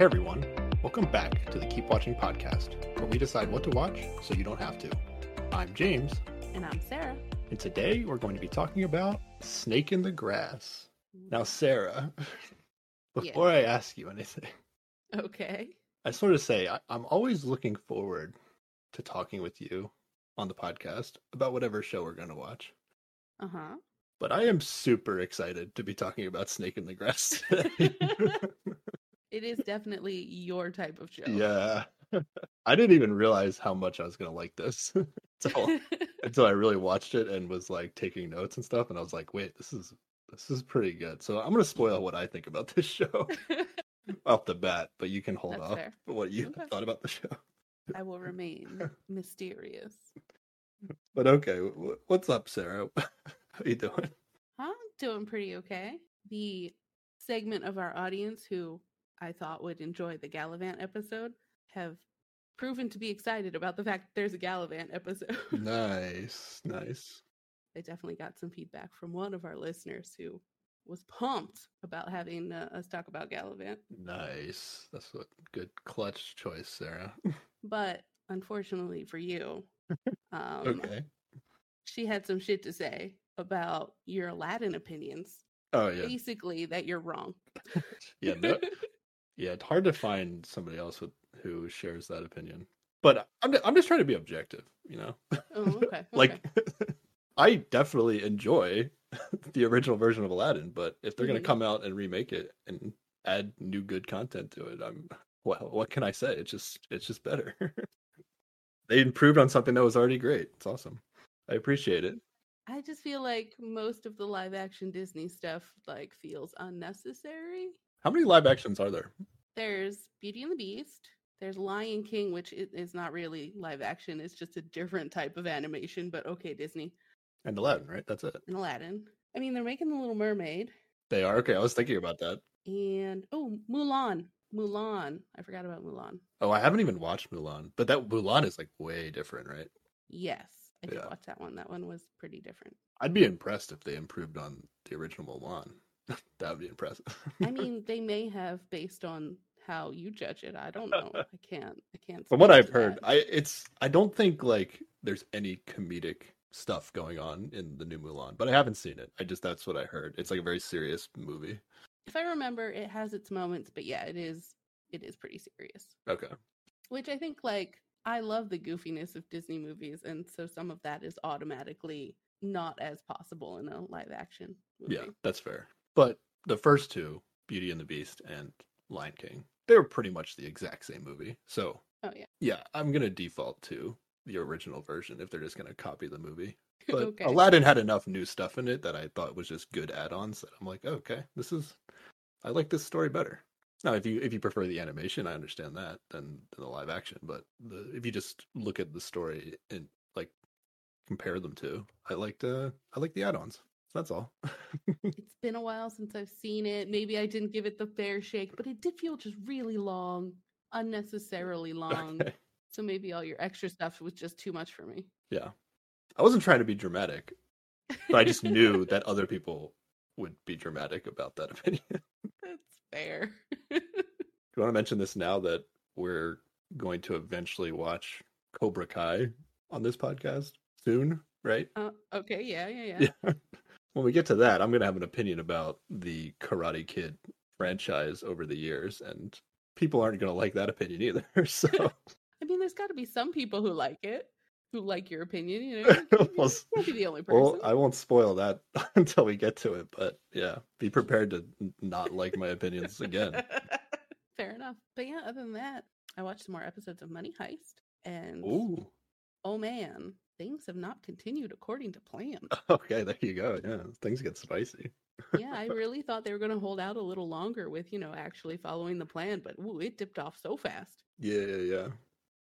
Hey everyone, welcome back to the Keep Watching podcast, where we decide what to watch so you don't have to. I'm James, And I'm Sarah. and today we're going to be talking about Snake in the Grass. Now, Sarah, before I ask you anything, Okay. I sort of say I, I'm always looking forward to talking with you on the podcast about whatever show we're going to watch. Uh huh. But I am super excited to be talking about Snake in the Grass today. It is definitely your type of show. yeah. I didn't even realize how much I was going to like this until, until I really watched it and was like taking notes and stuff. And I was like, wait, this is this is pretty good. So I'm going to spoil mm-hmm. what I think about this show off the bat, but you can hold That's off fair. what you Okay. thought about the show. I will remain mysterious. But okay, what's up, Sarah? How you doing? I'm doing pretty okay. The segment of our audience who I thought would enjoy the Galavant episode have proven to be excited about the fact that there's a Galavant episode. Nice, nice. I definitely got some feedback from one of our listeners who was pumped about having uh, us talk about Galavant. Nice. That's what good clutch choice, Sarah. But unfortunately for you, um, okay. she had some shit to say about your Aladdin opinions. Oh yeah. Basically, that you're wrong. Yeah, no, yeah, it's hard to find somebody else with who shares that opinion. But I'm I'm just trying to be objective, you know. Oh, okay. like I definitely enjoy the original version of Aladdin, but if they're going to mm-hmm. come out and remake it and add new good content to it, I'm well, what can I say? It's just it's just better. they improved on something that was already great. It's awesome. I appreciate it. I just feel like most of the live action Disney stuff like feels unnecessary. How many live actions are there? There's Beauty and the Beast. There's Lion King, which is not really live action. It's just a different type of animation, but okay, Disney. And Aladdin, right? That's it. And Aladdin. I mean, they're making The Little Mermaid. They are okay. I was thinking about that. And oh, Mulan. Mulan. I forgot about Mulan. Oh, I haven't even watched Mulan, but that Mulan is like way different, right? Yes, I did Yeah. watch that one. That one was pretty different. I'd be impressed if they improved on the original Mulan. that would be impressive. I mean, they may have based on how you judge it. I don't know. I can't. I can't. from what I've heard, that. I it's I don't think like there's any comedic stuff going on in the new Mulan, but I haven't seen it. I just that's what I heard. It's like a very serious movie. if I remember, it has its moments, but yeah, it is. It is pretty serious. Okay. Which I think, like, I love the goofiness of Disney movies, and so some of that is automatically not as possible in a live action movie. Yeah, that's fair. But the first two, Beauty and the Beast and Lion King, they were pretty much the exact same movie. So Oh yeah. yeah, I'm gonna default to the original version if they're just gonna copy the movie. But okay. Aladdin had enough new stuff in it that I thought was just good add-ons that I'm like, oh, okay, this is I like this story better. Now, if you if you prefer the animation, I understand that than, than the live action. But the, if you just look at the story and like compare them to, I liked uh, I like the add-ons. That's all. it's been a while since I've seen it. Maybe I didn't give it the fair shake, but it did feel just really long, unnecessarily long. Okay. So maybe all your extra stuff was just too much for me. Yeah, I wasn't trying to be dramatic, but I just knew that other people would be dramatic about that opinion. That's fair. Do you want to mention this now that we're going to eventually watch Cobra Kai on this podcast soon, right? uh, okay, yeah, yeah, yeah. Yeah. When we get to that, I'm going to have an opinion about the Karate Kid franchise over the years, and people aren't going to like that opinion either. So, I mean, there's got to be some people who like it, who like your opinion. You know, you Well, can't be the only person. well, I won't spoil that until we get to it, but yeah, be prepared to not like my opinions again. Fair enough. But yeah, other than that, I watched some more episodes of Money Heist, and Ooh, oh man, things have not continued according to plan. okay, there you go. Yeah, things get spicy. yeah, I really thought they were going to hold out a little longer with, you know, actually following the plan, but ooh, it dipped off so fast. Yeah, yeah, yeah.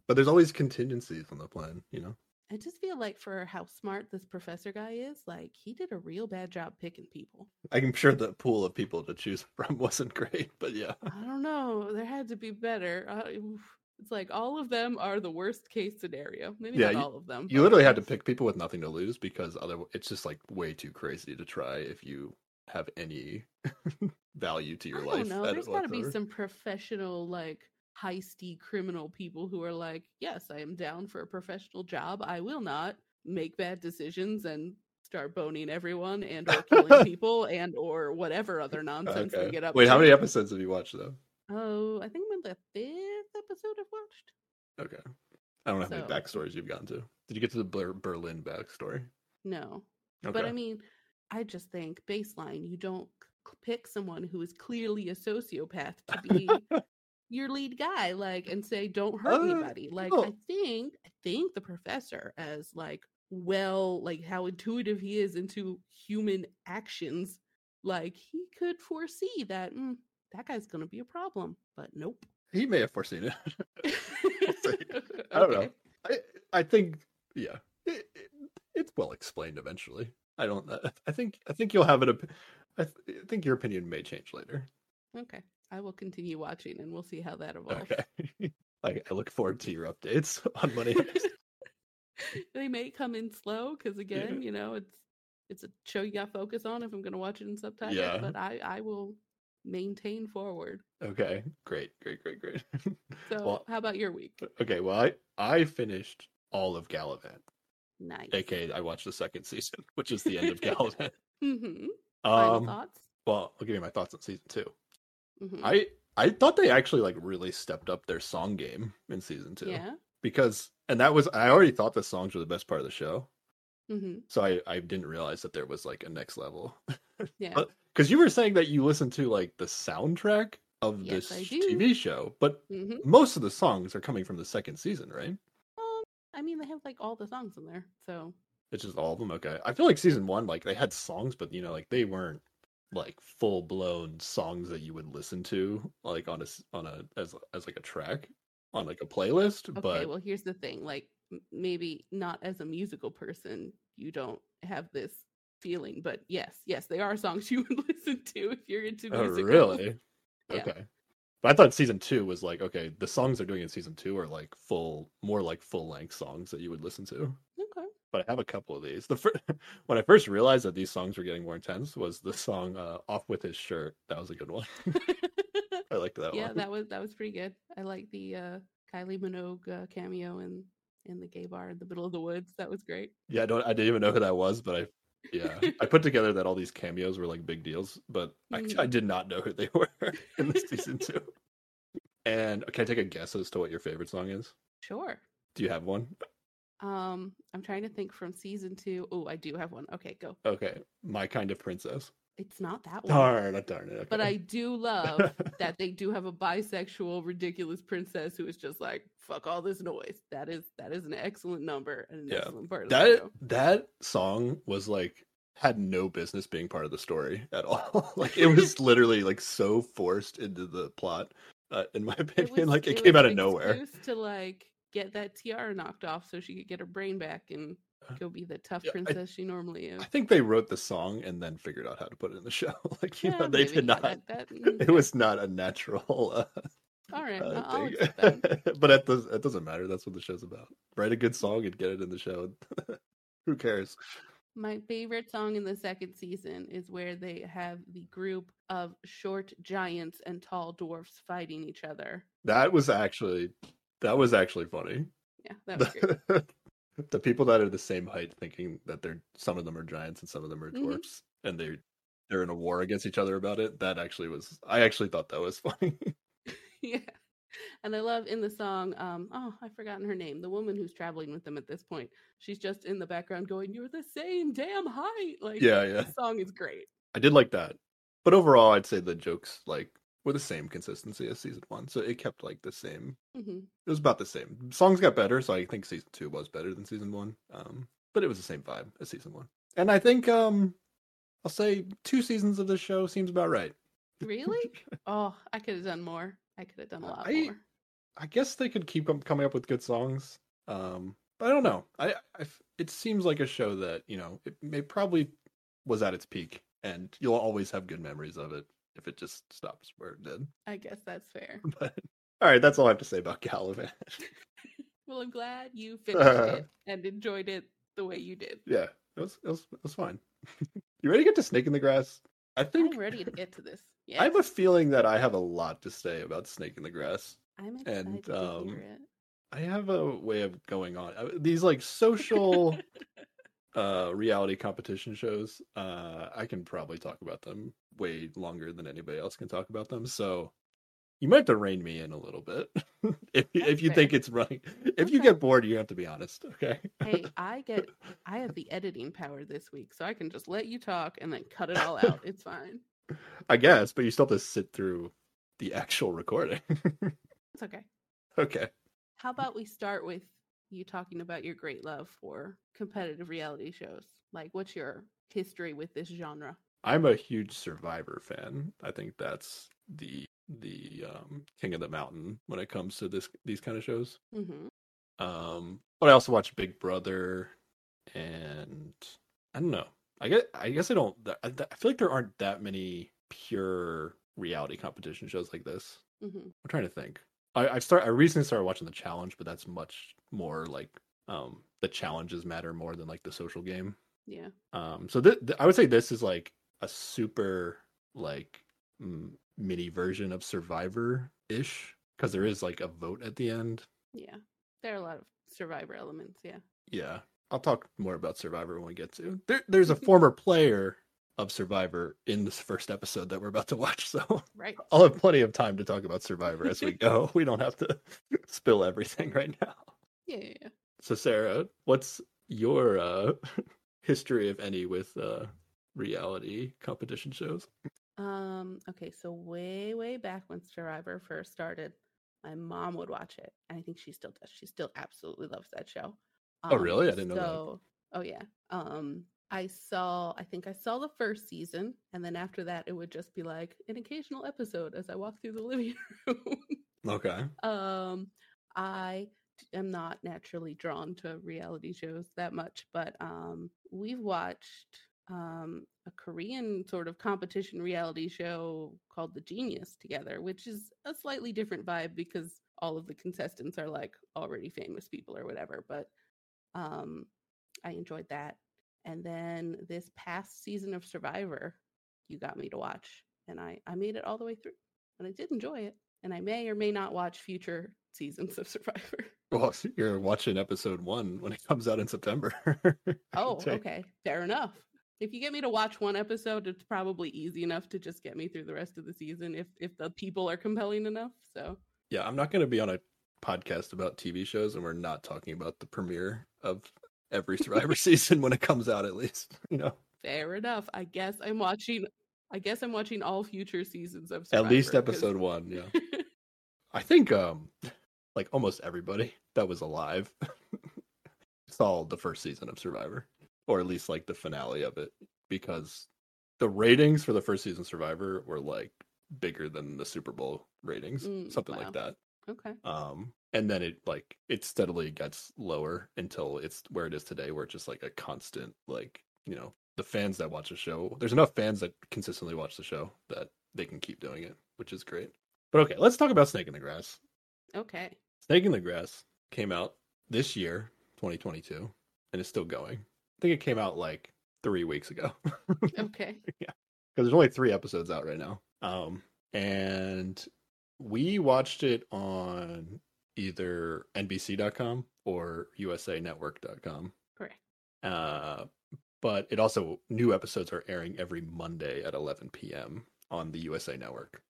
But there's always contingencies on the plan, you know? I just feel like for how smart this professor guy is, like he did a real bad job picking people. I'm sure the pool of people to choose from wasn't great, but yeah. I don't know. There had to be better. Uh. It's like all of them are the worst case scenario. Maybe Yeah, not all of them. You literally had to pick people with nothing to lose because other it's just like way too crazy to try if you have any value to your I life. don't know. There's got to be some professional, like heisty criminal people who are like, yes, I am down for a professional job. I will not make bad decisions and start boning everyone and or killing people and or whatever other nonsense they Okay. get up Wait, to. how many episodes have you watched though? Oh, I think I'm in the fifth episode I've watched. Okay. I don't know how many backstories you've gotten to. Did you get to the Ber- Berlin backstory? No. Okay. But I mean, I just think baseline, you don't c- pick someone who is clearly a sociopath to be your lead guy, like, and say, don't hurt Uh, anybody. Like, I think, I think the professor, as like, well, like how intuitive he is into human actions, like, he could foresee that mm, that guy's going to be a problem. But nope. he may have foreseen it. see. I don't know. I I think yeah, it, it, it's well explained eventually. I don't. I- think I think you'll have an. op- I, th- I think your opinion may change later. Okay. I will continue watching and we'll see how that evolves. Okay. I, I look forward to your updates on Money. They may come in slow because again, you know, it's it's a show you got to focus on if I'm going to watch it in subtitles. Yeah. But I I will maintain forward. okay. Great. Great. Great. Great. So Well- how about your week? okay. Well, I I finished all of Galavant. Nice. aka I watched the second season, which is the end of Galavant. Mm-hmm. Final Um, thoughts. well, I'll give you my thoughts on season two. Mhm. I I thought they actually like really stepped up their song game in season two Yeah. because, and that was I already thought the songs were the best part of the show, Mm-hmm. so I I didn't realize that there was like a next level. Yeah. But- Because you were saying that you listened to like the soundtrack of Yes, this TV show, but mm-hmm. most of the songs are coming from the second season, right? Um, I mean, they have like all the songs in there, so It's just all of them. Okay, I feel like season one, like they had songs, but you know, like they weren't like full blown songs that you would listen to like on a on a as as like a track on like a playlist. okay. but well, here's the thing: like maybe not as a musical person, you don't have this feeling, but yes, yes, they are songs you would listen to if you're into oh really? Yeah. Okay. But I thought season two was like okay, the songs they're doing in season two are like full, more like full length songs that you would listen to. Okay. But I have a couple of these. The first, when I first realized that these songs were getting more intense was the song uh, "Off with His Shirt." That was a good one. I liked that yeah, one. that was that was pretty good. I like the uh Kylie Minogue uh, cameo in in the gay bar in the middle of the woods. That was great. Yeah, I don't. I didn't even know who that was, but I, yeah, I put together that all these cameos were like big deals, but I. I did not know who they were in this season two. And can I take a guess as to what your favorite song is? Sure. Do you have one? Um, I'm trying to think from season two. Oh, I do have one. Okay, go. Okay, my kind of princess. It's not that one. Darn, darn it. But. I do love that they do have a bisexual, ridiculous princess who is just like, fuck all this noise. That is that is an excellent number and an Yeah. excellent part of the that that song was like had no business being part of the story at all. like it was literally like so forced into the plot, uh, in my It opinion. was- like it, was came out of nowhere. To like get that tiara knocked off so she could get her brain back and go be the tough Yeah, I- princess she normally is. I think they wrote the song and then figured out how to put it in the show. like you Yeah, know, they maybe. did not. that- that- mm, it was not a natural uh, all right. uh, I'll thing. that. but it does it doesn't matter. That's what the show's about. Write a good song and get it in the show. Who cares? My favorite song in the second season is where they have the group of short giants and tall dwarfs fighting each other. That was actually that was actually funny. Yeah, that was great. The, people that are the same height thinking that they're some of them are giants and some of them are Mhm. dwarfs and they they're in a war against each other about it. That actually was I actually thought that was funny. yeah. And I love in the song, um, oh, I've forgotten her name, the woman who's traveling with them at this point. She's just in the background going, You're the same damn height. Like Yeah, yeah. the song is great. I did like that. But overall I'd say the jokes like were the same consistency as season 1. So it kept like the same hmm it was about the same. Songs got better, so I think season two was better than season one. Um, but it was the same vibe as season one. And I think um, I'll say two seasons of this show seems about right. Really? oh, I could have done more. I could have done a lot I- more. I guess they could keep coming up with good songs. Um, but I don't know. I, I it seems like a show that you know it, it probably was at its peak, and you'll always have good memories of it if it just stops where it did. I guess that's fair. But all right, that's all I have to say about Galavant. Well, I'm glad you finished it and enjoyed it the way you did. yeah, it was it was it was fine. you ready to get to Snake in the Grass? I think I'm ready to get to this. Yeah, I have a feeling that I have a lot to say about Snake in the Grass. I'm excited and, to um, hear it. I have a way of going on uh, these like social uh reality competition shows. Uh I can probably talk about them way longer than anybody else can talk about them. So you might have to rein me in a little bit if That's if you fair. think it's running. If you get bored, you have to be honest. Okay. hey, I get I have the editing power this week, so I can just let you talk and then cut it all out. It's fine. I guess, but you still have to sit through the actual recording. It's okay. okay. How about we start with you talking about your great love for competitive reality shows? Like, what's your history with this genre? I'm a huge Survivor fan. I think that's the the um, king of the mountain when it comes to this these kind of shows. Mm-hmm. Um, but I also watch Big Brother, and I don't know. I guess I guess I don't. I, feel like there aren't that many pure reality competition shows like this. hmm I'm trying to think. I I start I recently started watching the challenge, but that's much more like um the challenges matter more than like the social game. Yeah. Um, so th- th- I would say this is like a super like m- mini version of Survivor ish because there is like a vote at the end. Yeah. There are a lot of survivor elements. Yeah. Yeah, I'll talk more about Survivor when we get to. There, there's a former player of Survivor in this first episode that we're about to watch, so Right. I'll have plenty of time to talk about Survivor as we go. we don't have to spill everything right now. Yeah. So Sarah, what's your uh history if any with uh reality competition shows? Um, okay, so way, way back when Survivor first started, my mom would watch it. And I think she still does. She still absolutely loves that show. Oh, really? I didn't know that. so, Oh yeah. Um, I saw I think I saw the first season, and then after that it would just be like an occasional episode as I walk through the living room. Okay. um i am not naturally drawn to reality shows that much but um we've watched um a korean sort of competition reality show called the genius together which is a slightly different vibe because all of the contestants are like already famous people or whatever but um i enjoyed that and then this past season of survivor you got me to watch and i i made it all the way through and i did enjoy it and I may or may not watch future seasons of Survivor. Well, you're watching episode one when it comes out in September. Oh, okay. Fair enough. If you get me to watch one episode, it's probably easy enough to just get me through the rest of the season if if the people are compelling enough. So, Yeah, I'm not going to be on a podcast about TV shows, and we're not talking about the premiere of every Survivor season when it comes out. At least, you know, fair enough. I guess I'm watching I guess I'm watching all future seasons of Survivor. at least least 'cause- episode one. Yeah, I think um, like almost everybody that was alive saw the first season of Survivor, or at least like the finale of it, because the ratings for the first season Survivor were like bigger than the Super Bowl ratings, Mm, something wow. like that. Okay. um and then it like it steadily gets lower until it's where it is today where it's just like a constant like you know the fans that watch the show there's enough fans that consistently watch the show that they can keep doing it which is great but okay let's talk about snake in the grass Okay. snake in the grass came out this year 2022 and it's still going i think it came out like three weeks ago Okay. yeah. because there's only three episodes out right now. Um, and we watched it on either NBC.com or USANetwork.com. Correct. Uh, but it also new episodes are airing every Monday at 11 p.m. on the USA Network.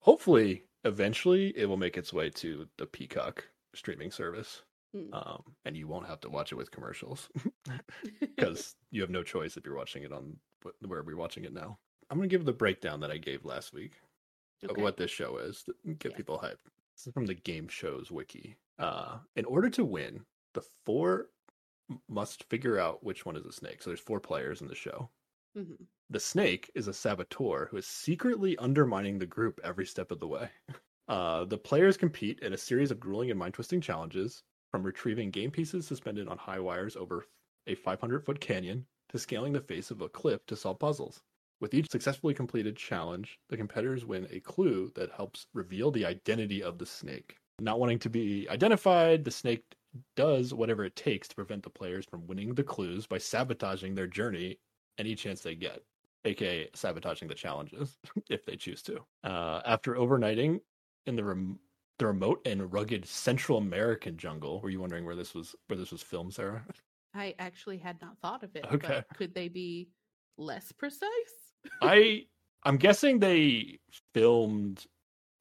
Hopefully, eventually, it will make its way to the Peacock streaming service, Mm. um, and you won't have to watch it with commercials because you have no choice if you're watching it on wh- where we're watching it now. I'm gonna give the breakdown that I gave last week Okay. what this show is to get Yes. people hyped. This is from the Game Shows wiki. Uh, in order to win, the four must figure out which one is a snake. So there's four players in the show. Mhm. The snake is a saboteur who is secretly undermining the group every step of the way. Uh, the players compete in a series of grueling and mind twisting challenges, from retrieving game pieces suspended on high wires over a 500 foot canyon to scaling the face of a cliff to solve puzzles. With each successfully completed challenge, the competitors win a clue that helps reveal the identity of the snake. Not wanting to be identified, the snake does whatever it takes to prevent the players from winning the clues by sabotaging their journey any chance they get. aka sabotaging the challenges if they choose to. Uh, after overnighting in the rem- the remote and rugged Central American jungle, were you wondering where this was where this was filmed, Sarah? I actually had not thought of it. Okay. But could they be less precise? I I'm guessing they filmed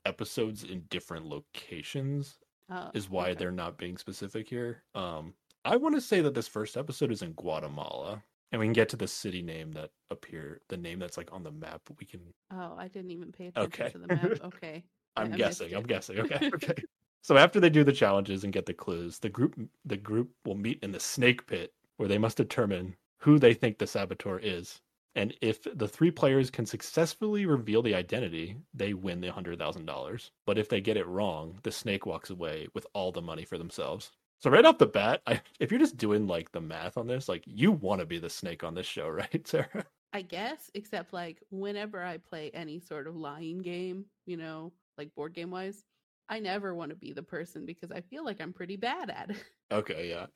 episodes in different locations Uh, is why okay. they're not being specific here. Um, I want to say that this first episode is in Guatemala, and we can get to the city name that appear, the name that's like on the map. We can. Oh, I didn't even pay attention Okay. to the map. Okay. I'm I guessing. I'm guessing. Okay. Okay. so after they do the challenges and get the clues, the group the group will meet in the snake pit where they must determine who they think the saboteur is. And if the three players can successfully reveal the identity, they win the hundred thousand dollars. But if they get it wrong, the snake walks away with all the money for themselves. So right off the bat, I, if you're just doing like the math on this, like you want to be the snake on this show, right, Sarah? I guess, except like whenever I play any sort of lying game, you know, like board game wise, I never want to be the person because I feel like I'm pretty bad at it. Okay, yeah.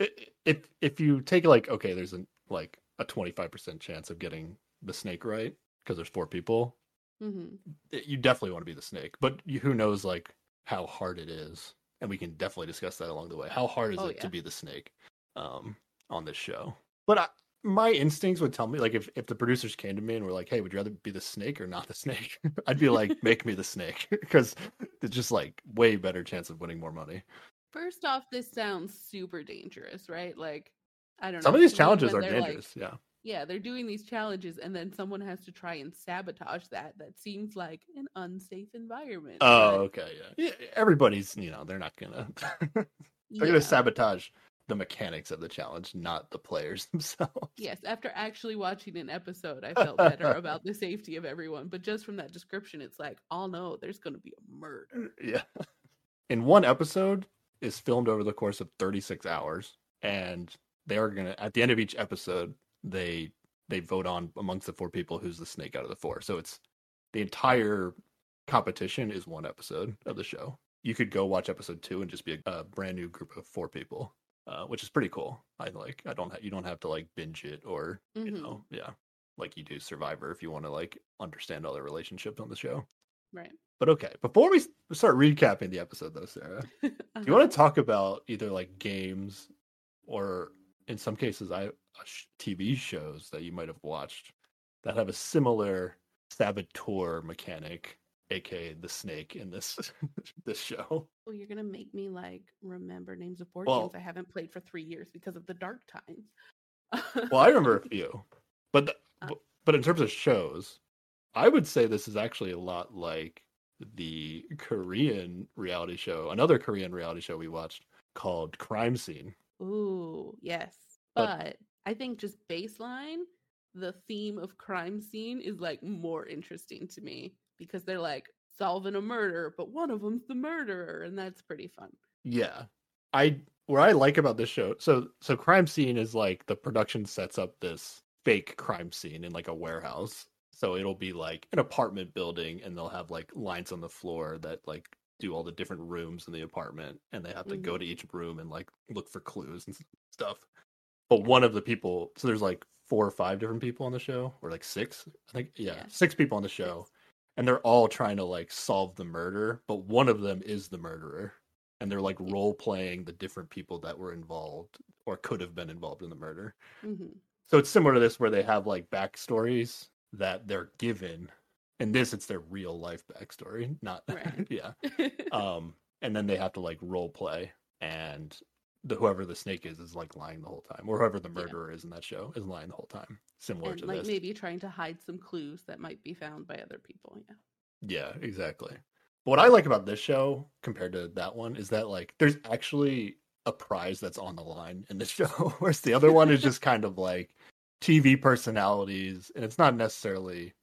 If if you take like okay, there's a like a 25% chance of getting the snake right because there's four people. hmm You definitely want to be the snake, but who knows like how hard it is, and we can definitely discuss that along the way. How hard is Oh, it to be the snake um on this show? But I, my instincts would tell me like if if the producers came to me and were like, "Hey, would you rather be the snake or not the snake?" I'd be like, "Make me the snake," because it's just like way better chance of winning more money. First off, this sounds super dangerous, right? Like, I don't know. Some of these challenges are they're, like- dangerous. yeah. Yeah, they're doing these challenges, and then someone has to try and sabotage that. That seems like an unsafe environment. Oh, but, okay, yeah. yeah. Everybody's, you know, they're not gonna they're yeah. gonna sabotage the mechanics of the challenge, not the players themselves. Yes, after actually watching an episode, I felt better about the safety of everyone. But just from that description, it's like, oh no, there's going to be a murder. Yeah. In one episode is filmed over the course of 36 hours, and they are gonna at the end of each episode they they vote on amongst the four people who's the snake out of the four. So it's the entire competition is one episode of the show. You could go watch episode two and just be a, a brand new group of four people, uh, which is pretty cool. I like. I don't. Ha- you don't have to like binge it or you Mhm. know, yeah, like you do Survivor if you want to like understand all the relationships on the show. Right. But okay, before we start recapping the episode, though, Sarah, do you want to talk about either like games or, in some cases, I uh, TV shows that you might have watched that have a similar saboteur mechanic, aka the snake in this this show? Well, you're gonna make me like remember names of board Well- games I haven't played for three years because of the dark times. Well, I remember a few, but th- Uh. bu- but in terms of shows, I would say this is actually a lot like the Korean reality show, another Korean reality show we watched called Crime Scene. Ooh, yes. But- But I think just baseline, the theme of crime scene is like more interesting to me because they're like solving a murder, but one of them's the murderer, and that's pretty fun. Yeah. I what I like about this show, so so crime scene is like the production sets up this fake crime scene in like a warehouse. So it'll be like an apartment building and they'll have like lines on the floor that like do all the different rooms in the apartment and they have to go Mhm. to each room and like look for clues and stuff. But one of the people, so there's like four or five different people on the show or like six, I think yeah, Yeah. six people on the show and they're all trying to like solve the murder, but one of them is the murderer. And they're like role playing the different people that were involved or could have been involved in the murder. hmm So it's similar to this where they have like backstories that they're given. In this, it's their real life backstory, not Right. yeah. Um, and then they have to like role play, and the whoever the snake is is like lying the whole time, or whoever the Yeah. murderer is in that show is lying the whole time. Similar and to like this, maybe trying to hide some clues that might be found by other people. Yeah. Yeah, exactly. But what I like about this show compared to that one is that like there's actually a prize that's on the line in this show, whereas the other one is just kind of like TV personalities, and it's not necessarily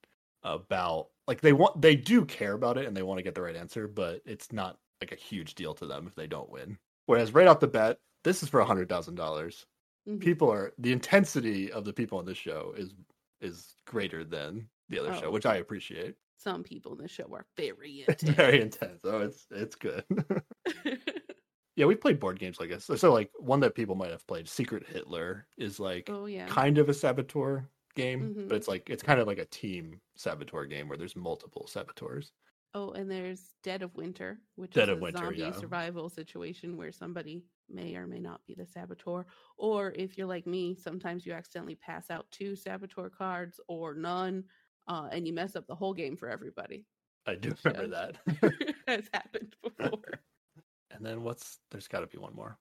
about like they want they do care about it and they want to get the right answer, but it's not like a huge deal to them if they don't win. Whereas right off the bat, this is for a hundred thousand dollars. Mhm. People are the intensity of the people on this show is is greater than the other show, Oh. which I appreciate. Some people in the show are very intense. very intense. Oh, it's it's good. yeah, we played board games like this. So, so, like one that people might have played, Secret Hitler, is like oh yeah. kind of a saboteur game, Mhm. but it's like it's kind of like a team saboteur game where there's multiple saboteurs. Oh, and there's Dead of Winter, which Dead is of a Winter, zombie yeah. survival situation where somebody may or may not be the saboteur. Or if you're like me, sometimes you accidentally pass out two saboteur cards or none, uh, and you mess up the whole game for everybody. I do remember that. has happened before. and then what's there's got to be one more.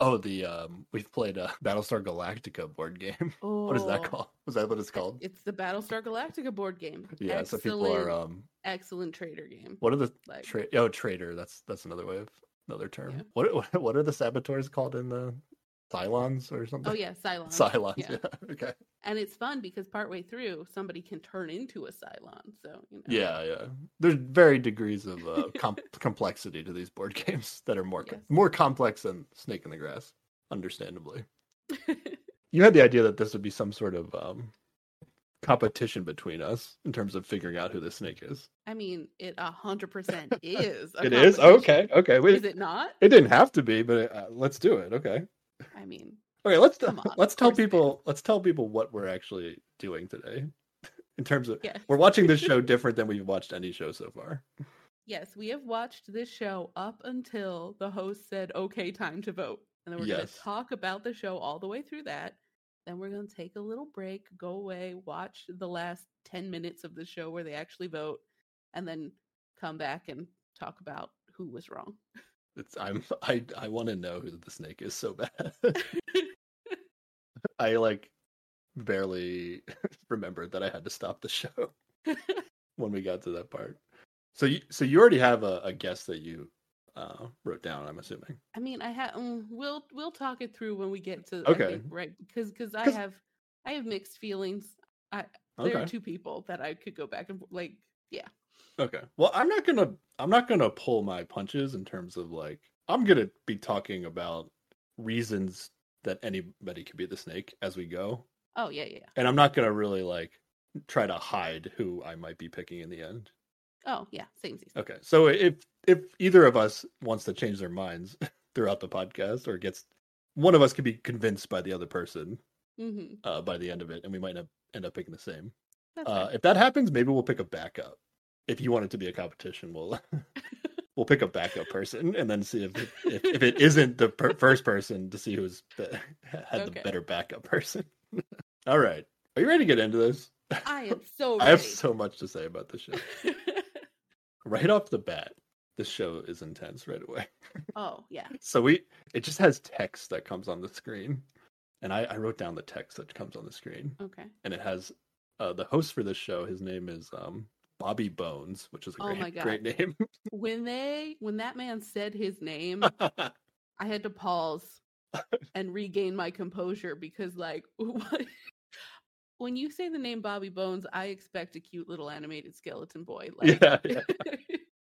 Oh, the um we've played a Battlestar Galactica board game. what is that Oh, called? Was that what it's called? It's the Battlestar Galactica board game. Yeah, so people are um excellent trader game. what are the Like tra- oh trader, that's that's another way of another term. Yeah. What what what are the saboteurs called in the Cylons or something? oh yeah, Cylon. Cylons, yeah. yeah. Okay. And it's fun because partway through somebody can turn into a Cylon. So you know. Yeah, yeah. There's very degrees of uh, com- complexity to these board games that are more Yes. more complex than Snake in the Grass, understandably. You had the idea that this would be some sort of um, competition between us in terms of figuring out who the snake is. I mean, it a hundred percent is. It is okay. Okay, we, Is it not? it didn't have to be, but uh, let's do it. Okay. I mean, Okay. Let's on, let's tell course it is. people let's tell people what we're actually doing today. In terms of yes. we're watching this show different than we've watched any show so far. Yes, we have watched this show up until the host said, "Okay, time to vote," and then we're going to talk about the show all the way through that. Then we're going to take a little break, go away, watch the last ten minutes of the show where they actually vote, and then come back and talk about who was wrong. It's I'm I I want to know who the snake is so bad. I like barely remembered that I had to stop the show when we got to that part. So you so you already have a, a guess that you uh, wrote down. I'm assuming. I mean, I have. Um, we'll we'll talk it through when we get to. Okay. Think, right? Because because I have I have mixed feelings. I there Okay. are two people that I could go back and like. Yeah. Okay. Well, I'm not gonna I'm not gonna pull my punches in terms of like I'm gonna be talking about reasons that anybody could be the snake as we go, Oh yeah yeah. yeah. and I'm not gonna really like try to hide who I might be picking in the end. Oh yeah. Same season. Okay. So if if either of us wants to change their minds throughout the podcast or gets one of us could be convinced by the other person Mm-hmm. uh, by the end of it, and we might not end up picking the same. Uh, if that happens, maybe we'll pick a backup. If you want it to be a competition, we'll we'll pick a backup person and then see if it, if, if it isn't the per- first person to see who's be- had the better backup person. All right, are you ready to get into this? I am so I have so much to say about this show. Right off the bat, this show is intense right away. oh yeah. So we it just has text that comes on the screen, and I, I wrote down the text that comes on the screen, Okay. and it has uh, the host for this show. His name is um, Bobby Bones, which is a Oh great, my God. great name. When they when that man said his name, I had to pause and regain my composure because like what when you say the name Bobby Bones, I expect a cute little animated skeleton boy. Like yeah, yeah.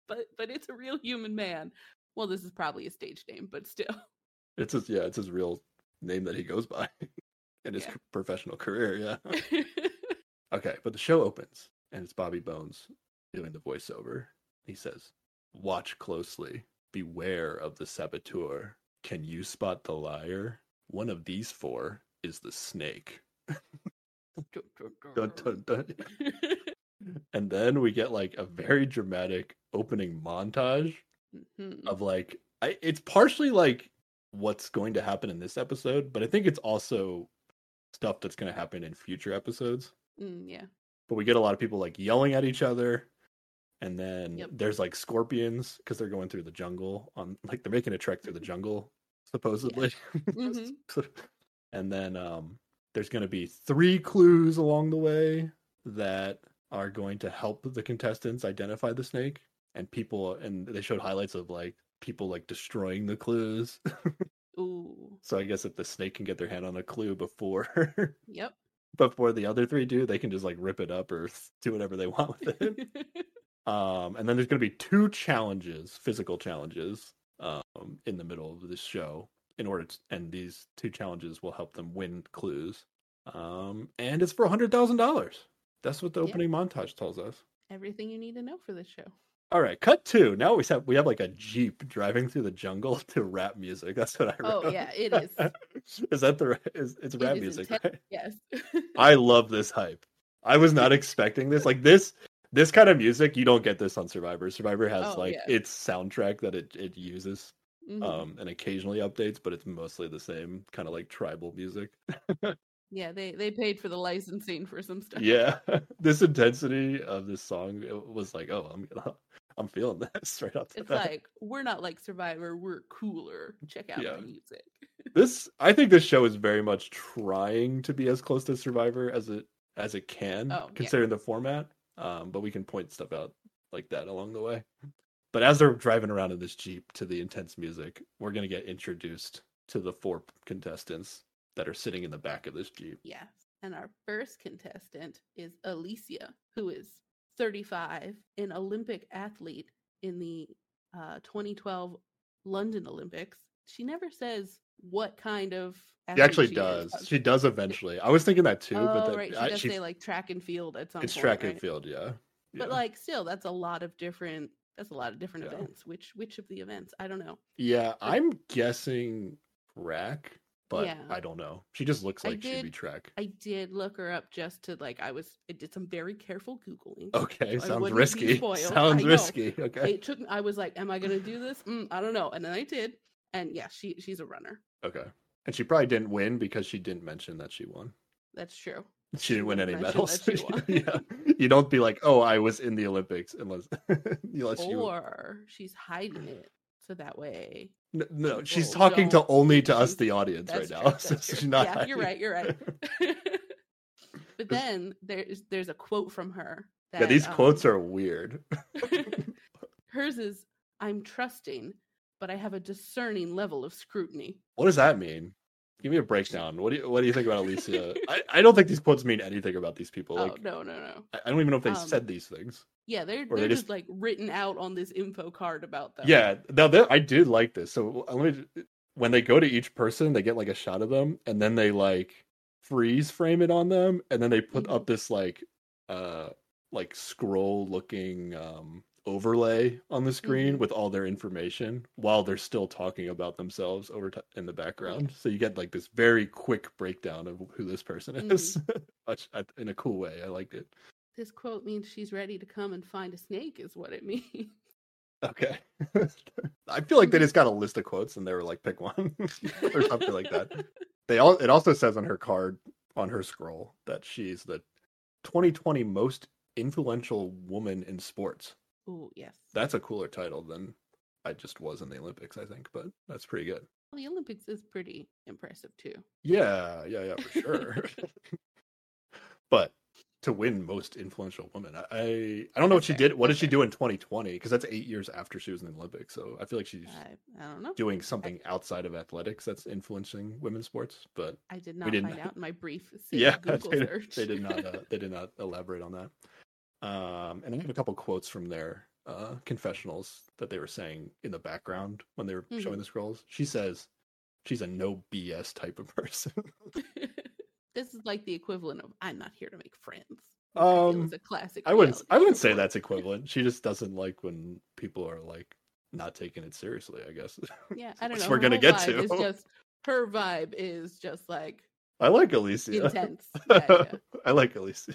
but but it's a real human man. Well, this is probably a stage name, but still. It's his yeah, it's his real name that he goes by in his Yeah. professional career. Yeah. okay, but the show opens and it's Bobby Bones doing the voiceover. He says, "Watch closely. Beware of the saboteur. Can you spot the liar? One of these four is the snake." Dun, dun, dun. And then we get like a very dramatic opening montage Mhm. of like I, it's partially like what's going to happen in this episode, but I think it's also stuff that's going to happen in future episodes. Mm, yeah. But we get a lot of people like yelling at each other, and then Yep. there's like scorpions because they're going through the jungle on like they're making a trek through the jungle supposedly. Mhm. and then um there's going to be three clues along the way that are going to help the contestants identify the snake and people and they showed highlights of like people like destroying the clues Ooh. so i guess if the snake can get their hand on a clue before Yep. Before the other three do they can just like rip it up or do whatever they want with it um and then there's going to be two challenges physical challenges um in the middle of this show in order to, and these two challenges will help them win clues um and it's for a hundred thousand dollars that's what the Yeah. opening montage tells us Everything you need to know for this show. All right, cut two. Now we have we have like a jeep driving through the jungle to rap music. That's what I wrote. Oh yeah, it is. is that the is it's It rap music, intense. right? Yes. I love this hype. I was not expecting this. Like this this kind of music, you don't get this on Survivor. Survivor has Oh, like yeah. its soundtrack that it, it uses Mhm. um and occasionally updates, but it's mostly the same kind of like tribal music. yeah, they they paid for the licensing for some stuff. yeah. this intensity of this song was like, oh, I'm I'm feeling this right off the It's like we're not like Survivor, we're cooler. Check out Yeah. my music. this I think this show is very much trying to be as close to Survivor as it as it can, Oh, yeah. considering the format. Um, but we can point stuff out like that along the way. But as they're driving around in this jeep to the intense music, we're gonna get introduced to the four contestants that are sitting in the back of this jeep. Yes. And our first contestant is Alicia, who is 35, an Olympic athlete in the uh, 2012 London Olympics. She never says what kind of. She actually she does. Is. She does eventually. I was thinking that too, oh, but then right. She I- does she's- say like track and field at some it's point. track and right? field, yeah. But like, still, that's a lot of different. That's a lot of different Yeah. events. Which which of the events? I don't know. Yeah, I'm guessing track, but Yeah. I don't know. She just looks like she'd be did- track. I did look her up just to like. I was. I did some very careful googling. Okay, so sounds risky. Sounds risky. Okay. it took i was like am i gonna do this mm, i don't know and then i did and yeah she she's a runner Okay. And she probably didn't win because she didn't mention that she won. that's true She didn't win any medals. that she won. yeah. You don't be like, "Oh, I was in the Olympics," unless unless you. or she's hiding it so that way No, no, she's talking to don't only to us, the audience, right that's now. true, So she's not. yeah you're right you're right but then there's there's a quote from her that, yeah, these um, quotes are weird. hers is i'm trusting but i have a discerning level of scrutiny What does that mean? Give me a breakdown. What do you What do you think about Alicia? I, I don't think these quotes mean anything about these people. oh Like, no no no I I don't even know if they Um, said these things. yeah they're, Or they they're just, just- like written out on this info card about them Yeah, now that I did like this. So let me. When they go to each person, they get like a shot of them, and then they like freeze frame it on them, and then they put up this like, uh, like scroll looking um overlay on the screen Mhm. with all their information while they're still talking about themselves over t- in the background. So you get like this very quick breakdown of who this person is, Much- I- in a cool way. I liked it. This quote means she's ready to come and find a snake, is what it means. Okay. I feel like they just got a list of quotes and they were like, pick one or something like that. They all it also says on her card on her scroll that she's the 2020 most influential woman in sports. Oh, yes. That's a cooler title than I just was in the Olympics, I think, but that's pretty good. Well, the Olympics is pretty impressive too. Yeah, yeah, yeah, for sure. but to win most influential woman, I I, I don't know what she did. What did she do in 2020? Because that's eight years after she was in the Olympics. So I feel like she's I, I don't know. doing something outside of athletics that's influencing women's sports. But I did not didn't- find out in my brief yeah, Google they, search. they did not. Uh, they did not elaborate on that. Um, and I have a couple quotes from their uh, confessionals that they were saying in the background when they were showing Mhm. the scrolls. She says she's a no BS type of person. this is like the equivalent of "I'm not here to make friends." which I feel Um, a classic. I wouldn't. I wouldn't say that's equivalent. She just doesn't like when people are like not taking it seriously. I guess. Yeah, I don't which know. we're her gonna get to. Is just her vibe is just like I like Alicia. intense. Yeah, yeah. I like Alicia.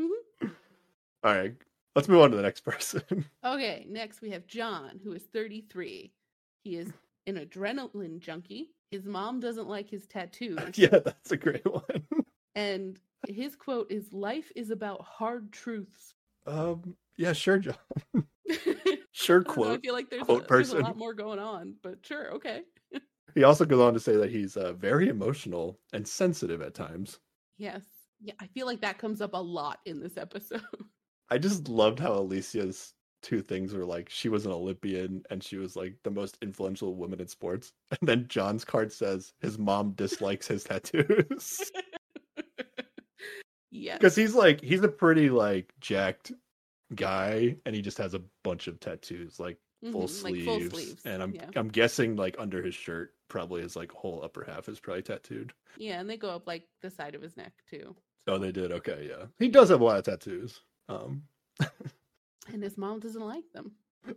Mhm. All right, let's move on to the next person. Okay, next we have John, who is 33. He is an adrenaline junkie. His mom doesn't like his tattoos. yeah, that's a great one. And his quote is Life is about hard truths. Um, yeah, sure, John. Sure, I, don't know, I feel like there's, quote a, there's a person. lot more going on, but sure, okay. He also goes on to say that he's uh, very emotional and sensitive at times. Yes. Yeah, I feel like that comes up a lot in this episode. I just loved how Alicia's two things were like she was an Olympian and she was like the most influential woman in sports. And then John's card says his mom dislikes his tattoos. yeah. Because he's like he's a pretty like jacked guy and he just has a bunch of tattoos, like full, Mhm, like sleeves. full sleeves. And I'm yeah. I'm guessing like under his shirt probably his like whole upper half is probably tattooed. yeah, and they go up like the side of his neck too. Oh, they did. Okay, yeah. He does have a lot of tattoos. Um and his mom doesn't like them.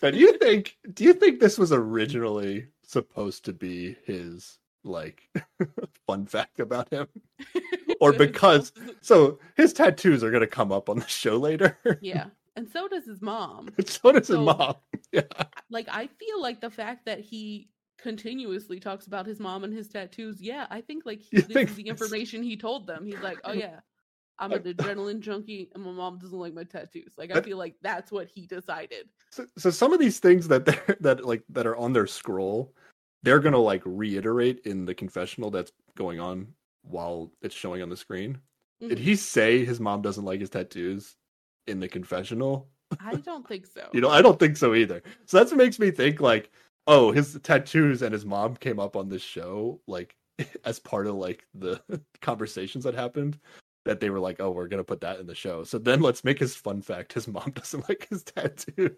But do you think do you think this was originally supposed to be his like fun fact about him? Or because- So his tattoos are gonna come up on the show later. yeah, and so does his mom. so does his mom. Yeah. Like I feel like the fact that he continuously talks about his mom and his tattoos. Yeah, I think like he, this think is the information he told them. He's like, oh yeah. I'm an adrenaline junkie and my mom doesn't like my tattoos. Like I feel like that's what he decided. So, so some of these things that they're that like that are on their scroll, they're gonna like reiterate in the confessional that's going on while it's showing on the screen. Did Mhm. he say his mom doesn't like his tattoos in the confessional? I don't think so. You know, I don't think so either. So that's what makes me think like, oh, his tattoos and his mom came up on this show like as part of like the conversations that happened. That they were like, oh, we're gonna put that in the show. So then let's make his fun fact: his mom doesn't like his tattoo.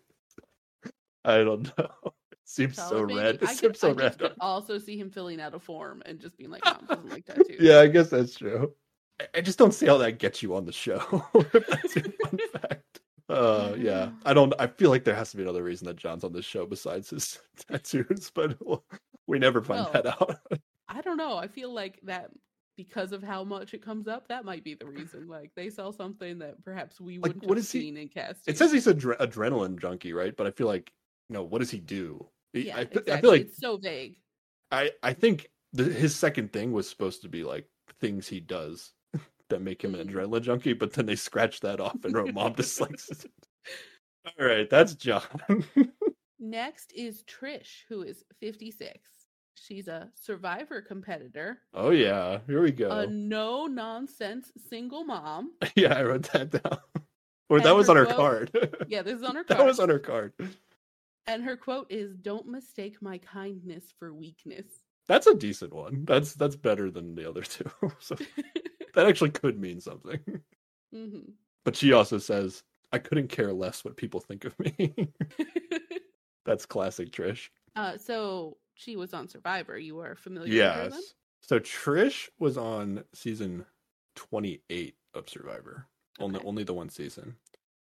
I don't know. It seems so maybe. red. It I could, so I just could also see him filling out a form and just being like, "Mom doesn't like tattoos." Yeah, I guess that's true. I- I just don't see how that gets you on the show. that's your fun fact. Uh, yeah, I don't. I feel like there has to be another reason that John's on this show besides his tattoos, but we'll- we never find that out. I don't know. I feel like that because of how much it comes up, that might be the reason. Like they saw something that perhaps we Like, wouldn't what have is he- seen in casting. It says he's a adre- adrenaline junkie, right? But I feel like, you know, what does he do? He- yeah, I, exactly. I feel like it's so vague. I I think the, his second thing was supposed to be like things he does that make him an Mhm. adrenaline junkie, but then they scratched that off and wrote mom dislikes it. All right, that's John. Next is Trish, who is 56. She's a survivor competitor, oh yeah, here we go. a no nonsense single mom. yeah, I wrote that down. Or And that was her on her quote- card. Yeah, this is on her card. that was on her card. And her quote is Don't mistake my kindness for weakness. That's a decent one. That's that's better than the other two. so that actually could mean something. hmm But she also says, "I couldn't care less what people think of me." that's classic Trish. uh, so she was on Survivor. You are familiar with her then? Yes. So Trish was on season 28 of Survivor. Only Okay. only the one season.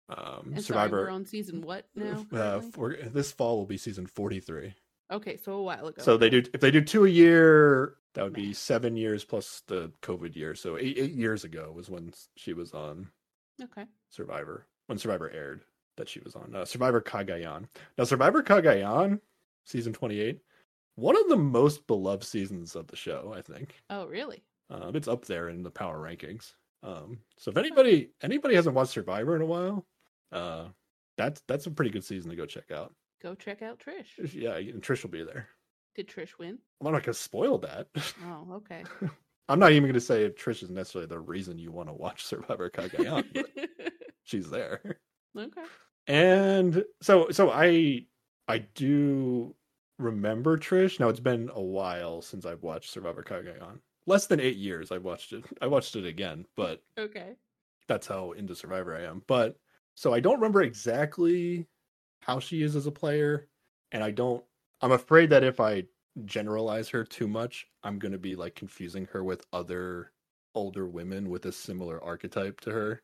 Um And sorry, Survivor we're on season what now? uh, for, this fall will be season 43. okay, so a while ago. So they do if they do two a year, that would be 7 years plus the COVID year. So 8 8 years ago was when she was on Okay. Survivor. When Survivor aired that she was on. Uh, Survivor Cagayan. Now Survivor Cagayan season 28 one of the most beloved seasons of the show, I think. Oh, really? Um, it's up there in the power rankings. Um, so if anybody anybody hasn't watched Survivor in a while, uh, that's that's a pretty good season to go check out. Go check out Trish. Yeah, and Trish will be there. Did Trish win? I'm not gonna spoil that. Oh, okay. I'm not even gonna say if Trish is necessarily the reason you want to watch Survivor Cagayan, but she's there. okay. And so so I I do remember Trish. Now it's been a while since I've watched Survivor Cagayan. Less than eight years I've watched it. I watched it again, but Okay. that's how into Survivor I am. But so I don't remember exactly how she is as a player, and I don't. I'm afraid that if I generalize her too much, I'm going to be like confusing her with other older women with a similar archetype to her.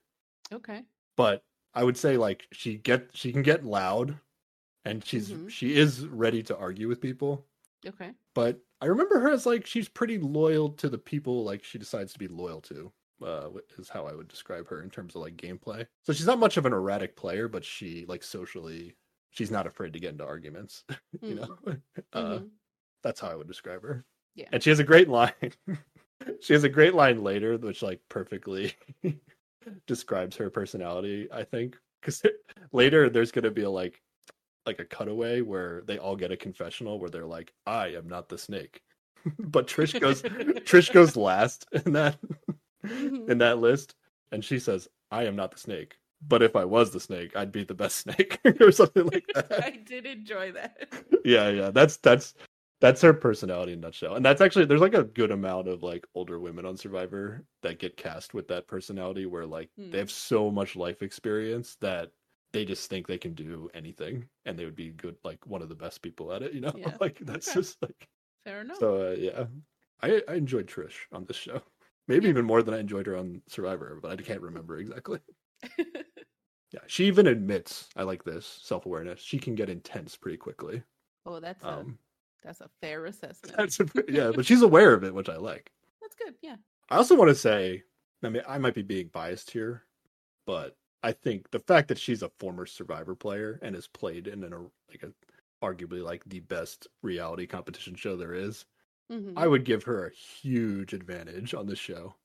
Okay. But I would say like she get she can get loud, and she's Mhm. she is ready to argue with people. Okay. But I remember her as like she's pretty loyal to the people like she decides to be loyal to. Uh, is how I would describe her in terms of like gameplay. So she's not much of an erratic player, but she like socially, she's not afraid to get into arguments. you know, uh, Mhm. that's how I would describe her. Yeah. and she has a great line. she has a great line later, which like perfectly describes her personality. I think because later there's gonna be a like like a cutaway where they all get a confessional where they're like, "I am not the snake," but Trish goes Trish goes last in that Mhm. in that list, and she says, "I am not the snake." But if I was the snake, I'd be the best snake, or something like that. I did enjoy that. yeah, yeah. That's that's that's her personality in a nutshell. And that's actually there's like a good amount of like older women on Survivor that get cast with that personality where like Hmm. they have so much life experience that they just think they can do anything and they would be good like one of the best people at it, you know? Yeah. like that's Okay. just like Fair enough. so uh, yeah. I I enjoyed Trish on this show. Maybe Yeah. even more than I enjoyed her on Survivor, but I can't remember exactly. Yeah, she even admits I like this self awareness. She can get intense pretty quickly. Oh, that's a Um, that's a fair assessment. that's a, yeah, but she's aware of it, which I like. That's good. Yeah. I also want to say, I mean, I might be being biased here, but I think the fact that she's a former Survivor player and has played in an like a arguably like the best reality competition show there is, Mhm. I would give her a huge advantage on this show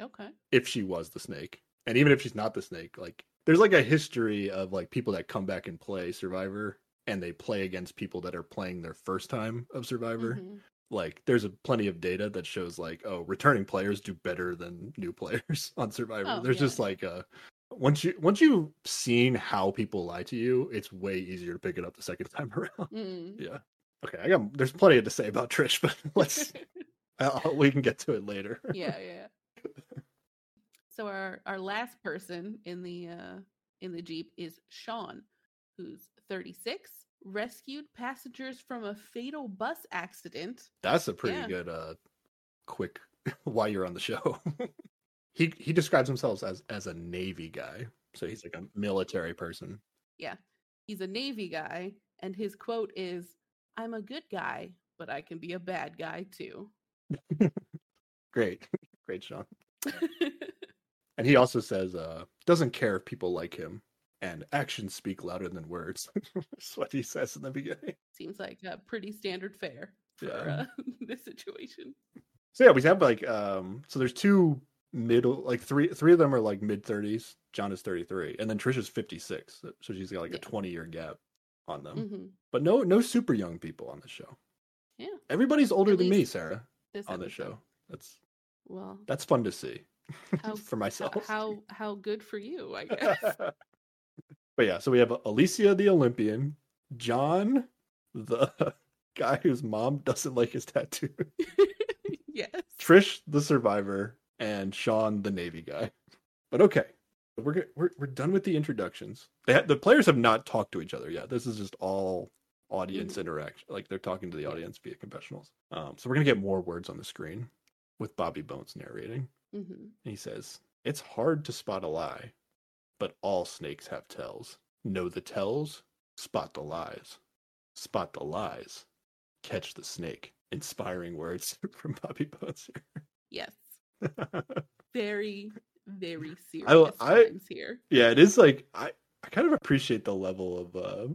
Okay. if she was the snake. And even if she's not the snake, like there's like a history of like people that come back and play Survivor and they play against people that are playing their first time of Survivor. Mhm. Like there's a plenty of data that shows like oh returning players do better than new players on Survivor. Oh, there's yeah. just like a once you once you've seen how people lie to you, it's way easier to pick it up the second time around. Mm. yeah. Okay, I got there's plenty to say about Trish, but let's I'll, we can get to it later. yeah, yeah. So our our last person in the uh in the Jeep is Sean, who's 36, rescued passengers from a fatal bus accident. That's a pretty Yeah. good uh quick why you're on the show. He he describes himself as as a navy guy. So he's like a military person. Yeah. He's a Navy guy, and his quote is, "I'm a good guy, but I can be a bad guy too." Great. Great Sean. And he also says uh doesn't care if people like him and actions speak louder than words. That's what he says in the beginning. Seems like a pretty standard fare for Yeah. uh, this situation. So yeah, we have like um so there's two middle like three three of them are like mid 30s. John is 33 and then Trisha's 56. So- she's got like Yeah. a 20 year gap on them. hmm But no no super young people on the show. Yeah. Everybody's older At than me, Sarah, This on the show. That's Well, that's fun to see How- for how, myself. how how good for you, I guess. but yeah, so we have Alicia the Olympian, John the guy whose mom doesn't like his tattoo, yes. Trish the survivor, and Sean the Navy guy. But okay, we're we're we're done with the introductions. They ha- the players have not talked to each other yet. This is just all audience interaction. Like they're talking to the audience via confessionals. Um, so we're gonna get more words on the screen with Bobby Bones narrating. hmm He says, It's hard to spot a lie, but all snakes have tells. Know the tells, spot the lies. Spot the lies, catch the snake. Inspiring words from Bobby Bones Here. Yes. Very, very serious I- times here. yeah, it is like I, I kind of appreciate the level of uh,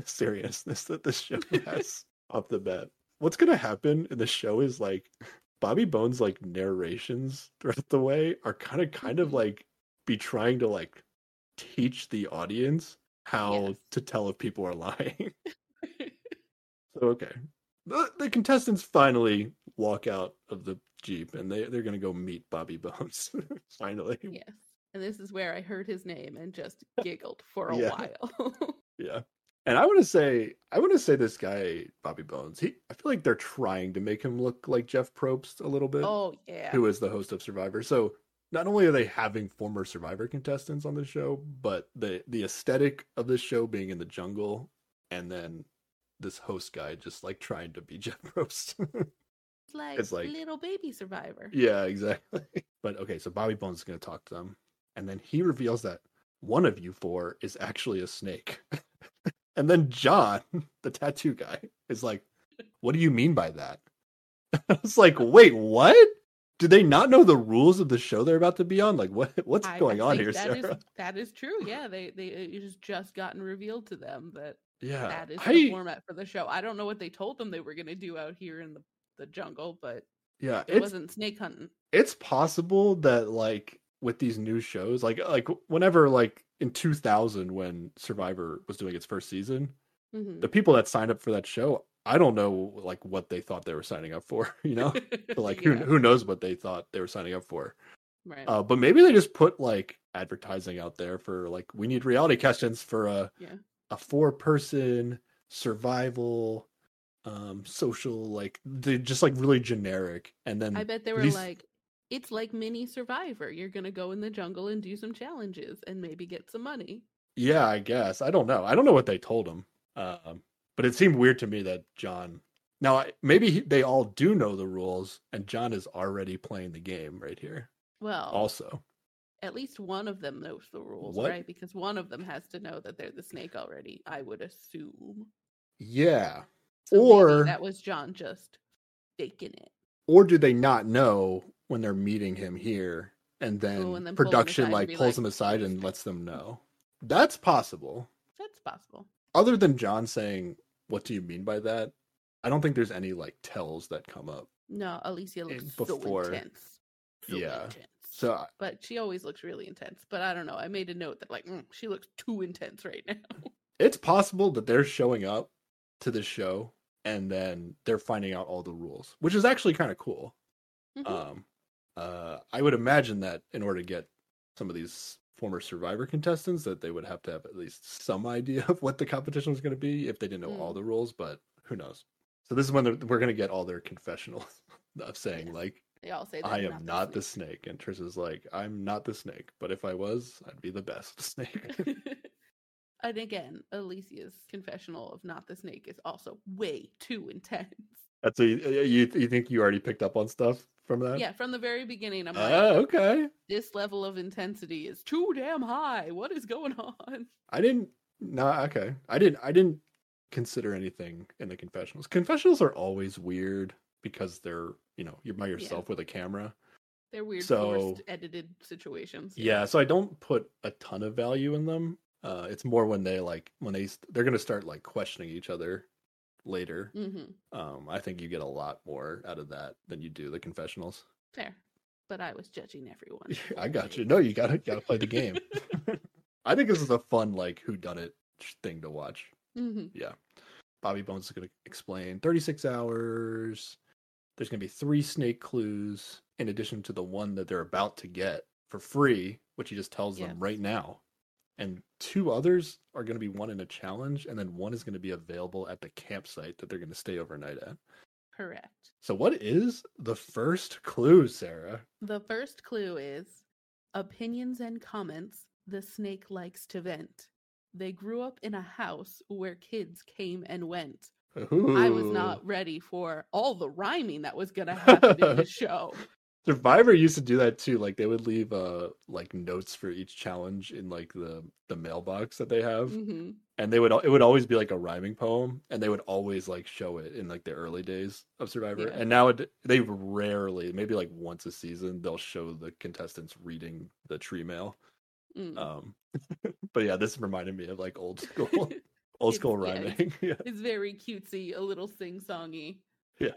seriousness that this show has off the bat. What's gonna happen in the show is like Bobby Bones like narrations throughout the way are kind of kind of Mhm. like be trying to like teach the audience how Yes. to tell if people are lying. so okay. The, the contestants finally walk out of the Jeep and they, they're gonna go meet Bobby Bones. finally. yes. And this is where I heard his name and just giggled for a Yeah. while. Yeah. And I want to say, I want to say this guy, Bobby Bones, he, I feel like they're trying to make him look like Jeff Probst a little bit, oh yeah. who is the host of Survivor. So not only are they having former Survivor contestants on the show, but the, the aesthetic of this show being in the jungle and then this host guy just like trying to be Jeff Probst. It's like, it's like- little baby survivor. yeah, exactly. But okay, so Bobby Bones is going to talk to them. And then he reveals that one of you four is actually a snake. and then John, the tattoo guy, is like, What do you mean by that? I was like, Wait, what? Do they not know the rules of the show they're about to be on? Like, what what's I- I going on here, that is- Sarah? that is true. Yeah, they they it has just gotten revealed to them that yeah, that is I, the format for the show. I don't know what they told them they were going to do out here in the, the jungle, but yeah, it wasn't snake hunting. it's possible that like with these new shows, like like whenever like in 2000 when Survivor was doing its first season, Mhm. the people that signed up for that show, I don't know like what they thought they were signing up for, you know? So, like who who knows what they thought they were signing up for. right. Uh but maybe they just put like advertising out there for like we need reality questions for a Yeah. a four person survival um social like they're just like really generic and then I bet they were like, it's like mini survivor. You're going to go in the jungle and do some challenges and maybe get some money. Yeah, I guess. I don't know. I don't know what they told him. Um, but it seemed weird to me that John. Now, I- maybe he, they all do know the rules, and John is already playing the game right here. Well, Also, at least one of them knows the rules, What? right? Because one of them has to know that they're the snake already. I would assume. Yeah. So Or- that was John just faking it. Or do they not know when they're meeting him here and then, Oh, and then production like pulls like, them aside and lets them know? That's possible. That's possible. Other than John saying, "What do you mean by that?" I don't think there's any like tells that come up. No, Alicia looks so before- intense. So yeah. intense. So I- but she always looks really intense. But I don't know. I made a note that like mm, she looks too intense right now. it's possible that they're showing up to the show and then they're finding out all the rules, which is actually kind of cool. Mhm. Um, uh, I would imagine that in order to get some of these former Survivor contestants, that they would have to have at least some idea of what the competition was going to be if they didn't know all Mm. the rules. But who knows? So this is when we're going to get all their confessionals of saying like, they all say "I am not the snake. snake," and Trish is like, "I'm not the snake, but if I was, I'd be the best snake." and again, Alicia's confessional of not the snake is also way too intense. That's a, uh, you. You think you already picked up on stuff from that? Yeah, from the very beginning, I'm like, Oh, okay. this level of intensity is too damn high. What is going on? I didn't. No, okay. I didn't. I didn't consider anything in the confessionals. Confessionals are always weird because they're you know you're by yourself with a camera. They're weird, So- forced, edited situations. Yeah, so I don't put a ton of value in them. Uh, it's more when they like when they they're gonna start like questioning each other later. hmm Um, I think you get a lot more out of that than you do the confessionals. Fair. But I was judging everyone. I got you. No, you gotta gotta play the game. I think this is a fun like who done it thing to watch. Mm-hmm. yeah. Bobby Bones is going to explain 36 hours. There's going to be three snake clues in addition to the one that they're about to get for free, which he just tells them right now. And two others are going to be one in a challenge, and then one is going to be available at the campsite that they're going to stay overnight at. Correct. So, what is the first clue, Sarah? The first clue is opinions and comments the snake likes to vent. They grew up in a house where kids came and went. I was not ready for all the rhyming that was going to happen in this show. Survivor used to do that too. Like they would leave uh like notes for each challenge in like the the mailbox that they have, hmm and they would it would always be like a rhyming poem, and they would always like show it in like the early days of Survivor. Yeah. And now it, they rarely, maybe like once a season, they'll show the contestants reading the tree mail. Mm. Um, but yeah, this reminded me of like old school old It's- school yeah, it's- rhyming. yeah. it's very cutesy, a little sing songy. Yeah.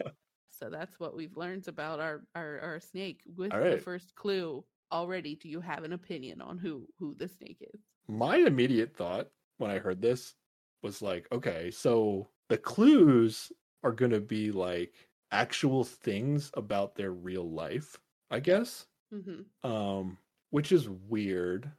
So that's what we've learned about our our, our snake with All the first clue. Already, do you have an opinion on who who the snake is? my immediate thought when I heard this was like, okay, so the clues are going to be like actual things about their real life, I guess. hmm Um, which is weird,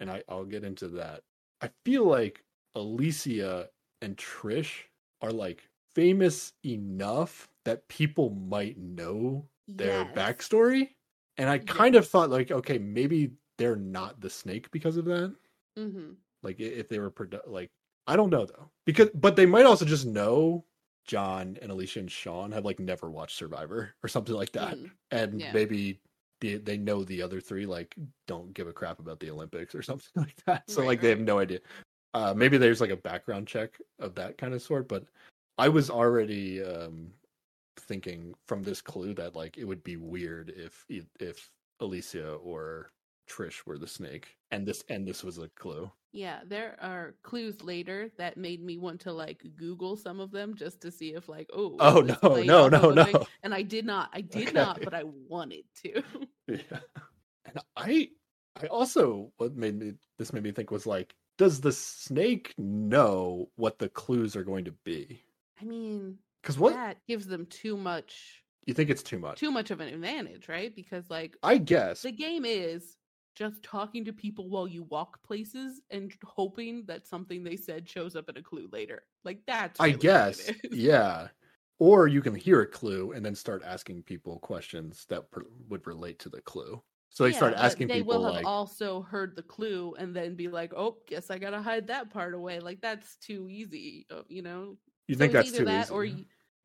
and I I'll get into that. I feel like Alicia and Trish are like famous enough that people might know their Yes. backstory, and I kind of thought like, okay, maybe they're not the snake because of that. Hmm like if they were produ- like i don't know though. Because but they might also just know john and alicia and sean have like never watched survivor or something like that. Mm, and yeah. maybe they, they know the other three like don't give a crap about the olympics or something like that. So Right, like they have no idea. Uh maybe there's like a background check of that kind of sort but i was already um thinking from this clue that like it would be weird if if alicia or trish were the snake and this and this was a clue Yeah, there are clues later that made me want to like Google some of them just to see if like oh Oh, no, no, no, thing? no. and I did not I did Okay. not but I wanted to Yeah. And I I also what made me this made me think was like, does the snake know what the clues are going to be? I mean Because what that gives them too much you think it's too much? too much of an advantage right because like I guess. the game is just talking to people while you walk places and hoping that something they said shows up in a clue later like that's I really it guess. Yeah. Or you can hear a clue and then start asking people questions that per- would relate to the clue. So they Yeah, start asking they people will have like, also heard the clue and then be like, "Oh, guess I gotta hide that part away." Like that's too easy, uh, you know. "You So think that's either too that easy?" or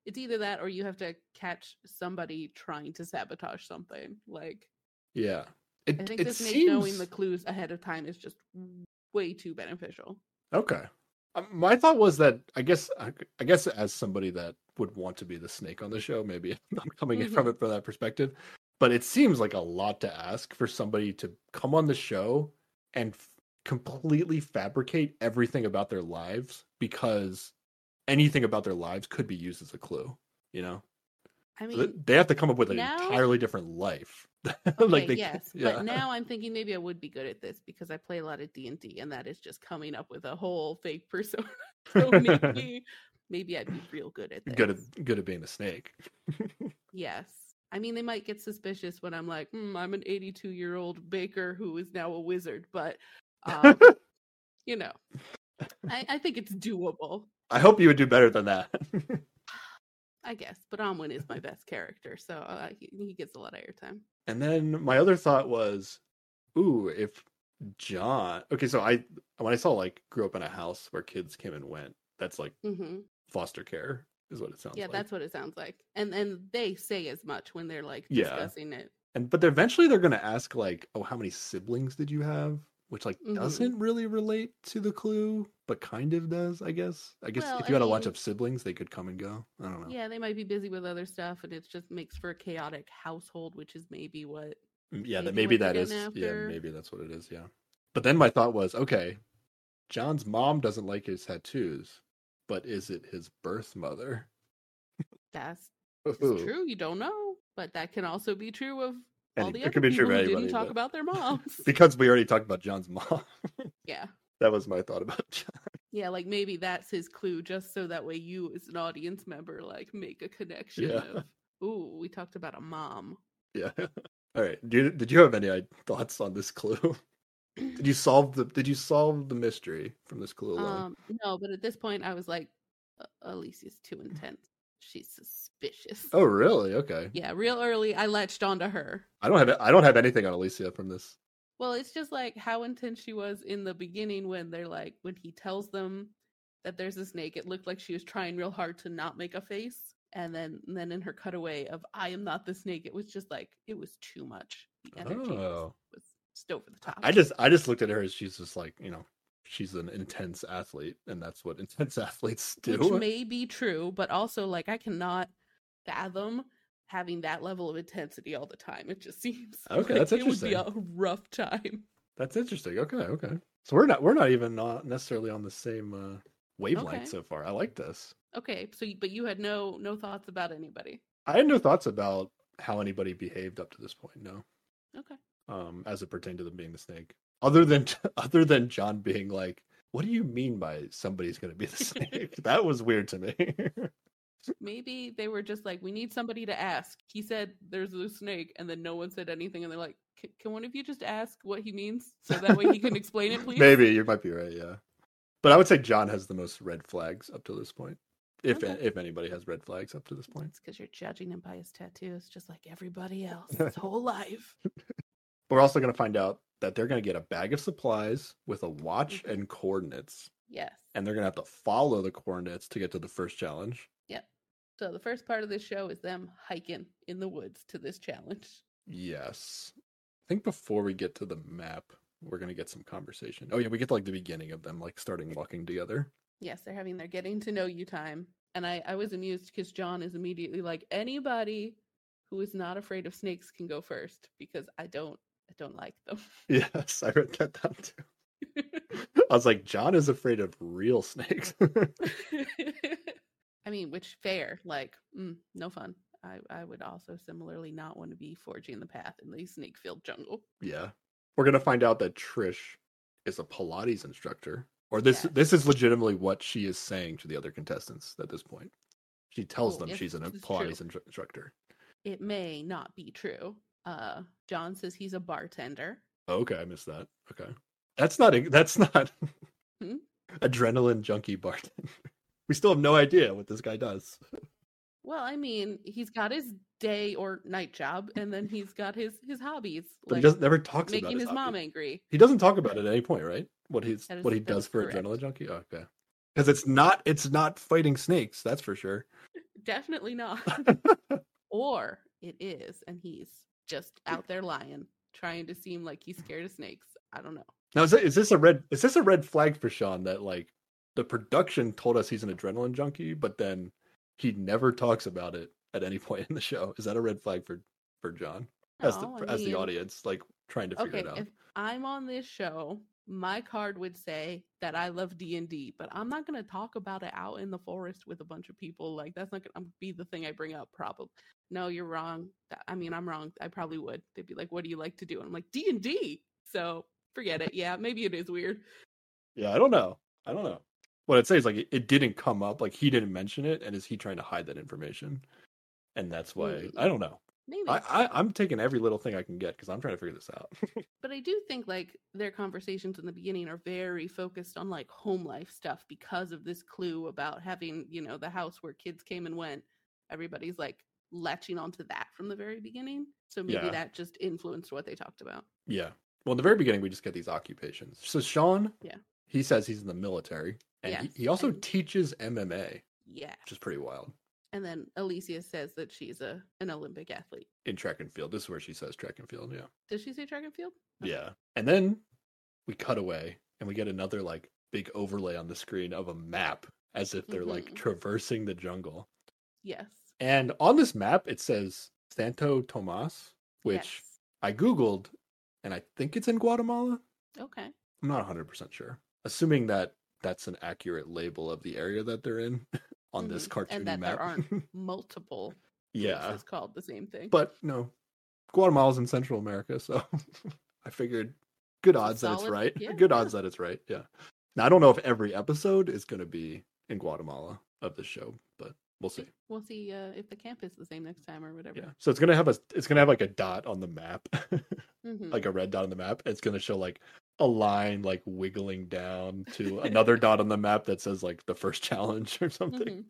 it's either that or you have to catch somebody trying to sabotage something. Like Yeah. It, I think this makes knowing the clues ahead of time is just way too beneficial. okay. Um, my thought was that I guess I, I guess as somebody that would want to be the snake on the show, maybe I'm coming in from it from that perspective. But it seems like a lot to ask for somebody to come on the show and f- completely fabricate everything about their lives because anything about their lives could be used as a clue. You know, I mean, th- they have to come up with an now- entirely different life. okay, like they, yes, yeah. but now I'm thinking maybe I would be good at this because I play a lot of D and D, and that is just coming up with a whole fake persona. so maybe, maybe I'd be real good at this. good at good at being a snake. Yes. I mean, they might get suspicious when I'm like, hmm, I'm an 82 year old baker who is now a wizard, but, um, you know, I, I think it's doable, I hope you would do better than that. I guess. But Amwin is my best character, so uh, he, he gets a lot of airtime. and then my other thought was, ooh, if John. Okay, so I when I saw like grew up in a house where kids came and went, that's like hmm foster care is what it sounds like. Yeah, like. that's what it sounds like. And and they say as much when they're like Yeah. discussing it. and but eventually they're gonna ask like, oh, how many siblings did you have? Which like Mhm. doesn't really relate to the clue, but kind of does, I guess. I guess Well, if I you had a bunch of siblings, they could come and go. I don't know. Yeah, they might be busy with other stuff, and it just makes for a chaotic household, which is maybe what. Yeah, that maybe that is. what that they're is. getting Yeah, maybe that's what it is. Yeah. But then my thought was, okay, John's mom doesn't like his tattoos, but is it his birth mother? That's true. You don't know, but that can also be true of all Any- the it could be true anybody, didn't talk but- about their moms. because we already talked about John's mom. yeah, that was my thought about John. yeah, like maybe that's his clue, just so that way you, as an audience member, like make a connection. Yeah. Of, Ooh, we talked about a mom. Yeah. All right. Did you, did you have any thoughts on this clue? did you solve the Did you solve the mystery from this clue alone? Um, no, but at this point, I was like, "Uh, Alicia's too intense. She's suspicious. oh, really? Okay. Yeah, real early, I latched onto her. I don't have I don't have anything on Alicia from this. Well, it's just like how intense she was in the beginning when they're like when he tells them that there's a snake. It looked like she was trying real hard to not make a face, and then and then in her cutaway of "I am not the snake," it was just like it was too much. The energy was, Oh. was just over the top. I just I just looked at her as she's just like you know she's an intense athlete and that's what intense athletes do. which may be true, but also like I cannot fathom having that level of intensity all the time. It just seems Okay, like that's it would be a rough time. That's interesting. Okay, okay. So we're not we're not even not necessarily on the same uh, wavelength Okay. so far. I like this. Okay, so but you had no no thoughts about anybody. I had no thoughts about how anybody behaved up to this point. No, Okay. um, as it pertained to them being the snake. Other than other than John being like, "What do you mean by somebody's going to be the snake?" that was weird to me. Maybe they were just like, we need somebody to ask. He said there's a snake, and then no one said anything, and they're like, "Can- one of you just ask what he means so that way he can explain it, please? Maybe you might be right. Yeah, but I would say John has the most red flags up to this point. If Okay. if anybody has red flags up to this point, It's because you're judging him by his tattoos, just like everybody else his whole life. we're also going to find out that they're going to get a bag of supplies with a watch Mhm. and coordinates, Yes. and they're going to have to follow the coordinates to get to the first challenge. Yep. So the first part of this show is them hiking in the woods to this challenge. Yes. I think before we get to the map, we're gonna get some conversation. Oh yeah, we get to like the beginning of them like starting walking together. Yes, they're having their getting to know you time. And I, I was amused because John is immediately like, anybody who is not afraid of snakes can go first because I don't I don't like them. Yes, I read that down too. I was like, John is afraid of real snakes. I mean, which fair, like, mm, no fun. I, I would also similarly not want to be forging the path in the snake filled jungle. yeah. We're gonna find out that Trish is a Pilates instructor. Or this Yes. this is legitimately what she is saying to the other contestants at this point. She tells Oh, them she's an Pilates instru- instructor. It may not be true. Uh, John says he's a bartender. Oh, okay, I missed that. Okay. That's not a- that's not Hmm? adrenaline junkie bartender. We still have no idea what this guy does. Well, I mean, he's got his day or night job, and then he's got his his hobbies, But like he doesn't never talks about making his hobby. mom angry. He doesn't talk about it at any point, right? What he's is- what he does for correct. adrenaline junkie. Oh, okay, because it's not it's not fighting snakes. That's for sure. Definitely not. or it is, and he's just out there lying. trying to seem like he's scared of snakes. I don't know. Now is, this a red is this a red flag for Sean that like the production told us he's an adrenaline junkie, but then he never talks about it at any point in the show? Is that a red flag for for John as the oh, I as the audience like trying to figure Okay, it out? if I'm on this show, my card would say that I love D and D, but I'm not gonna talk about it out in the forest with a bunch of people. Like that's not gonna be the thing I bring up. Probably. No, you're wrong. I mean, I'm wrong. I probably would. They'd be like, "What do you like to do?" And I'm like, D and D. So forget it. Yeah, maybe it is weird. Yeah, I don't know. I don't know. What it says like it, it didn't come up, like he didn't mention it, and is he trying to hide that information? And that's why Mm. I don't know. Maybe. I, I I'm taking every little thing I can get because I'm trying to figure this out. but I do think like their conversations in the beginning are very focused on like home life stuff because of this clue about having, you know, the house where kids came and went. Everybody's like latching onto that from the very beginning. So maybe Yeah. that just influenced what they talked about. yeah. Well, in the very beginning, we just get these occupations. So Sean, Yeah. he says he's in the military, and Yes, he, he also and- teaches MMA, Yeah. which is pretty wild And then Alicia says that she's a an Olympic athlete. in track and field. This is where she says track and field. Yeah. Does she say track and field? Okay. Yeah. And then we cut away and we get another like big overlay on the screen of a map as if they're like Mhm. traversing the jungle. Yes. And on this map it says Santo Tomas, which Yes. I googled and I think it's in Guatemala. Okay. I'm not 100% sure. Assuming that that's an accurate label of the area that they're in on this Mhm. cartoony And that map. there aren't multiple yeah. It's called the same thing. But no. Guatemala's in Central America, so I figured good odds that it's right. yeah, good yeah. odds that it's right. Yeah. Now I don't know if every episode is going to be in Guatemala of the show, but we'll see. we'll see uh, if the camp is the same next time or whatever. Yeah. So it's going to have a it's going to have like a dot on the map, Mhm. like a red dot on the map. It's going to show like a line like wiggling down to another dot on the map that says like the first challenge or something. Mhm.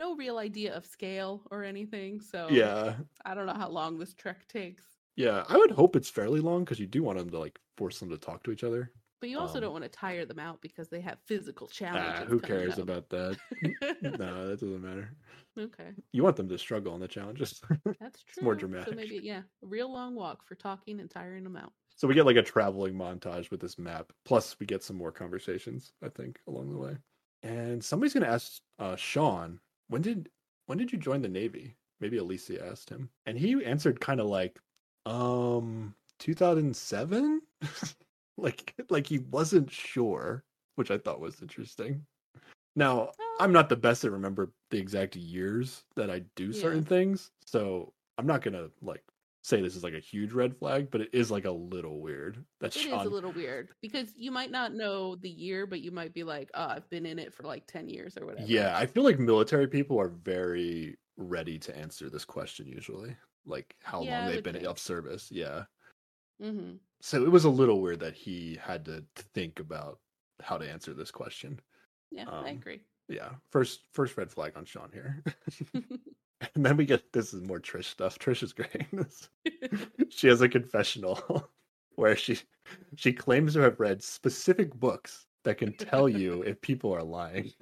No real idea of scale or anything, so Yeah. I don't know how long this trek takes. Yeah, I would hope it's fairly long because you do want them to like force them to talk to each other. But you also Um, don't want to tire them out because they have physical challenges. Ah, who cares up. about that? no, that doesn't matter. okay, You want them to struggle on the challenges. that's true. more dramatic. So maybe yeah, a real long walk for talking and tiring them out. So we get like a traveling montage with this map. Plus, we get some more conversations, I think, along the way. And somebody's gonna ask uh, Sean, when did when did you join the Navy? Maybe Alicia asked him, and he answered kind of like, um, 2007, like like he wasn't sure, which I thought was interesting. Now, I'm not the best at remember the exact years that I do certain Yeah. things, so I'm not gonna like say this is like a huge red flag, but it is like a little weird that It is Sean. a little weird because you might not know the year, but you might be like, "Oh, I've been in it for like ten years or whatever." Yeah, I feel like military people are very ready to answer this question usually, like how Yeah, long they've been think. of service. Yeah, hmm so it was a little weird that he had to think about how to answer this question. Yeah, I Um, agree. Yeah, first first red flag on Sean here, and then we get this is more Trish stuff. Trish is great. She has a confessional where she she claims to have read specific books that can tell you if people are lying.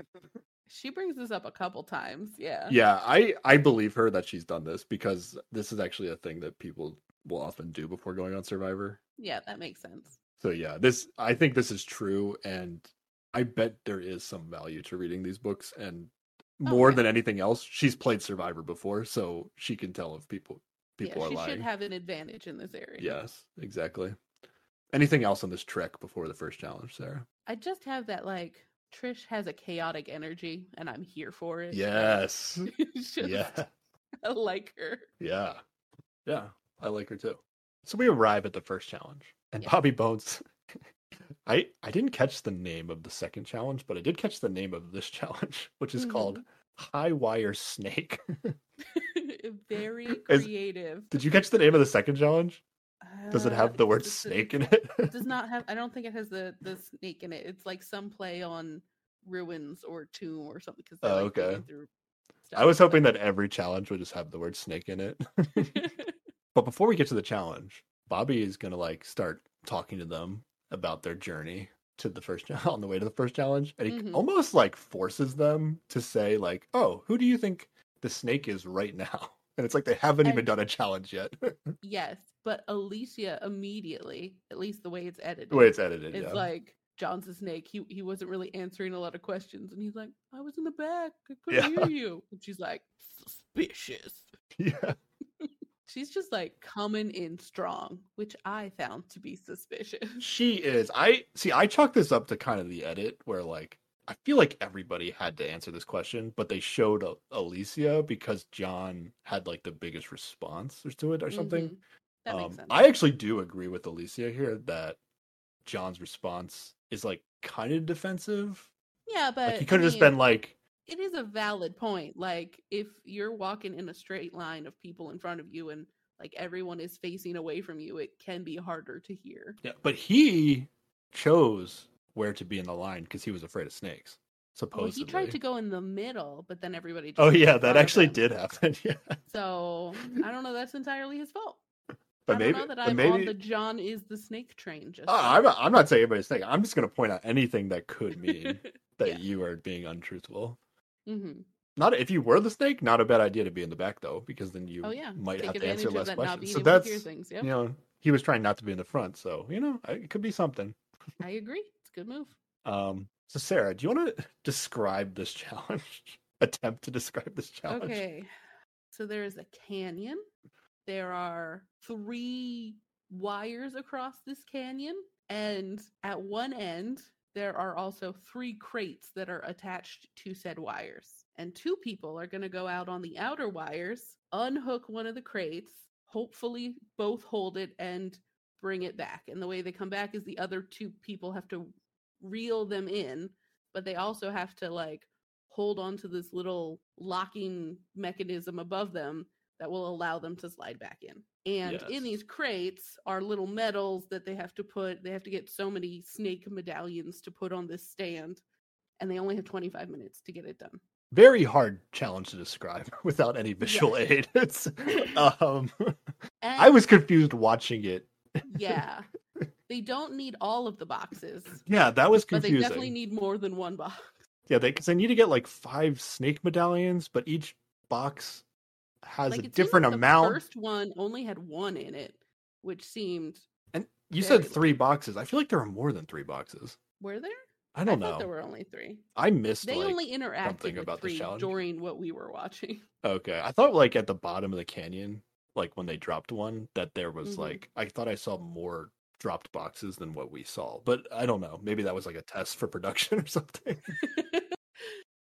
she brings this up a couple times. Yeah. Yeah, I I believe her that she's done this because this is actually a thing that people will often do before going on Survivor. Yeah, that makes sense. So yeah, this I think this is true and I bet there is some value to reading these books and more yeah. than anything else, she's played Survivor before, so she can tell if people people yeah, are she should have an advantage in this area. Yes, exactly. Anything else on this trek before the first challenge, Sarah? I just have that like Trish has a chaotic energy and I'm here for it. Yes. Just, yeah. I like her. Yeah. Yeah. I like her too. So we arrive at the first challenge. And Yeah. Bobby Bones I I didn't catch the name of the second challenge, but I did catch the name of this challenge, which is called Mm-hmm. High Wire Snake. Very Is- creative. did you catch the name of the second challenge? Does it Uh, have the word snake in it? It does not have I don't think it has the the snake in it. It's like some play on ruins or tomb or something because Oh, like okay. I was hoping that every challenge would just have the word snake in it. but- But before we get to the challenge, Bobby is gonna like start talking to them about their journey to the first on the way to the first challenge, and he Mhm. almost like forces them to say like, "Oh, who do you think the snake is right now?" And it's like they haven't even done a challenge yet. Yes, but Alicia immediately, at least the way it's edited, the way it's edited, it's yeah. like John's a snake. He he wasn't really answering a lot of questions, and he's like, "I was in the back. I couldn't Yeah. hear you." And she's like, "Suspicious." yeah. She's just like coming in strong, which I found to be suspicious. She is. I see. I chalk this up to kind of the edit where, like, I feel like everybody had to answer this question, but they showed Alicia because John had like the biggest response to it or something. Mhm. That makes Um, sense. I actually do agree with Alicia here that John's response is like kind of defensive. yeah, but Like he could have just been like, it is a valid point. Like if you're walking in a straight line of people in front of you and like everyone is facing away from you, it can be harder to hear. yeah. But he chose where to be in the line because he was afraid of snakes. Well, Supposedly. he tried to go in the middle, but then everybody. Just Oh yeah, that actually did happen. Yeah. So I don't know. That's entirely his fault. But I maybe, don't know that I'm maybe on the John is the snake train. Just Uh. I'm, not, I'm not saying anybody's snake. I'm just going to point out anything that could mean that Yeah. you are being untruthful. Hmm Not if you were the snake, not a bad idea to be in the back though, because then you Oh yeah, might take have to answer less that questions. So able to hear that's things. Yeah, you know he was trying not to be in the front, so you know it could be something. I agree. It's a good move. Um, so Sarah, do you want to describe this challenge? Attempt to describe this challenge. Okay. So there is a canyon. There are three wires across this canyon. And at one end, there are also three crates that are attached to said wires. And two people are going to go out on the outer wires, unhook one of the crates, hopefully both hold it and bring it back. And the way they come back is the other two people have to reel them in, but they also have to like hold on to this little locking mechanism above them that will allow them to slide back in. And in these crates are little medals that they have to put, they have to get so many snake medallions to put on this stand. And they only have 25 minutes to get it done. Very hard challenge to describe without any visual aid. It's um, I was confused watching it. yeah. They don't need all of the boxes, Yeah, that was but they definitely need more than one box. Yeah, they because they need to get like five snake medallions, but each box has Like a different like amount. The first one only had one in it, which seemed And you said three boxes. I feel like there are more than three boxes. were there? I don't I know. there were only three. I missed They like only interacted about three challenge. during what we were watching. okay. I thought like at the bottom of the canyon, like when they dropped one, that there was Mhm. like I thought I saw more dropped boxes than what we saw. But I don't know. Maybe that was like a test for production or something.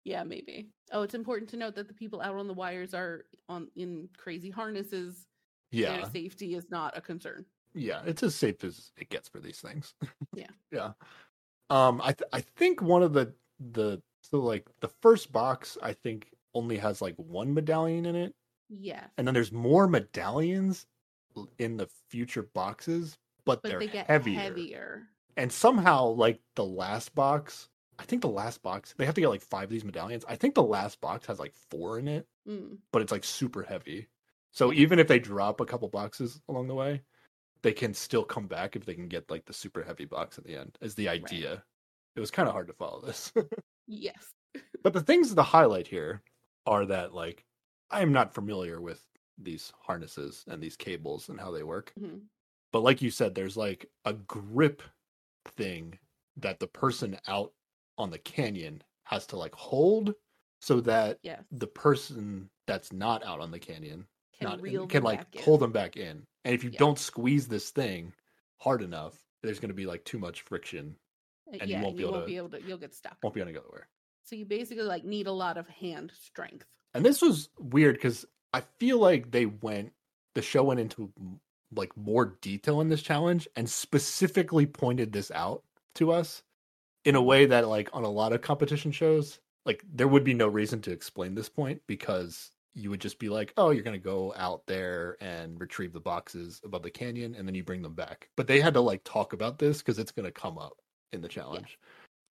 yeah, maybe. Oh, it's important to note that the people out on the wires are on in crazy harnesses. yeah. Their safety is not a concern. yeah it's as safe as it gets for these things Yeah. yeah um i th- i think one of the the so like the first box i think only has like one medallion in it Yeah. and then there's more medallions in the future boxes but, but they're they get heavier. heavier. and somehow like the last box i think the last box they have to get like five of these medallions i think the last box has like four in it Mm. but it's like super heavy. So even if they drop a couple boxes along the way, they can still come back if they can get like the super heavy box at the end. Is the idea. It was kind of hard to follow this. Yes. but the things to highlight here are that like I am not familiar with these harnesses and these cables and how they work. Mhm. But like you said, there's like a grip thing that the person out on the canyon has to like hold so that Yes. the person that's not out on the canyon Can not can like pull them back in. And if you Yeah. don't squeeze this thing hard enough, there's going to be like too much friction. Uh, and you won't be you able won't to- be able to. You'll get stuck. Won't be able to go anywhere. So you basically like need a lot of hand strength. And this was weird because I feel like they went the show went into like more detail in this challenge and specifically pointed this out to us in a way that like on a lot of competition shows like there would be no reason to explain this point because you would just be like oh you're going to go out there and retrieve the boxes above the canyon and then you bring them back. But they had to like talk about this because it's going to come up in the challenge.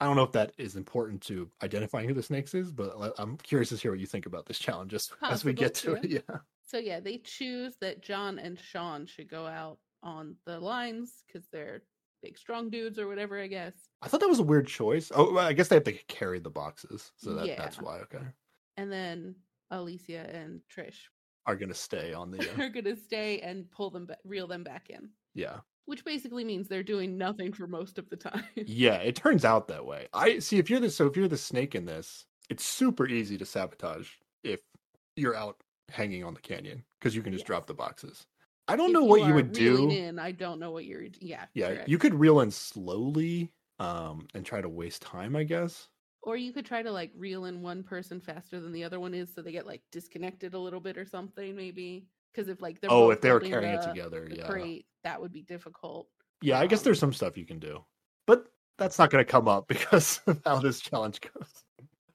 I don't know if that is important to identifying who the snakes is but i'm curious to hear what you think about this challenge as, as we get to it. yeah. So yeah, they choose that John and Sean should go out on the lines because they're big, strong dudes or whatever. I guess. i thought that was a weird choice oh i guess they have to carry the boxes so that, that's why okay And then Alicia and Trish are gonna stay on the. Uh, are going to stay and pull them, ba- reel them back in, yeah, which basically means they're doing nothing for most of the time. yeah. It turns out that way. I see. If you're the so if you're the snake in this, it's super easy to sabotage if you're out hanging on the canyon because you can just Yes. drop the boxes. I don't If know what you are would do. In, I don't know what you're. Yeah, Yeah, correct. you could reel in slowly, um, and try to waste time. I guess. Or you could try to like reel in one person faster than the other one is, so they get like disconnected a little bit or something, maybe. Because if like they're oh, if they were carrying it together, yeah, crate, that would be difficult. yeah. I guess um, there's some stuff you can do, but that's not going to come up because of how this challenge goes.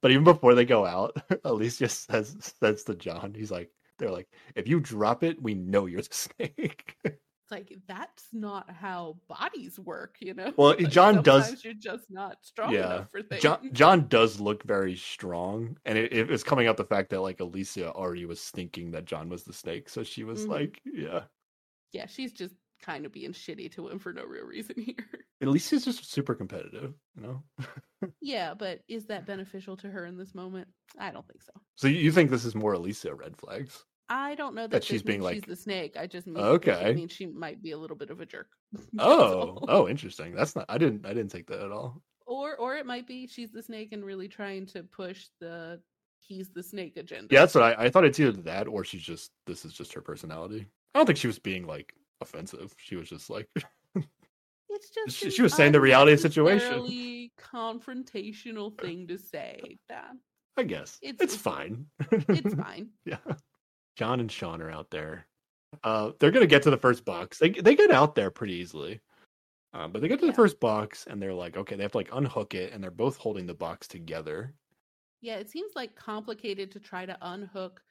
But even before they go out, Alicia says says to John, he's like, they're like, if you drop it, we know you're the snake. It's like that's not how bodies work, you know. Well, Like, John does- You're just not strong Yeah, enough for things. John John does look very strong, and it, it was coming out the fact that like Alicia already was thinking that John was the snake, so she was Mhm. like, yeah. Yeah, she's just kind of being shitty to him for no real reason here. Alicia's just super competitive, you know. yeah, but is that beneficial to her in this moment? I don't think so. So you think this is more Alicia red flags? I don't know that, That she's being, like- she's the snake. I just mean Okay. I mean she might be a little bit of a jerk. Oh, oh, interesting. That's not. I didn't. I didn't take that at all. Or or it might be she's the snake and really trying to push the he's the snake agenda. Yeah, that's what I, I thought. It's either that or she's just. This is just her personality. I don't think she was being like offensive. She was just like, It's just She- she was saying the reality of the situation. confrontational thing to say. That I guess It's- it's, fine. it's fine. Yeah. John and Sean are out there. Uh, they're gonna get to the first box. They they get out there pretty easily. Um, but they get to Yeah. the first box and they're like, okay, they have to like unhook it, and they're both holding the box together. Yeah, it seems like complicated to try to unhook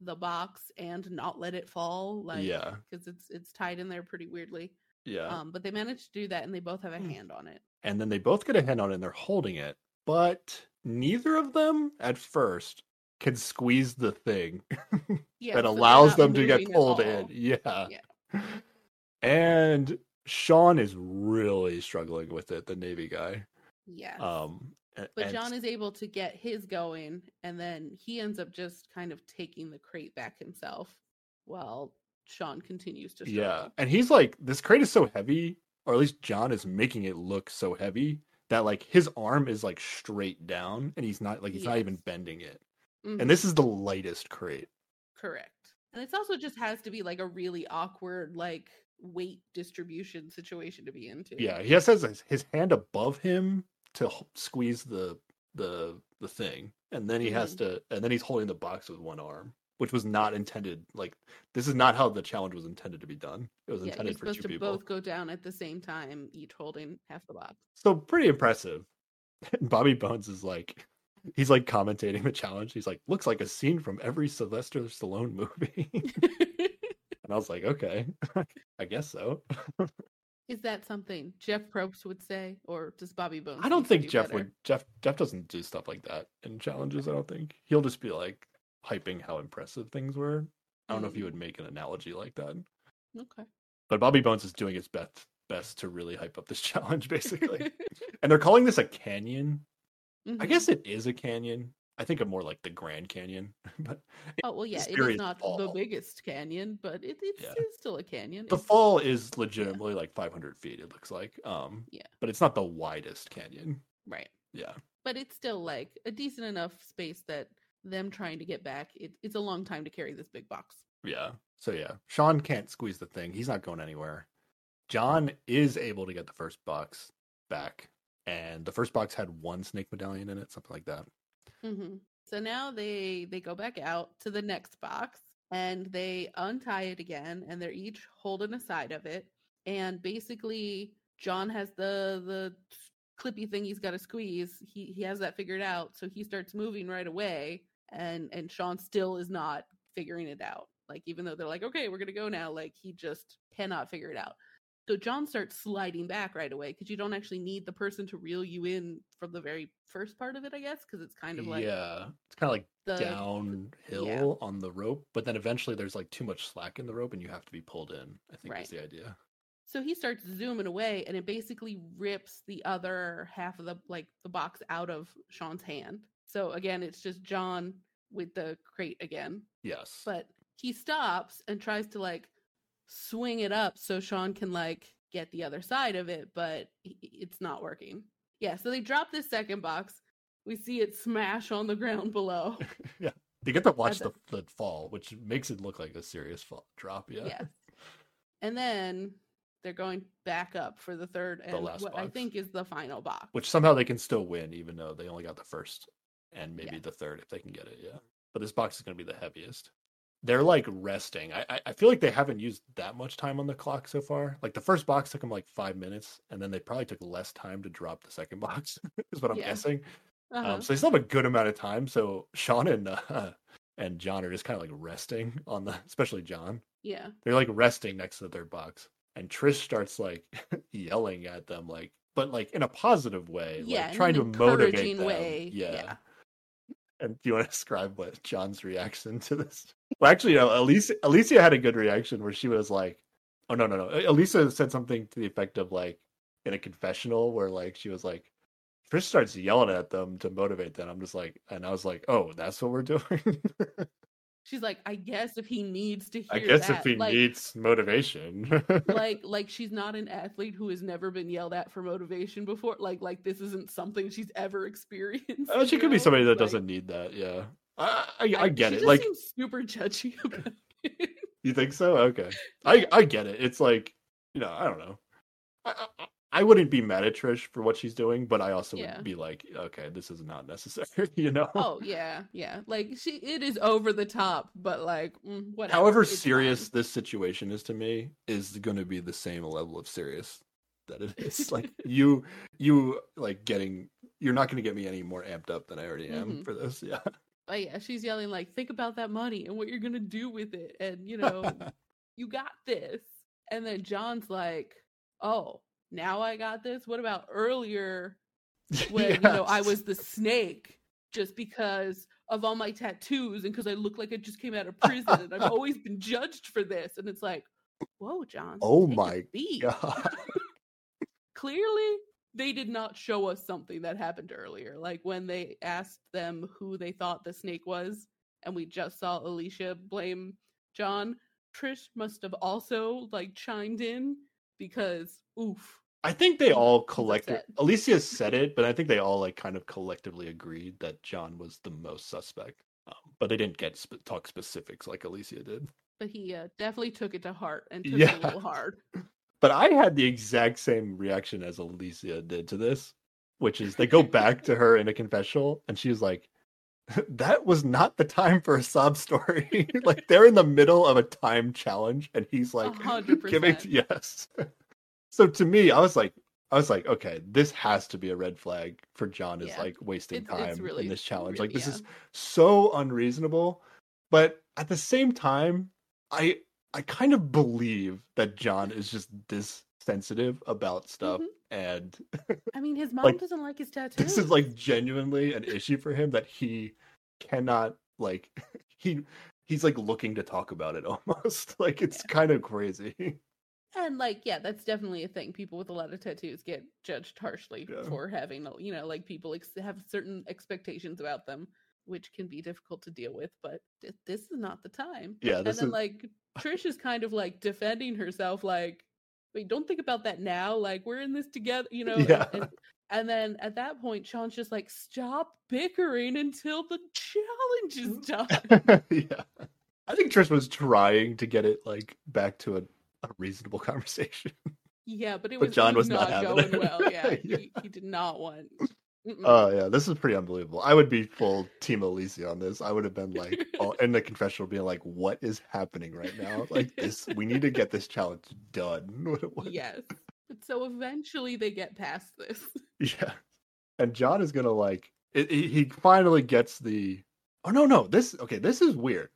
the box and not let it fall. Like yeah, because it's it's tied in there pretty weirdly. yeah. Um, but they managed to do that, and they both have a Hmm. hand on it. and then they both get a hand on it and they're holding it, but neither of them at first can squeeze the thing Yeah, that so allows them to get pulled in. Yeah. Yeah. And Sean is really struggling with it, the Navy guy. yeah Um but John is able to get his going, and then he ends up just kind of taking the crate back himself, while Sean continues to struggle. Yeah. And he's like, this crate is so heavy, or at least John is making it look so heavy that like his arm is like straight down and he's not like he's not even bending it. Mhm, And this is the lightest crate. correct. And it's also just has to be like a really awkward like weight distribution situation to be into. Yeah, he has his, his hand above him to squeeze the the the thing, and then he has mm-hmm. to, and then he's holding the box with one arm, which was not intended. Like this is not how the challenge was intended to be done. It was Yeah, you're intended for supposed two to people. both go down at the same time, each holding half the box. So pretty impressive. Bobby Bones is like, he's like commentating the challenge. He's like, looks like a scene from every Sylvester Stallone movie. and I was like, okay, I guess so. Is that something Jeff Probst would say, or does Bobby Bones? I don't think do Jeff better? would. Jeff Jeff doesn't do stuff like that in challenges. I don't think he'll just be like hyping how impressive things were. I don't know if he Mm. would make an analogy like that. Okay. But Bobby Bones is doing his best best to really hype up this challenge, basically. and they're calling this a canyon. I Mhm. guess it is a canyon. I think of more like the Grand Canyon, but Oh well, yeah, it is not the biggest canyon, but it, it's, Yeah. it's still a canyon. the It's- fall is legitimately like 500 feet. It looks like, um, Yeah. but it's not the widest canyon. right, Yeah, but it's still like a decent enough space that them trying to get back. It, it's a long time to carry this big box. Yeah. So yeah, Sean can't squeeze the thing. He's not going anywhere. John is able to get the first box back, and the first box had one snake medallion in it, something like that. Hmm So now they they go back out to the next box and they untie it again, and they're each holding a side of it. And basically, John has the the clippy thing he's got to squeeze. He he has that figured out, so he starts moving right away. And and Sean still is not figuring it out. Like even though they're like, okay, we're gonna go now, like he just cannot figure it out. So John starts sliding back right away because you don't actually need the person to reel you in from the very first part of it, I guess, because it's kind of like yeah, it's kind of like the downhill on the rope, but then eventually there's like too much slack in the rope, and you have to be pulled in. I think Right. is the idea. So he starts zooming away, and it basically rips the other half of the like the box out of Sean's hand. So again, it's just John with the crate again. Yes. But he stops and tries to like swing it up so Sean can like get the other side of it, but it's not working. Yeah, so they drop this second box. We see it smash on the ground below. Yeah. You get to watch the- the, the fall, which makes it look like a serious fall drop. Yeah. Yes. And then they're going back up for the third and last what I think is the final box. Which somehow they can still win, even though they only got the first and maybe Yeah. the third if they can get it. Yeah. But this box is going to be the heaviest. They're like resting. I, I feel like they haven't used that much time on the clock so far. Like the first box took them like five minutes, and then they probably took less time to drop the second box. is what I'm Yeah. guessing. Uh-huh. Um, so they still have a good amount of time. So Sean and uh, and John are just kind of like resting on the, especially John. yeah. They're like resting next to their box, and Trish starts like yelling at them, like, but like in a positive way, Yeah. like trying to motivate them. way. Yeah. yeah. Do you want to describe what John's reaction to this? Well, actually, no. Alicia, Alicia had a good reaction where she was like, "Oh no, no, no." Alicia said something to the effect of like in a confessional where like she was like. Trish starts yelling at them to motivate them. I'm just like, and I was like, "Oh, that's what we're doing." She's like, I guess if he needs to hear I guess that, if he like, needs motivation, like like she's not an athlete who has never been yelled at for motivation before. Like like this isn't something she's ever experienced. Uh, she could be somebody that Like, doesn't need that. Yeah, I I, I get it. Like, super judgy about it. you think so? Okay, I I get it. It's like you know, I don't know. I, I, wouldn't be mad at Trish for what she's doing, but I also Yeah. would be like, okay, this is not necessary. You know. oh yeah, yeah. Like she, it is over the top, but like mm, whatever. However it's serious fine. this situation is to me is going to be the same level of serious that it is. like you, you like getting. You're not going to get me any more amped up than I already am Mhm. for this. Yeah. But yeah, she's yelling like, "Think about that money and what you're gonna do with it, and you know, you got this." And then John's like, "Oh, now I got this. What about earlier when you know I was the snake just because of all my tattoos and because I look like I just came out of prison and I've always been judged for this?" And it's like, "Whoa, John! Oh my. God. Clearly, they did not show us something that happened earlier. Like when they asked them who they thought the snake was, and we just saw Alicia blame John. Trish must have also like chimed in because oof. I think they all collected. Alicia said it, but I think they all like kind of collectively agreed that John was the most suspect. Um, but they didn't get sp- talk specifics like Alicia did. But he uh, definitely took it to heart and took Yeah. it a little hard. But I had the exact same reaction as Alicia did to this, which is they go back to her in a confessional, and she was like, "That was not the time for a sob story. like they're in the middle of a time challenge, and he's like, hundred giving yes." So to me, I was like, I was like, okay, this has to be a red flag for John is Yeah. like wasting It's- it's time really- in this challenge. really- like this yeah. is so unreasonable. But at the same time, I I kind of believe that John is just this sensitive about stuff Mhm. and I mean, his mom Like, doesn't like his tattoos. this is like genuinely an issue for him that he cannot like he he's like looking to talk about it almost. like it's kind of crazy. And like, yeah, that's definitely a thing. People with a lot of tattoos get judged harshly Yeah. for having, you know, like people ex- have certain expectations about them, which can be difficult to deal with. But th- this is not the time. Yeah, and then is like Trish is kind of like defending herself, like, wait, don't think about that now. Like we're in this together, you know. and- Yeah. And, and then at that point, Sean's just like, stop bickering until the challenge is done. yeah. I think Trish was trying to get it like back to a, a reasonable conversation. yeah, but it But was, John was not not, going it. well. Yeah, Yeah. He, he did not want. Oh yeah, this is pretty unbelievable. I would be full team Alicia on this. I would have been like all, in the confessional being like, what is happening right now? Like this we need to get this challenge done. Yes. But so eventually they get past this. Yeah. And John is gonna like it, he, he finally gets the oh no no this okay this is weird.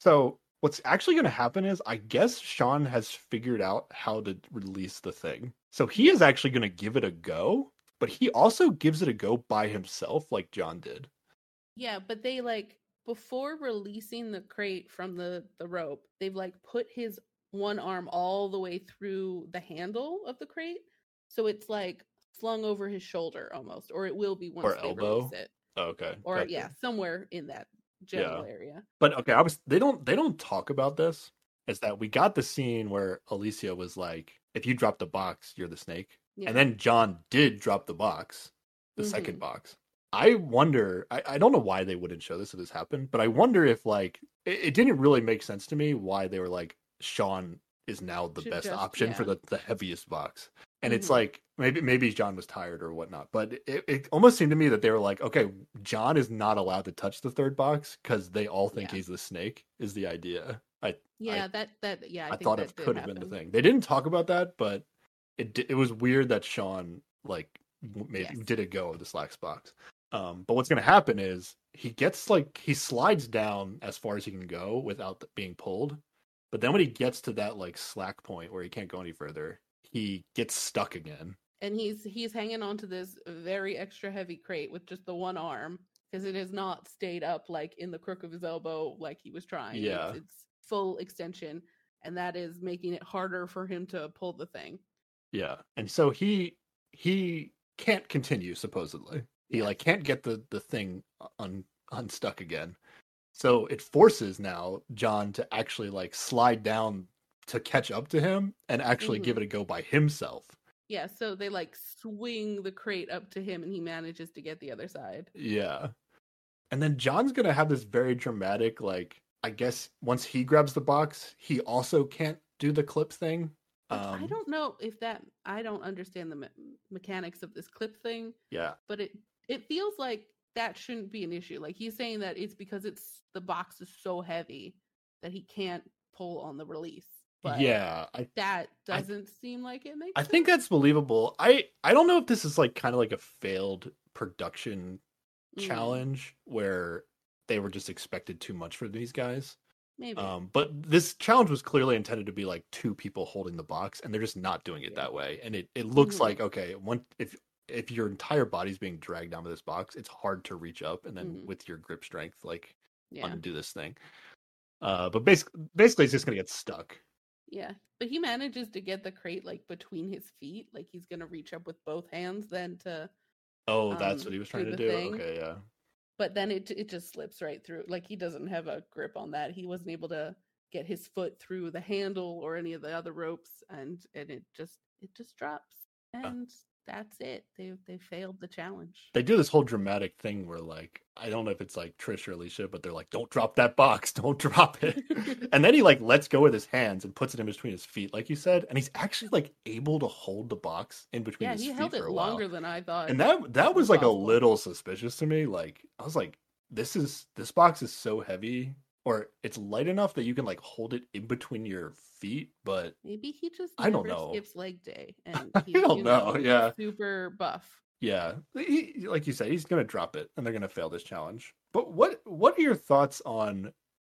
So what's actually gonna happen is I guess Sean has figured out how to release the thing. So he is actually gonna give it a go, but he also gives it a go by himself like John did. Yeah, but they like before releasing the crate from the the rope, they've like put his one arm all the way through the handle of the crate, so it's like slung over his shoulder almost, or it will be once Or they elbow? release it, Oh, okay. or gotcha. yeah, somewhere in that genital area. But okay, I was they don't they don't talk about this. Is that we got the scene where Alicia was like, if you drop the box, you're the snake. Yeah. And then John did drop the box, the Mhm. second box. I wonder, I, I don't know why they wouldn't show this if this happened, but I wonder if like it, it didn't really make sense to me why they were like Sean is now the Should best just- option for the, the heaviest box. And it's Mhm. like maybe maybe John was tired or whatnot, but it, it almost seemed to me that they were like, okay, John is not allowed to touch the third box because they all think Yeah. he's the snake. Is the idea? I yeah, that that yeah, I, I, thought it could have been the thing. They didn't talk about that, but it it was weird that Sean like made Yes. did a go of the slacks box. Um, but what's going to happen is he gets like he slides down as far as he can go without being pulled. But then when he gets to that like slack point where he can't go any further, he gets stuck again. and he's he's hanging on to this very extra heavy crate with just the one arm because it has not stayed up like in the crook of his elbow like he was trying. It's- Yeah. it's, full extension, and that is making it harder for him to pull the thing. Yeah. And so he he can't continue supposedly. He Yeah. like can't get the the thing un, unstuck again. So it forces now John to actually like slide down to catch up to him and actually give it a go by himself. Yeah, so they like swing the crate up to him, and he manages to get the other side. Yeah. And then John's going to have this very dramatic like I guess once he grabs the box, he also can't do the clip thing. Which I Um, don't know if that I don't understand the me- mechanics of this clip thing, Yeah. but it it feels like that shouldn't be an issue. Like he's saying that it's because it's the box is so heavy that he can't pull on the release. But yeah, I that doesn't seem like it makes. I think that's believable. I I don't know if this is like kind of like a failed production Mm, challenge where they were just expected too much for these guys. maybe. Um, but this challenge was clearly intended to be like two people holding the box, and they're just not doing it Yeah. that way. And it, it looks Mhm. like okay, one if if your entire body's being dragged down with this box, it's hard to reach up, and then Mhm. with your grip strength, like yeah, undo this thing. Uh, but basically, basically, it's just gonna get stuck. Yeah. But he manages to get the crate like between his feet, like he's gonna reach up with both hands then to Oh, that's Um, what he was do trying to do. thing. Okay, yeah. but then it it just slips right through. Like he doesn't have a grip on that. He wasn't able to get his foot through the handle or any of the other ropes, and and it just it just drops, and that's it. They they failed the challenge. they do this whole dramatic thing where like I don't know if it's like Trish or Alicia, but they're like, "Don't drop that box, don't drop it." and then he like lets go with his hands and puts it in between his feet, like you said, and he's actually like able to hold the box in between yeah, his he feet held for it a while. longer than I thought. And that that was was like a little suspicious to me. Like I was like, "This is this box is so heavy." Or it's light enough that you can like hold it in between your feet, but Maybe he just I don't know. skips leg day, and I he's, don't you know, yeah. super buff. Yeah, he, like you said, he's gonna drop it, and they're gonna fail this challenge. But what what are your thoughts on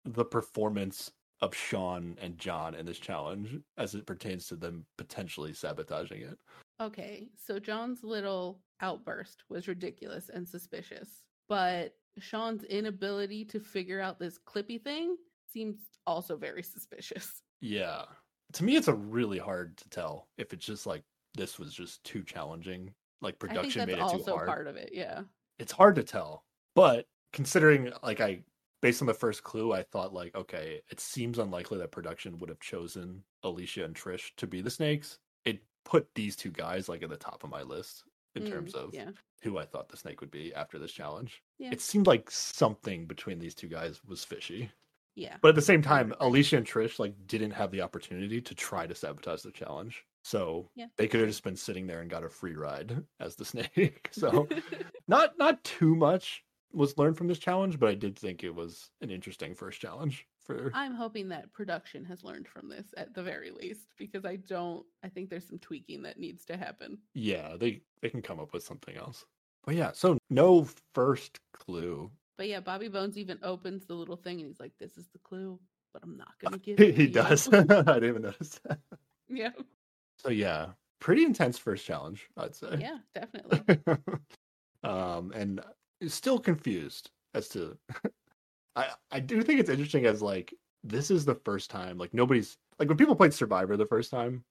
the performance of Sean and John in this challenge as it pertains to them potentially sabotaging it? Okay, so John's little outburst was ridiculous and suspicious, but Sean's inability to figure out this clippy thing seems also very suspicious. Yeah, to me, it's a really hard to tell if it's just like this was just too challenging. Like production made it too hard. part of it. Yeah. it's hard to tell. But considering like I based on the first clue, I thought like, okay, it seems unlikely that production would have chosen Alicia and Trish to be the snakes. It put these two guys like at the top of my list in Mm, terms of yeah, who I thought the snake would be after this challenge. Yeah. It seemed like something between these two guys was fishy. yeah, But at the same time. Alicia and Trish like didn't have the opportunity to try to sabotage the challenge. So Yeah, they could have just been sitting there and got a free ride as the snake. so not not too much was learned from this challenge, but I did think it was an interesting first challenge for I'm hoping that production has learned from this at the very least because I don't. I think there's some tweaking that needs to happen. yeah, they they can come up with something else. But yeah, so no first clue. But yeah, Bobby Bones even opens the little thing and he's like, "This is the clue, but I'm not gonna give He, it." he does. I didn't even notice that. yeah, So yeah, pretty intense first challenge, I'd say. yeah, definitely. um, and still confused as to. I I do think it's interesting as like this is the first time like nobody's like when people played Survivor the first time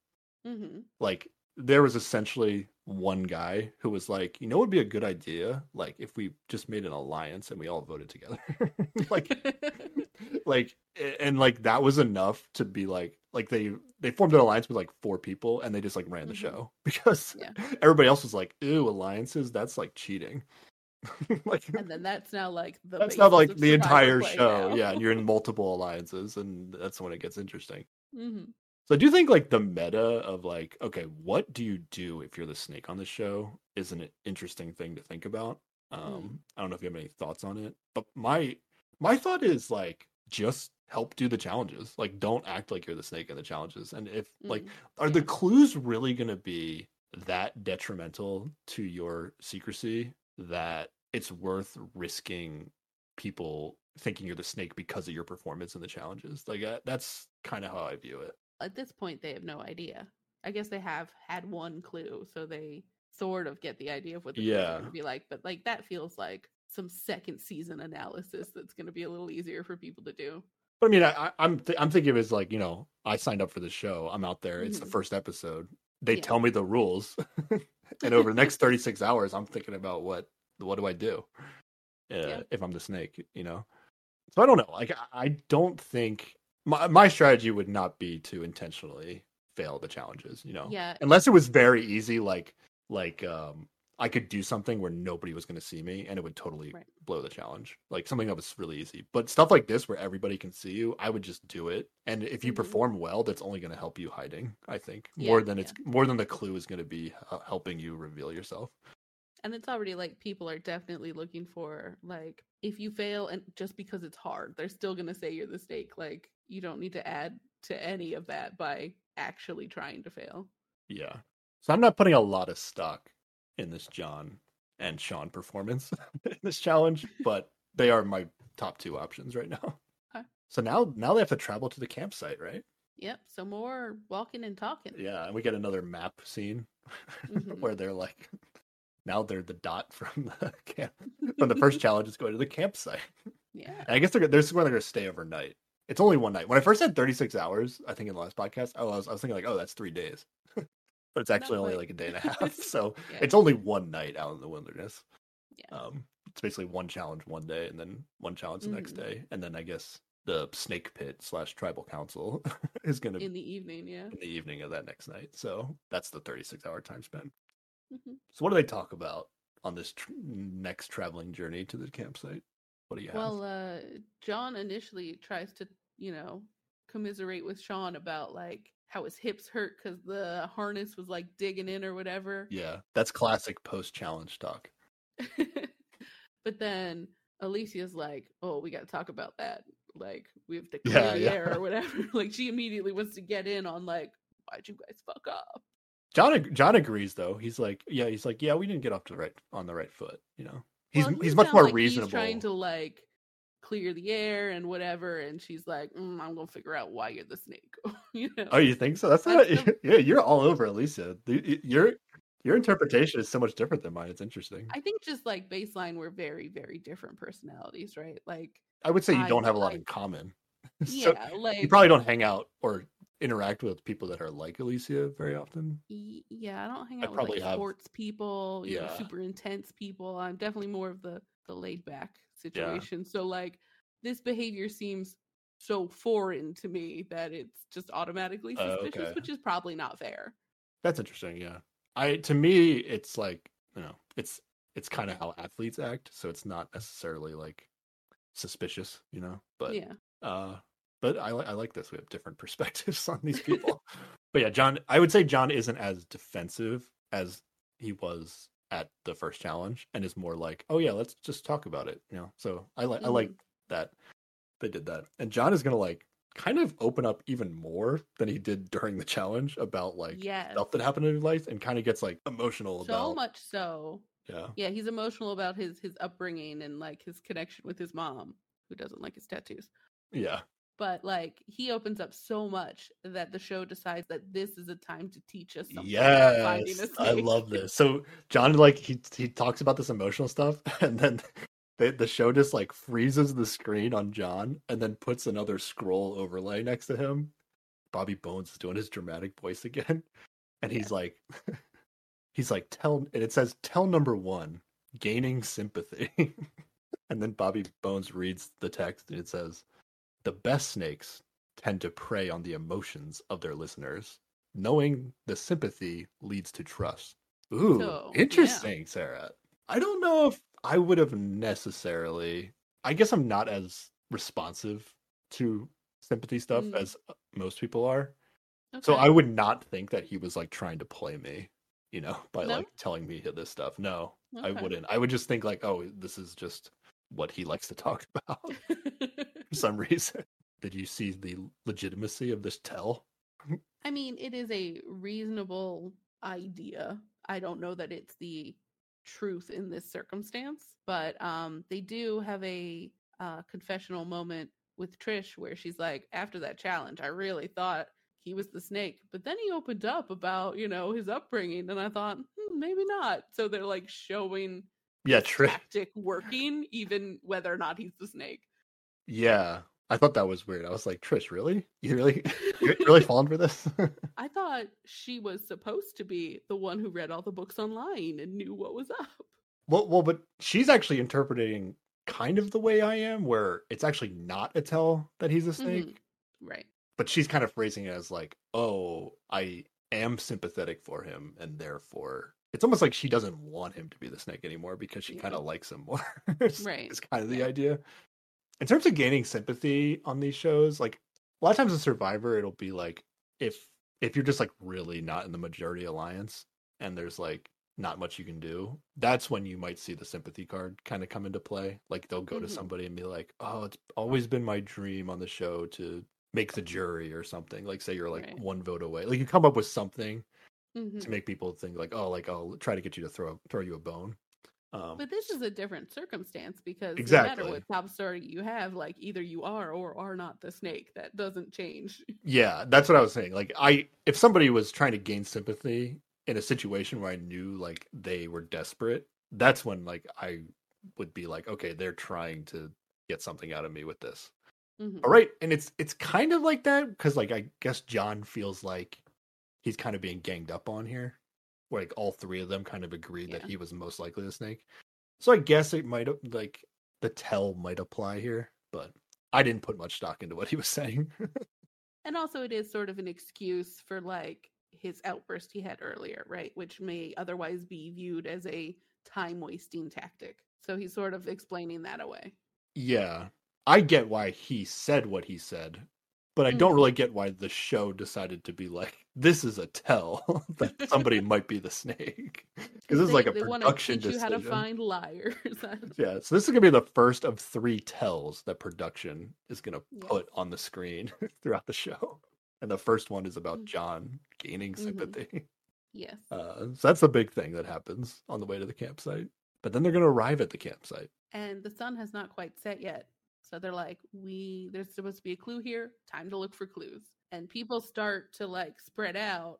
hmm like there was essentially one guy who was like, you know, would be a good idea, like if we just made an alliance and we all voted together, like, like, and like that was enough to be like, like they they formed an alliance with like four people and they just like ran the Mhm. show because Yeah. everybody else was like, ew, alliances, that's like cheating. like and then that's now like the that's not like the entire show, now. yeah, you're in multiple alliances, and that's when it gets interesting. Mhm. So I do think like the meta of like, okay, what do you do if you're the snake on the show is an interesting thing to think about. Um, I don't know if you have any thoughts on it, but my my thought is like just help do the challenges. Like don't act like you're the snake in the challenges. And if like Mm. are the clues really gonna be that detrimental to your secrecy that it's worth risking people thinking you're the snake because of your performance and the challenges? Like uh, that's kind of how I view it. at this point they have no idea. I guess they have had one clue, so they sort of get the idea of what the Yeah. going to be like. But like that feels like some second season analysis that's going to be a little easier for people to do. But I mean, I, I- I'm th- I'm thinking of it as like you know, I signed up for the show. I'm out there. It's the Mhm. first episode. They Yeah. tell me the rules, and over the next 36 hours, I'm thinking about what what do I do uh, Yeah. if I'm the snake. You know, so I don't know. Like I, I don't think my my strategy would not be to intentionally fail the challenges. You know, Yeah, unless it was very easy, like like um I could do something where nobody was going to see me and it would totally Right. blow the challenge. Like something that was really easy. But stuff like this where everybody can see you, I would just do it. And if you Mhm. perform well, that's only going to help you hiding, I think. Yeah, More than it's more than the clue is going to be uh, helping you reveal yourself. and it's already like people are definitely looking for like if you fail and just because it's hard, they're still going to say you're the snake. Like you don't need to add to any of that by actually trying to fail. Yeah. So I'm not putting a lot of stock in this John and Sean performance in this challenge, but they are my top two options right now. Okay. So now now they have to travel to the campsite, right? Yep, so more walking and talking. Yeah, and we get another map scene Mhm. where they're like now they're the dot from the camp from the first challenge is going to the campsite. Yeah. And I guess they're this is where they're gonna stay overnight. It's only one night. When I first said 36 hours, I think in the last podcast, I was I was thinking like, oh, that's three days. But it's actually only like a day and a half. So Yeah. it's only one night out in the wilderness. Yeah. Um, it's basically one challenge one day and then one challenge the next Mhm. day. And then I guess the snake pit slash tribal council is going to be in the evening, yeah. in the evening of that next night. So that's the 36 hour time span. Mhm. So what do they talk about on this tr- next traveling journey to the campsite? What do you have? Well, uh, John initially tries to, you know, commiserate with Sean about like how his hips hurt because the harness was like digging in or whatever. yeah, that's classic post challenge talk. but then Alicia's like, "Oh, we got to talk about that. Like, we have to Yeah, clear the yeah. air or whatever." like, she immediately wants to get in on like, "Why'd you guys fuck up?" John John agrees though. He's like, yeah, he's like, yeah, we didn't get off to the right on the right foot. You know, he's Well, he's much more like reasonable. He's trying to like clear the air and whatever, and she's like, mm, "I'm gonna figure out why you're the snake." you know? Oh, you think so? That's not. The- Yeah, you're all over Alicia. Your your interpretation is so much different than mine. It's interesting. I think just like baseline, we're very, very different personalities, right? Like, I would say you I don't have a lot in common. yeah, like you probably don't hang out or interact with people that are like Alicia very often. yeah, I don't hang I out with probably like have- sports people, you know, Yeah. super intense people. I'm definitely more of the the laid back situation. So like, this behavior seems so foreign to me that it's just automatically Oh, suspicious, okay. which is probably not fair. That's interesting. Yeah, I to me it's like you know it's it's kind of how athletes act, so it's not necessarily like suspicious, you know. But yeah, uh, but I I like this. We have different perspectives on these people. but yeah, John, I would say John isn't as defensive as he was at the first challenge, and is more like, oh yeah, let's just talk about it. You know, so I like I mm-hmm. like that they did that, and John is gonna like kind of open up even more than he did during the challenge about like yes, stuff that happened in his life, and kind of gets like emotional so about much so. yeah Yeah, he's emotional about his his upbringing and like his connection with his mom, who doesn't like his tattoos. yeah but like he opens up so much that the show decides that this is a time to teach us something Yes, I love this. So John, like he he talks about this emotional stuff, and then the the show just like freezes the screen on John, and then puts another scroll overlay next to him. Bobby Bones is doing his dramatic voice again, and he's like, he's like tell and it says tell number one gaining sympathy and then bobby bones reads the text and it says the best snakes tend to prey on the emotions of their listeners knowing the sympathy leads to trust ooh So, yeah. interesting sarah i don't know if i would have necessarily i guess i'm not as responsive to sympathy stuff Mm. as uh, most people are so I would not think that he was like trying to play me, you know, by No? like telling me this stuff. No, I wouldn't. I would just think like, oh, this is just what he likes to talk about for some reason. Did you see the legitimacy of this tell? I mean, it is a reasonable idea. I don't know that it's the truth in this circumstance, but um, they do have a uh, confessional moment with Trish where she's like, after that challenge, I really thought he was the snake, but then he opened up about you know his upbringing, and I thought hmm, maybe not. So they're like showing Yeah, Trish. tactic working, even whether or not he's the snake. Yeah, I thought that was weird. I was like, Trish, really? You really, you really falling for this? I thought she was supposed to be the one who read all the books online and knew what was up. well, well, but she's actually interpreting kind of the way I am, where it's actually not a tell that he's a snake. Mm-hmm. Right. but she's kind of phrasing it as like, "Oh, I am sympathetic for him, and therefore it's almost like she doesn't want him to be the snake anymore because she Yeah. kind of likes him more." Right. it's kind of the Yeah. idea. In terms of gaining sympathy on these shows, like a lot of times in Survivor, it'll be like if if you're just like really not in the majority alliance and there's like not much you can do, that's when you might see the sympathy card kind of come into play. Like they'll go Mhm. to somebody and be like, "Oh, it's always been my dream on the show to make the jury or something." Like say you're like Right. one vote away. Like you come up with something Mhm. to make people think like, "Oh, like I'll try to get you to throw throw you a bone." Um, But this is a different circumstance because no Exactly. matter what top story you have, like either you are or are not the snake. That doesn't change. Yeah, that's what I was saying. Like I if somebody was trying to gain sympathy in a situation where I knew like they were desperate, that's when like I would be like, okay, they're trying to get something out of me with this. Mhm. All right, and it's it's kind of like that because like I guess John feels like he's kind of being ganged up on here. Like all three of them kind of agreed that he was most likely the snake. So I guess it might like the tell might apply here, but I didn't put much stock into what he was saying. And also, it is sort of an excuse for like his outburst he had earlier, right? Which may otherwise be viewed as a time wasting tactic. So he's sort of explaining that away. Yeah, I get why he said what he said, but I don't really get why the show decided to be like, this is a tell that somebody might be the snake. Because this is like a they production teach you how to find liars. Yeah, so this is gonna be the first of three tells that production is gonna Yes. put on the screen throughout the show, and the first one is about Mm. John gaining Mhm. sympathy. yes. Uh, so that's the big thing that happens on the way to the campsite. But then they're gonna arrive at the campsite. and the sun has not quite set yet. So they're like, we there's supposed to be a clue here. Time to look for clues. And people start to like spread out,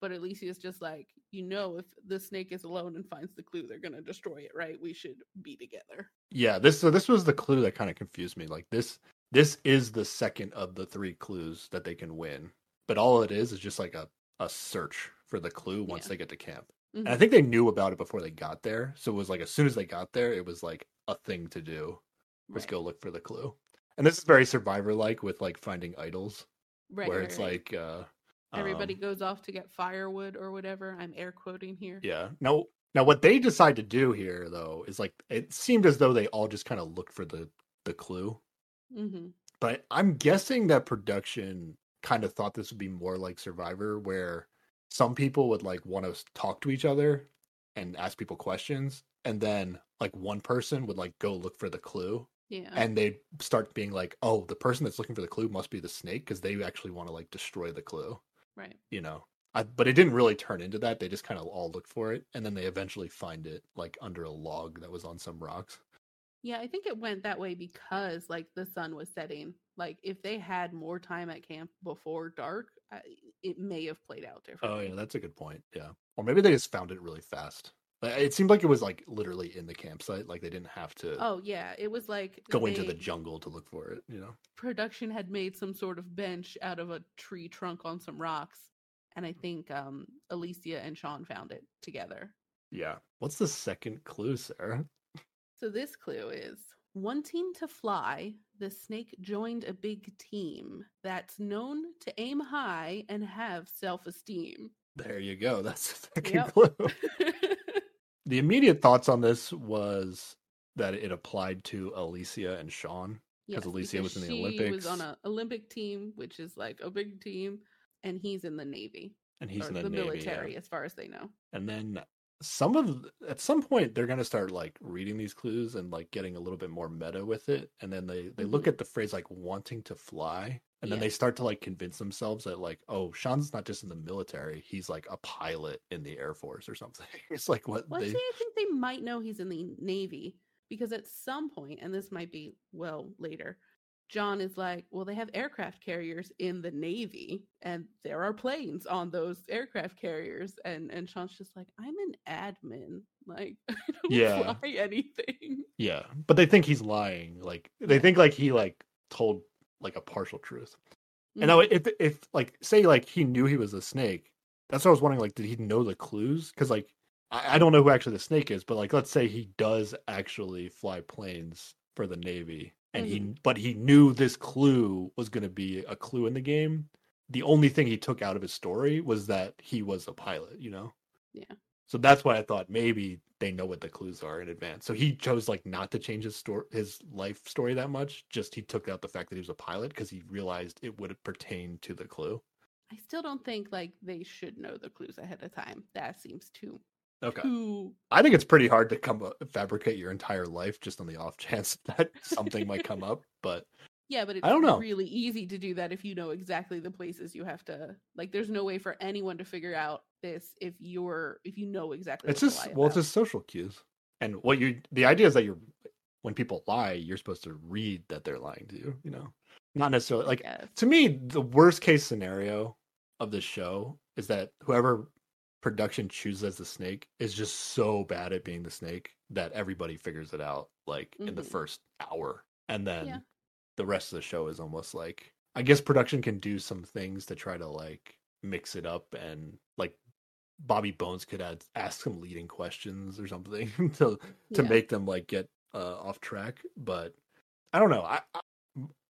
but Alicia's just like, you know, if the snake is alone and finds the clue, they're gonna destroy it, right? We should be together. Yeah, this so this was the clue that kind of confused me. Like this this is the second of the three clues that they can win. But all it is is just like a, a search for the clue once Yeah. they get to camp. Mhm. And I think they knew about it before they got there. So it was like as soon as they got there, it was like a thing to do. Was Right. go look for the clue. And this is very survivor like with like finding idols. right, where right, it's right. like uh everybody um, goes off to get firewood or whatever. I'm air quoting here. Yeah. Now now what they decide to do here though is like it seemed as though they all just kind of looked for the the clue. hmm but I'm guessing that production kind of thought this would be more like Survivor, where some people would like want to talk to each other and ask people questions, and then like one person would like go look for the clue, Yeah. and they'd start being like, "Oh, the person that's looking for the clue must be the snake," because they actually want to like destroy the clue, right. you know. I, but it didn't really turn into that. They just kind of all looked for it, and then they eventually find it like under a log that was on some rocks. Yeah, I think it went that way because like the sun was setting. Like if they had more time at camp before dark, I, it may have played out oh, differently. Oh yeah, that's a good point. Yeah, or maybe they just found it really fast. It seemed like it was like literally in the campsite. Like they didn't have to Oh yeah, it was like go into the jungle to look for it. You know? production had made some sort of bench out of a tree trunk on some rocks, and I think um Alicia and Sean found it together. Yeah. What's the second clue, Sarah? So this clue is wanting to fly, the snake joined a big team that's known to aim high and have self-esteem. There you go. That's the second Yep. clue. The immediate thoughts on this was that it applied to Alicia and Sean. Yes, Alicia was in the she was on an Olympic team, which is like a big team, and he's in the Navy and he's in the, the, Navy, yeah. military, as far as they know. And then some of at some point they're gonna start like reading these clues and like getting a little bit more meta with it. And then they they look Mhm. at the phrase like wanting to fly, and then they start to like convince themselves that like oh Sean's not just in the military, he's like a pilot in the Air Force or something. It's like what Well, they actually, I think they might know he's in the Navy because at some point, and this might be well later, John is like, "Well, they have aircraft carriers in the Navy, and there are planes on those aircraft carriers." And and Sean's just like, "I'm an admin, like I don't Yeah. fly anything." yeah, but they think he's lying. Like they Yeah. think like he like told like a partial truth. And now, Mhm. if if like say like he knew he was a snake, that's what I was wondering. Like, did he know the clues? Because like I, I don't know who actually the snake is, but like let's say he does actually fly planes for the Navy, and he mm-hmm. but he knew this clue was going to be a clue in the game. The only thing he took out of his story was that he was a pilot. You know. Yeah. So that's why I thought maybe they know what the clues are in advance. So he chose like not to change his story, his life story that much. Just he took out the fact that he was a pilot because he realized it would pertain to the clue. I still don't think like they should know the clues ahead of time. That seems too Okay. too. I think it's pretty hard to come up, fabricate your entire life just on the off chance that something might come up. But Yeah, but it's I don't know. really easy to do that if you know exactly the places you have to. Like, there's no way for anyone to figure out this if you're if you know exactly. it's just well, it's just social cues. And what you the idea is that you're when people lie, you're supposed to read that they're lying to you. You know, not necessarily like to me the worst case scenario of this show is that whoever production chooses as the snake is just so bad at being the snake that everybody figures it out like in the Mhm. first hour and then Yeah. the rest of the show is almost like i guess production can do some things to try to like mix it up and like bobby bones could add, ask some leading questions or something to to Yeah. make them like get uh, off track but i don't know I, I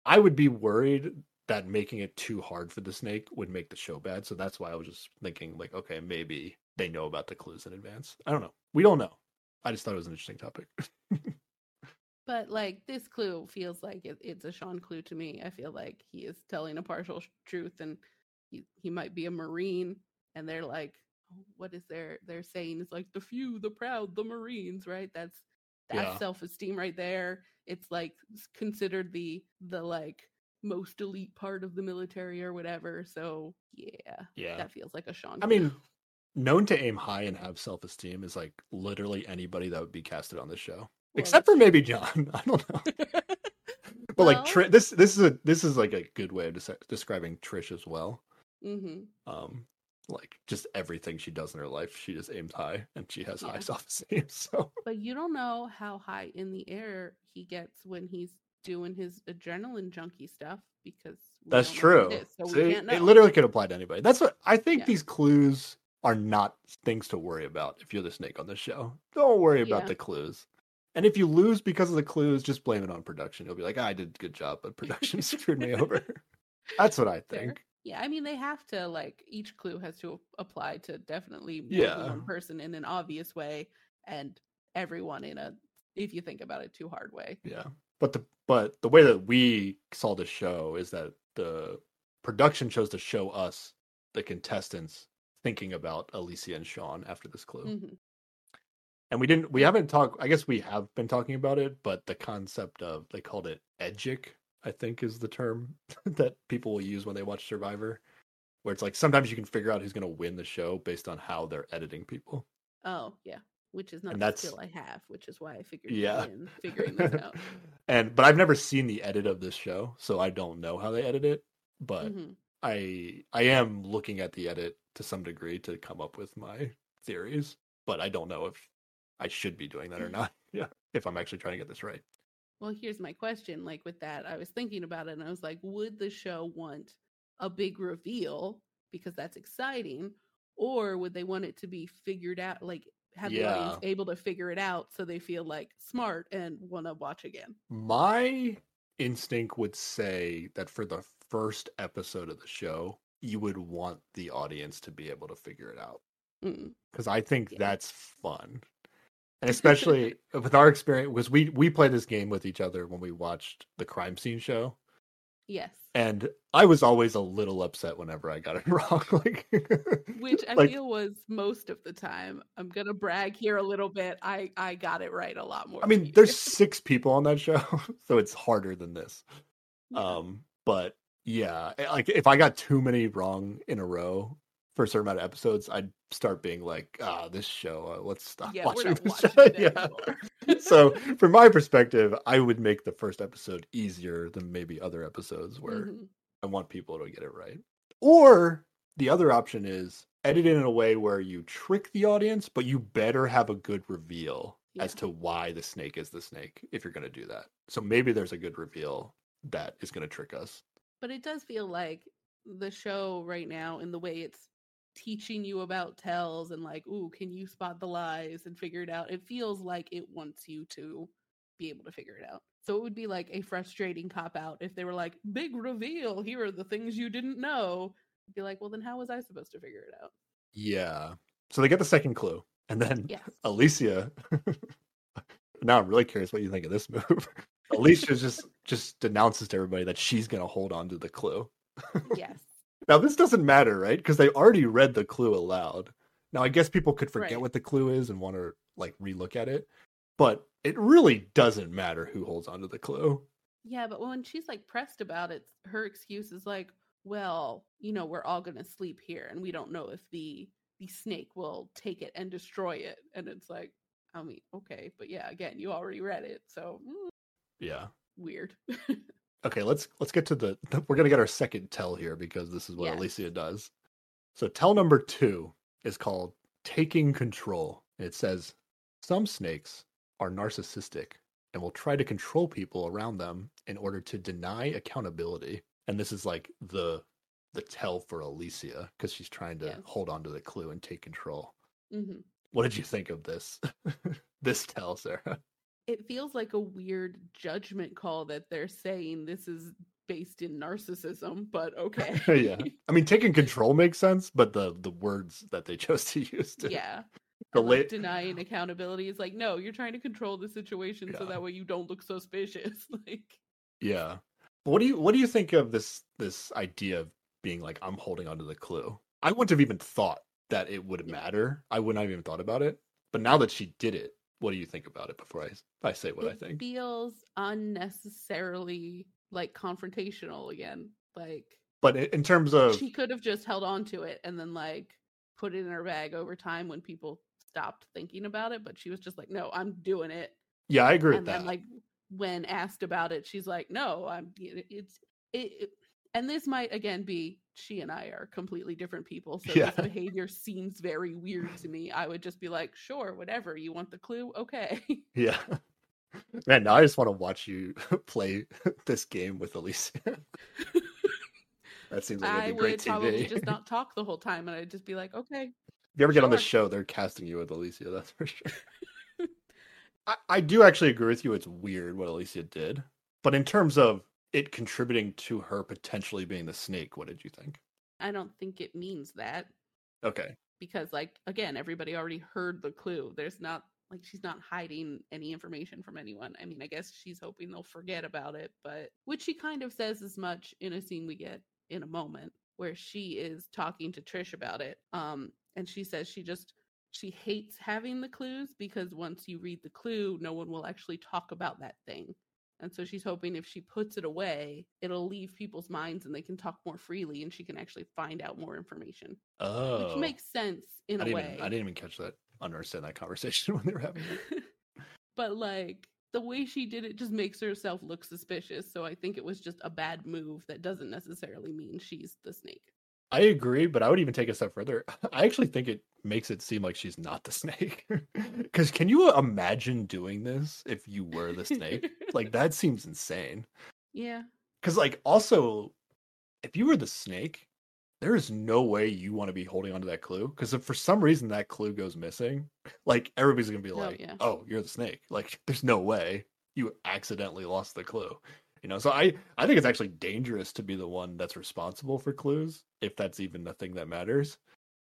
i would be worried that making it too hard for the snake would make the show bad so that's why i was just thinking like okay maybe they know about the clues in advance i don't know we don't know i just thought it was an interesting topic But like this clue feels like it, it's a Sean clue to me. I feel like he is telling a partial truth, and he he might be a marine, and they're like, oh, what is their they're saying? It's like the few, the proud, the Marines, right? That's that's Yeah. self esteem right there. It's like considered the the like most elite part of the military or whatever. So yeah, yeah that feels like a Sean. I mean, known to aim high and have self esteem is like literally anybody that would be casted on this show, Well, except for maybe John. I don't know, but like Well- Tri- this this is a this is like a good way of des- describing Trish as well. hmm Um, like just everything she does in her life, she just aims high and she has high self esteem. So But you don't know how high in the air he gets when he's doing his adrenaline junkie stuff because that's don't know who true. it is, so See, we can't know. it literally could apply to anybody. That's what I think. Yeah. These clues are not things to worry about if you're the snake on the show. Don't worry about Yeah. the clues. And if you lose because of the clues, just blame it on production. You'll be like, "Ah, I did a good job, but production screwed me over. That's what I think. Yeah, I mean they have to like each clue has to apply to definitely Yeah. one person in an obvious way and everyone in a if you think about it too hard way. Yeah. But the but the way that we saw the show is that the production chose to show us the contestants thinking about Alicia and Sean after this clue. Mhm. and we didn't we haven't talked i guess we have been talking about it but the concept of they called it edgic i think is the term that people will use when they watch survivor where it's like sometimes you can figure out who's going to win the show based on how they're editing people Oh, yeah. Which is not the skill I have, which is why I figured Yeah. in figuring this out. and but i've never seen the edit of this show so i don't know how they edit it but Mhm. i i am looking at the edit to some degree to come up with my theories but i don't know if i should be doing that or not yeah if i'm actually trying to get this right Well, here's my question. Like with that, I was thinking about it and I was like, would the show want a big reveal? because that's exciting or would they want it to be figured out like have the audience able to figure it out so they feel like smart and want to watch again My instinct would say that for the first episode of the show, you would want the audience to be able to figure it out Mm. because I think Yeah. that's fun. And especially with our experience, because we we play this game with each other when we watched the crime scene show, yes and I was always a little upset whenever I got it wrong. like, which i like, feel was most of the time i'm gonna brag here a little bit i i got it right a lot more I mean, there's six people on that show, so it's harder than this. Yeah. Um, but yeah, eh, like if I got too many wrong in a row for a certain amount of episodes, I'd start being like, ah, this show, uh, let's stop yeah watching this watching show. yeah. so from my perspective, I would make the first episode easier than maybe other episodes where Mhm. I want people to get it right. Or the other option is edit it in a way where you trick the audience, but you better have a good reveal as to why the snake is the snake if you're going to do that. So maybe there's a good reveal that is going to trick us. but it does feel like the show right now in the way it's teaching you about tells and like ooh can you spot the lies and figure it out it feels like it wants you to be able to figure it out so it would be like a frustrating cop out if they were like big reveal here are the things you didn't know I'd be like well then how was i supposed to figure it out Yeah. So they get the second clue. And then yes Alicia now I'm really curious what you think of this move. Alicia just just announces to everybody that she's going to hold on to the clue. yes Now this doesn't matter, right? Because they already read the clue aloud. Now I guess people could forget Right. what the clue is and want to like relook at it, but it really doesn't matter who holds onto the clue. Yeah, but when she's like pressed about it, her excuse is like, "Well, you know, we're all going to sleep here and we don't know if the the snake will take it and destroy it." And it's like, I mean, okay, but yeah, again, you already read it, so mm, Yeah. weird. Okay, let's let's get to the we're gonna get our second tell here because this is what Yes. Alicia does. So tell number two is called taking control. It says some snakes are narcissistic and will try to control people around them in order to deny accountability. And this is like the the tell for Alicia because she's trying to Yes. hold on to the clue and take control. hmm What did you think of this? this tell, Sarah? It feels like a weird judgment call that they're saying this is based in narcissism, but okay. yeah. I mean taking control makes sense, but the the words that they chose to use to yeah. the like, late denying accountability is like, no, you're trying to control the situation so that way you don't look suspicious. like Yeah. What do you what do you think of this this idea of being like I'm holding onto the clue? I wouldn't have even thought that it would matter. I wouldn't have even thought about it. But now that she did it, what do you think about it before I I say what I think? feels unnecessarily like confrontational again. Like But in terms of she could have just held on to it and then like put it in her bag over time when people stopped thinking about it. But she was just like, no, I'm doing it. yeah, I agree with and that. then like when asked about it, she's like, no, I'm. It's it. it and this might again be she and I are completely different people, so Yeah. this behavior seems very weird to me. I would just be like, sure, whatever. You want the clue? Okay. yeah. Man, now I just want to watch you play this game with Alicia. that seems like I would great probably TV. just not talk the whole time, and I'd just be like, okay, If you ever get on the show, they're casting you with Alicia. That's for sure. I, I do actually agree with you. It's weird what Alicia did, but in terms of it contributing to her potentially being the snake, what did you think? I don't think it means that Okay, because, like, again, everybody already heard the clue. There's not like she's not hiding any information from anyone. I mean, I guess she's hoping they'll forget about it, but which she kind of says as much in a scene we get in a moment where she is talking to Trish about it. Um, and she says she just she hates having the clues because once you read the clue, no one will actually talk about that thing. And so she's hoping if she puts it away, it'll leave people's minds and they can talk more freely and she can actually find out more information. oh, Which makes sense in I a way. even I didn't even catch that, understand that conversation when they were having it. but like the way she did it just makes herself look suspicious. So I think it was just a bad move that doesn't necessarily mean she's the snake. I agree, but I would even take a step further. I actually think it makes it seem like she's not the snake. Because can you imagine doing this if you were the snake? like that seems insane. yeah. Because like also, if you were the snake, there is no way you want to be holding onto that clue because if for some reason that clue goes missing, like everybody's gonna be Oh, like, yeah. "Oh, you're the snake." Like, there's no way you accidentally lost the clue. You know, so I I think it's actually dangerous to be the one that's responsible for clues if that's even the thing that matters.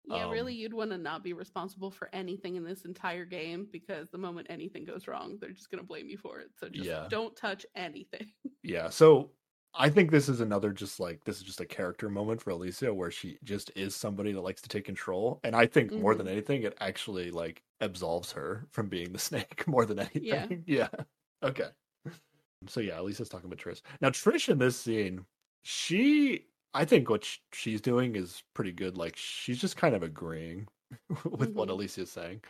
Yeah, Um, really, you'd want to not be responsible for anything in this entire game because the moment anything goes wrong, they're just going to blame you for it. So just Yeah. don't touch anything. Yeah, so I think this is another just like this is just a character moment for Alicia where she just is somebody that likes to take control, and I think more than Mhm. anything, it actually like absolves her from being the snake more than anything. Yeah. Yeah. Okay. So yeah, Alicia's talking about Trish. Now Trish in this scene, she I think what she's doing is pretty good. Like she's just kind of agreeing with what Mhm. Alicia's saying.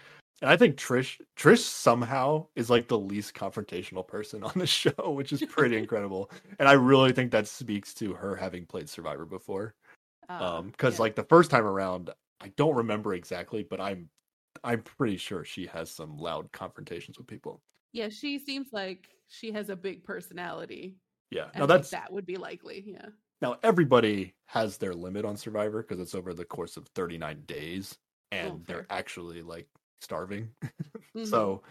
And I think Trish Trish somehow is like the least confrontational person on the show, which is pretty incredible. And I really think that speaks to her having played Survivor before. Uh, Um cuz yeah. like the first time around, I don't remember exactly, but I'm I'm pretty sure she has some loud confrontations with people. Yeah, she seems like she has a big personality. Yeah. Now that's that would be likely. Yeah. now everybody has their limit on Survivor because it's over the course of 39 days and Oh, they're actually like starving. Mhm. So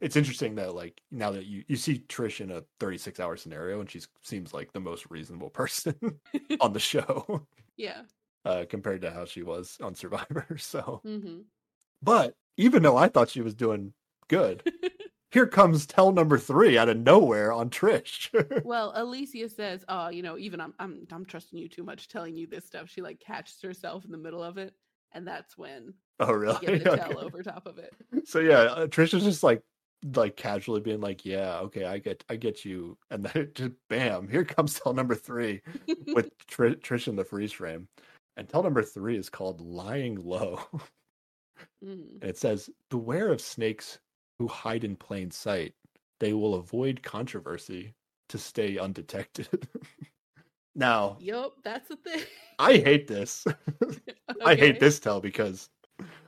it's interesting that like now that you you see Trish in a 36 hour scenario and she seems like the most reasonable person on the show yeah. uh compared to how she was on Survivor. So hmm but even though I thought she was doing good, here comes tell number 3 out of nowhere on Trish. well, Alicia says, "Oh, you know, even I'm, I'm, I'm trusting you too much, telling you this stuff." She like catches herself in the middle of it, and that's when oh really? get the Okay. tell over top of it. So yeah, uh, Trish is just like like casually being like, "Yeah, okay, I get I get you." And then it just bam, here comes tell number 3. with Tr- Trish in the freeze frame. And tell number three is called Lying Low. Mm. and it says, Beware of snakes who hide in plain sight. They will avoid controversy to stay undetected. now, yep, that's the thing. I hate this. I hate this tell because,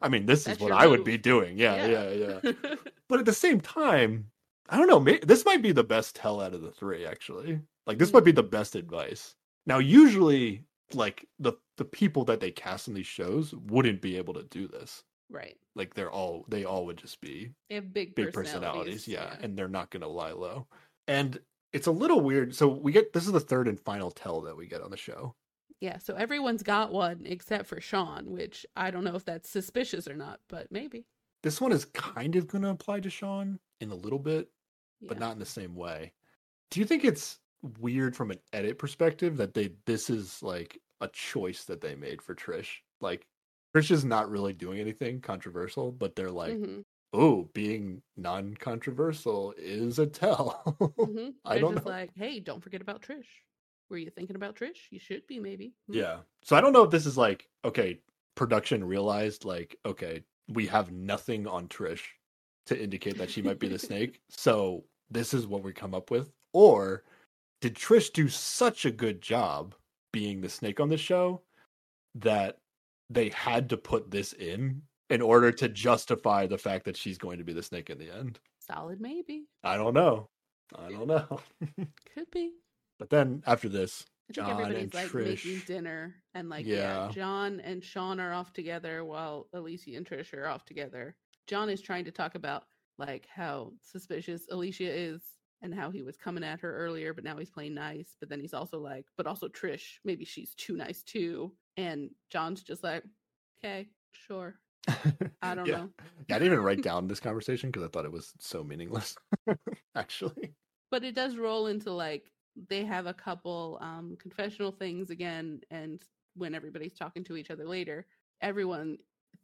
I mean, this That's is what I would be doing. Yeah, yeah, Yeah. yeah. but at the same time, I don't know. May- this might be the best tell out of the three, actually. Like this might be mm-hmm. the best advice. Now, usually, like the the people that they cast in these shows wouldn't be able to do this. Right. Like they're all they all would just be They have big, big personalities. personalities, yeah, and they're not going to lie low. And it's a little weird. So we get this is the third and final tell that we get on the show. Yeah, so everyone's got one except for Sean, which I don't know if that's suspicious or not, but maybe. This one is kind of going to apply to Sean in a little bit, but not in the same way. Do you think it's weird from an edit perspective that they this is like a choice that they made for Trish? Like Trish is not really doing anything controversial, but they're like, Mhm, "Oh, being non-controversial is a tell." mhm. I don't just know. like, hey, don't forget about Trish. Were you thinking about Trish? You should be, maybe. Hmm. Yeah. So I don't know if this is like, okay, production realized like, okay, we have nothing on Trish to indicate that she might be the snake. So this is what we come up with. Or did Trish do such a good job being the snake on the show that they had to put this in in order to justify the fact that she's going to be the snake in the end? Solid, maybe. I don't know. I don't know. Could be. but then after this, I think John everybody's and like making Trish. dinner and like yeah. Yeah. John and Sean are off together while Alicia and Trish are off together. John is trying to talk about like how suspicious Alicia is and how he was coming at her earlier, but now he's playing nice. But then he's also like, but also Trish, maybe she's too nice too. And John's just like, okay, sure. I don't Yeah. know. Yeah, I didn't even write down this conversation because I thought it was so meaningless. Actually, but it does roll into like they have a couple um confessional things again and when everybody's talking to each other later everyone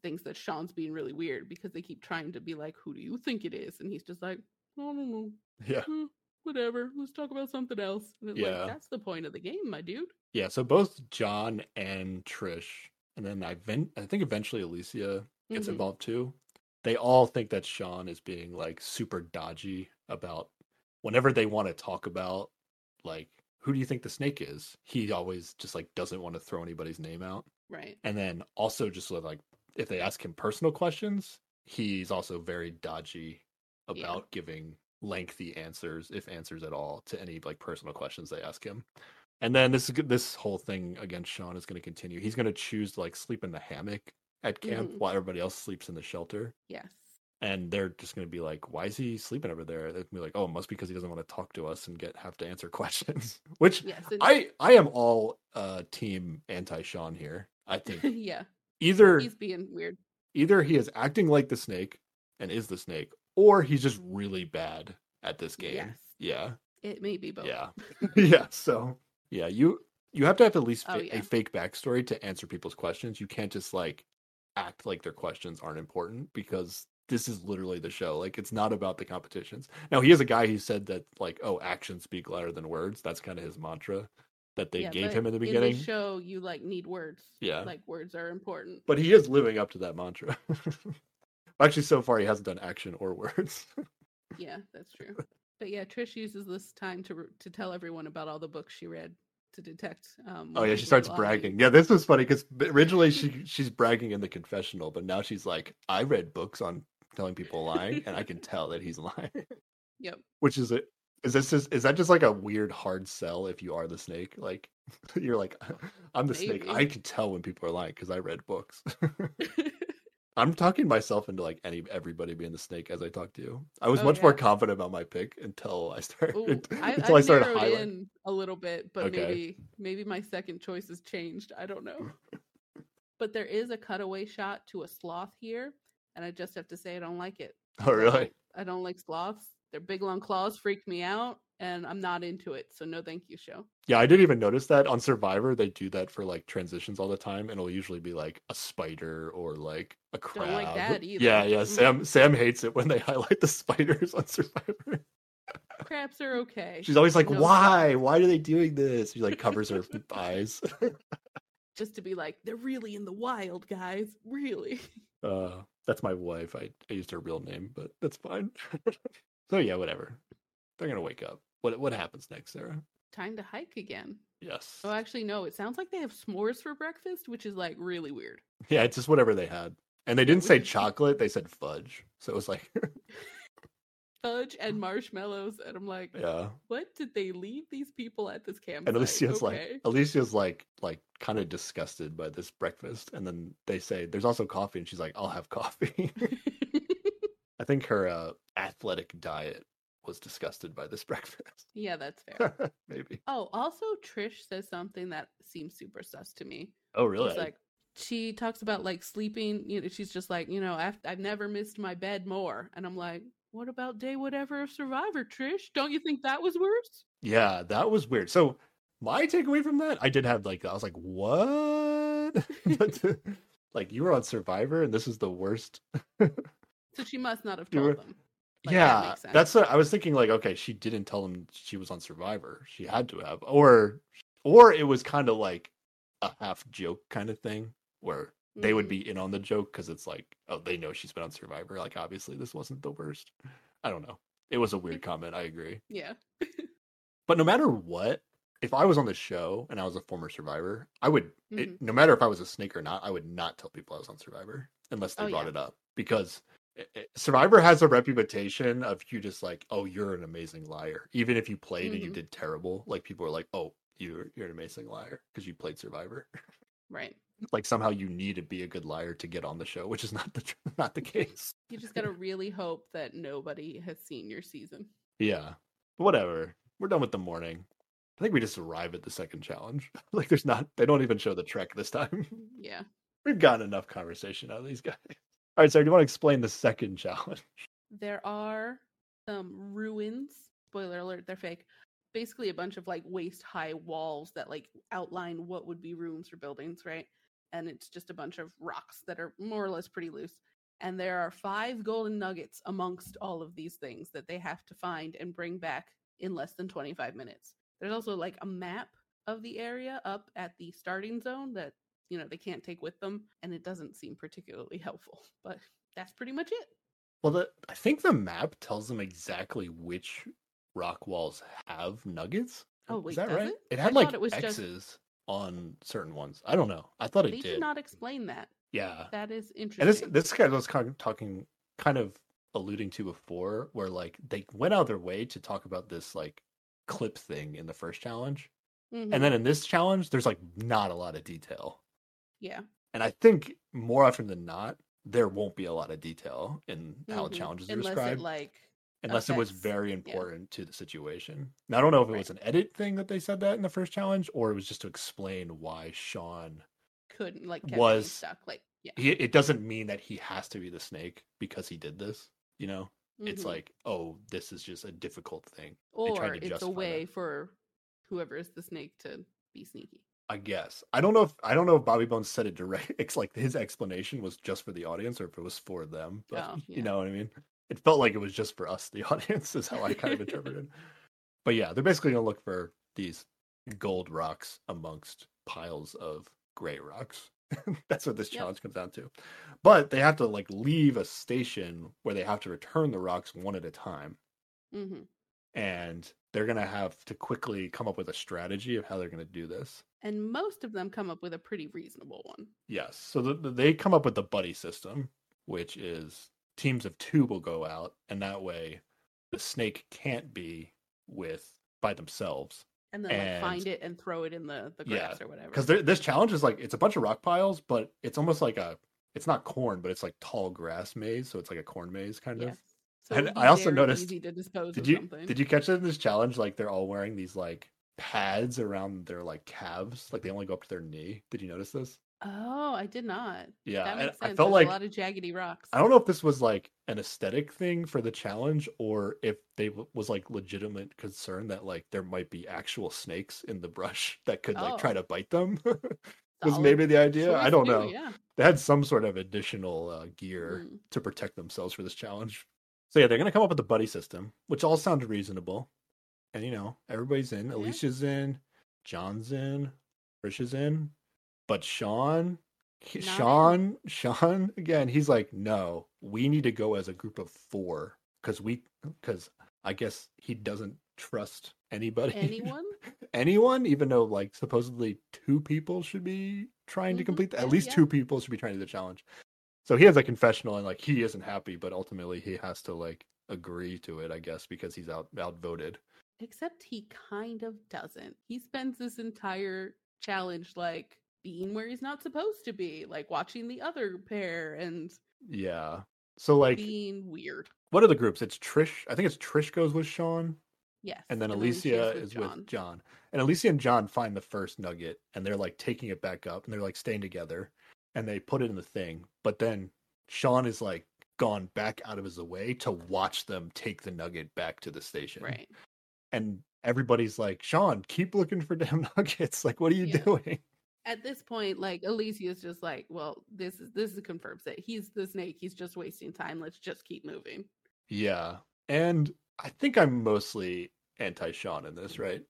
thinks that sean's being really weird because they keep trying to be like who do you think it is and he's just like i don't know yeah, Hmm, whatever let's talk about something else Yeah. like that's the point of the game my dude yeah. So both John and Trish, and then I, ven- I think eventually Alicia gets Mhm. involved too. They all think that Sean is being like super dodgy about whenever they want to talk about like who do you think the snake is. He always just like doesn't want to throw anybody's name out. right And then also just sort of like if they ask him personal questions, he's also very dodgy about Yeah. giving lengthy answers, if answers at all, to any like personal questions they ask him. And then this this whole thing against Sean is going to continue. He's going to choose to like sleep in the hammock at camp Mhm. while everybody else sleeps in the shelter. Yes. And they're just going to be like, "Why is he sleeping over there?" They're to be like, "Oh, it must be because he doesn't want to talk to us and get have to answer questions." Which Yes. I I am all uh team anti Sean here. I think yeah. either He's being weird. either he is acting like the snake and is the snake, or he's just really bad at this game. Yes. Yeah. It may be both. Yeah. yeah. So yeah, you you have to have at least Oh, fa- yeah. a fake backstory to answer people's questions. You can't just like act like their questions aren't important because this is literally the show. Like it's not about the competitions. Now he is a guy who said that like, oh, actions speak louder than words. That's kind of his mantra that they Yeah, gave him in the In beginning. show, you like need words. Yeah. Like words are important. but he is living up to that mantra. Actually, so far he hasn't done action or words. Yeah, that's true. But yeah, Trish uses this time to to tell everyone about all the books she read to detect. Um, oh yeah, she starts lying. bragging. Yeah, this was funny because originally she she's bragging in the confessional, but now she's like, I read books on telling people lying, and I can tell that he's lying. Yep. Which is it? Is this just, is that just like a weird hard sell if you are the snake? Like you're like, I'm the snake. I can tell when people are lying because I read books. I'm talking myself into like any everybody being the snake as I talk to you. I was Oh, much more confident about my pick until I started Ooh, I, until I, I've started narrowed highlighting. in a little bit, but Okay. maybe maybe my second choice has changed. I don't know. but there is a cutaway shot to a sloth here, and I just have to say I don't like it. Oh really? I don't like sloths. Their big long claws freak me out, and I'm not into it. So no, thank you, show. Yeah, I didn't even notice that on Survivor. They do that for like transitions all the time, and it'll usually be like a spider or like a crab. Don't like that either. Yeah, yeah. Sam Sam hates it when they highlight the spiders on Survivor. Crabs are okay. She's always like, No "Why? Why are they doing this?" She like covers her eyes. just to be like, they're really in the wild, guys. Really. Uh, that's my wife. I, I used her real name, but that's fine. so yeah, whatever. They're gonna wake up. What what happens next, Sarah? Time to hike again. Yes. Oh, actually, no. It sounds like they have s'mores for breakfast, which is like really weird. Yeah, it's just whatever they had. And they didn't say chocolate; they said fudge. So it was like, Fudge and marshmallows, and I'm like, yeah. what did they leave these people at this campsite? And Alicia's okay. like, Alicia's like, like kind of disgusted by this breakfast. And then they say, "There's also coffee," and she's like, "I'll have coffee." I think her uh, athletic diet was disgusted by this breakfast. yeah, that's fair. Maybe. oh, also, Trish says something that seems super sus to me. Oh, really? She's like, she talks about like sleeping. You know, she's just like, you know, I've, I've never missed my bed more. And I'm like, what about day whatever of Survivor, Trish? Don't you think that was worse? yeah, that was weird. So my takeaway from that, I did have like, I was like, what? like you were on Survivor, and this is the worst. So she must not have told were- them. Like, yeah, sense. that's what I was thinking. Like, okay, she didn't tell him she was on Survivor. She had to have, or, or it was kind of like a half joke kind of thing where they would Mhm. be in on the joke because it's like, oh, they know she's been on Survivor. Like, obviously, this wasn't the worst. I don't know. It was a weird comment. I agree. Yeah. But no matter what, if I was on the show and I was a former Survivor, I would. It, Mhm. no matter if I was a snake or not, I would not tell people I was on Survivor unless they Oh, brought yeah. it up because it- it- Survivor has a reputation of you just like, oh, you're an amazing liar, even if you played and you Mhm. did terrible. Like people are like, oh, you're you're an amazing liar because you played Survivor. Right. like somehow you need to be a good liar to get on the show, which is not the not the case. You just gotta really hope that nobody has seen your season. Yeah, whatever. We're done with the morning. I think we just arrive at the second challenge. like there's not. They don't even show the trek this time. Yeah. We've gotten enough conversation out of these guys. All right, so do you want to explain the second challenge? There are some ruins. Spoiler alert, they're fake. Basically a bunch of like waist high walls that like outline what would be rooms or buildings, right? And it's just a bunch of rocks that are more or less pretty loose. And there are five golden nuggets amongst all of these things that they have to find and bring back in less than 25 minutes. There's also like a map of the area up at the starting zone that, you know, they can't take with them. And it doesn't seem particularly helpful, but that's pretty much it. Well, the, I think the map tells them exactly which rock walls have nuggets. Oh, wait, is that right? it? It had thought like it was just- X's on certain ones. I don't know. I thought it they did. did not explain that. Yeah, That is interesting and this this guy was kind of talking, kind of alluding to before, where like they went out of their way to talk about this like clip thing in the first challenge, Mhm. And then in this challenge, there's like not a lot of detail. Yeah, And I think more often than not, there won't be a lot of detail in how Mhm. challenges are unless described, it like unless it was affects- very yeah. important to the situation. Now, I don't know if it Right. was an edit thing that they said that in the first challenge, or it was just to explain why Sean. couldn't like Was- stuck. Like yeah, He, it doesn't mean that he has to be the snake because he did this. You know, it's Mhm. like, oh, this is just a difficult thing. or to it's a justify that. way for whoever is the snake to be sneaky. I guess I don't know if I don't know if Bobby Bones said it direct. It's like his explanation was just for the audience or if it was for them. But Oh, yeah. you know what I mean. It felt like it was just for us, the audience, is how I kind of interpreted. But yeah, they're basically gonna look for these gold rocks amongst piles of gray rocks. That's what this Yep. challenge comes down to. But they have to like leave a station where they have to return the rocks one at a time hmm and they're going to have to quickly come up with a strategy of how they're going to do this. And most of them come up with a pretty reasonable one. Yes. So the, the- they come up with the buddy system, which is teams of two will go out, and that way the snake can't be with by themselves. And then And- like find it and throw it in the, the Yeah, grass or whatever. Because this challenge is like it's a bunch of rock piles, but it's almost like a it's not corn, but it's like tall grass maze, so it's like a corn maze kind Yes. of. So And it would be I also noticed- easy to dispose Did of you something. did you catch that in this challenge? Like they're all wearing these like pads around their like calves, like they only go up to their knee. Did you notice this? Oh, I did not. Yeah, that makes I sense. felt There's like a lot of jaggedy rocks. I don't know if this was like an aesthetic thing for the challenge or if they w- was like legitimate concern that like there might be actual snakes in the brush that could like try Oh. to bite them. was maybe the idea. I don't too, know. Yeah. They had some sort of additional uh, gear Mm. to protect themselves for this challenge. So yeah, they're gonna come up with a buddy system, which all sounds reasonable. And you know, everybody's in. Yeah. Alicia's in, John's in, Trish is in, but Sean, he- Sean, Sean again. He's like, no, we need to go as a group of four because we, because I guess he doesn't trust anybody, Anyone? anyone, even though like supposedly two people should be trying to Mhm, complete. The, at yeah, least yeah. two people should be trying to do the challenge. So he has a confessional and like he isn't happy, but ultimately he has to like agree to it, I guess, because he's out outvoted. Except he kind of doesn't. He spends this entire challenge like being where he's not supposed to be, like watching the other pair and Yeah. So like, being weird. what are the groups? It's Trish. I think it's Trish goes with Sean, Yes. and then Alicia's Alicia is with John. And Alicia and John find the first nugget, and they're like taking it back up, and they're like staying together, and they put it in the thing. But then Sean is like gone back out of his way to watch them take the nugget back to the station. Right. And everybody's like, Sean, keep looking for damn nuggets. Like, what are you Yeah. doing? At this point, like Alicia's just like, well, this is this is confirms it. he's the snake. He's just wasting time. Let's just keep moving. Yeah. And I think I'm mostly anti Sean in this, right?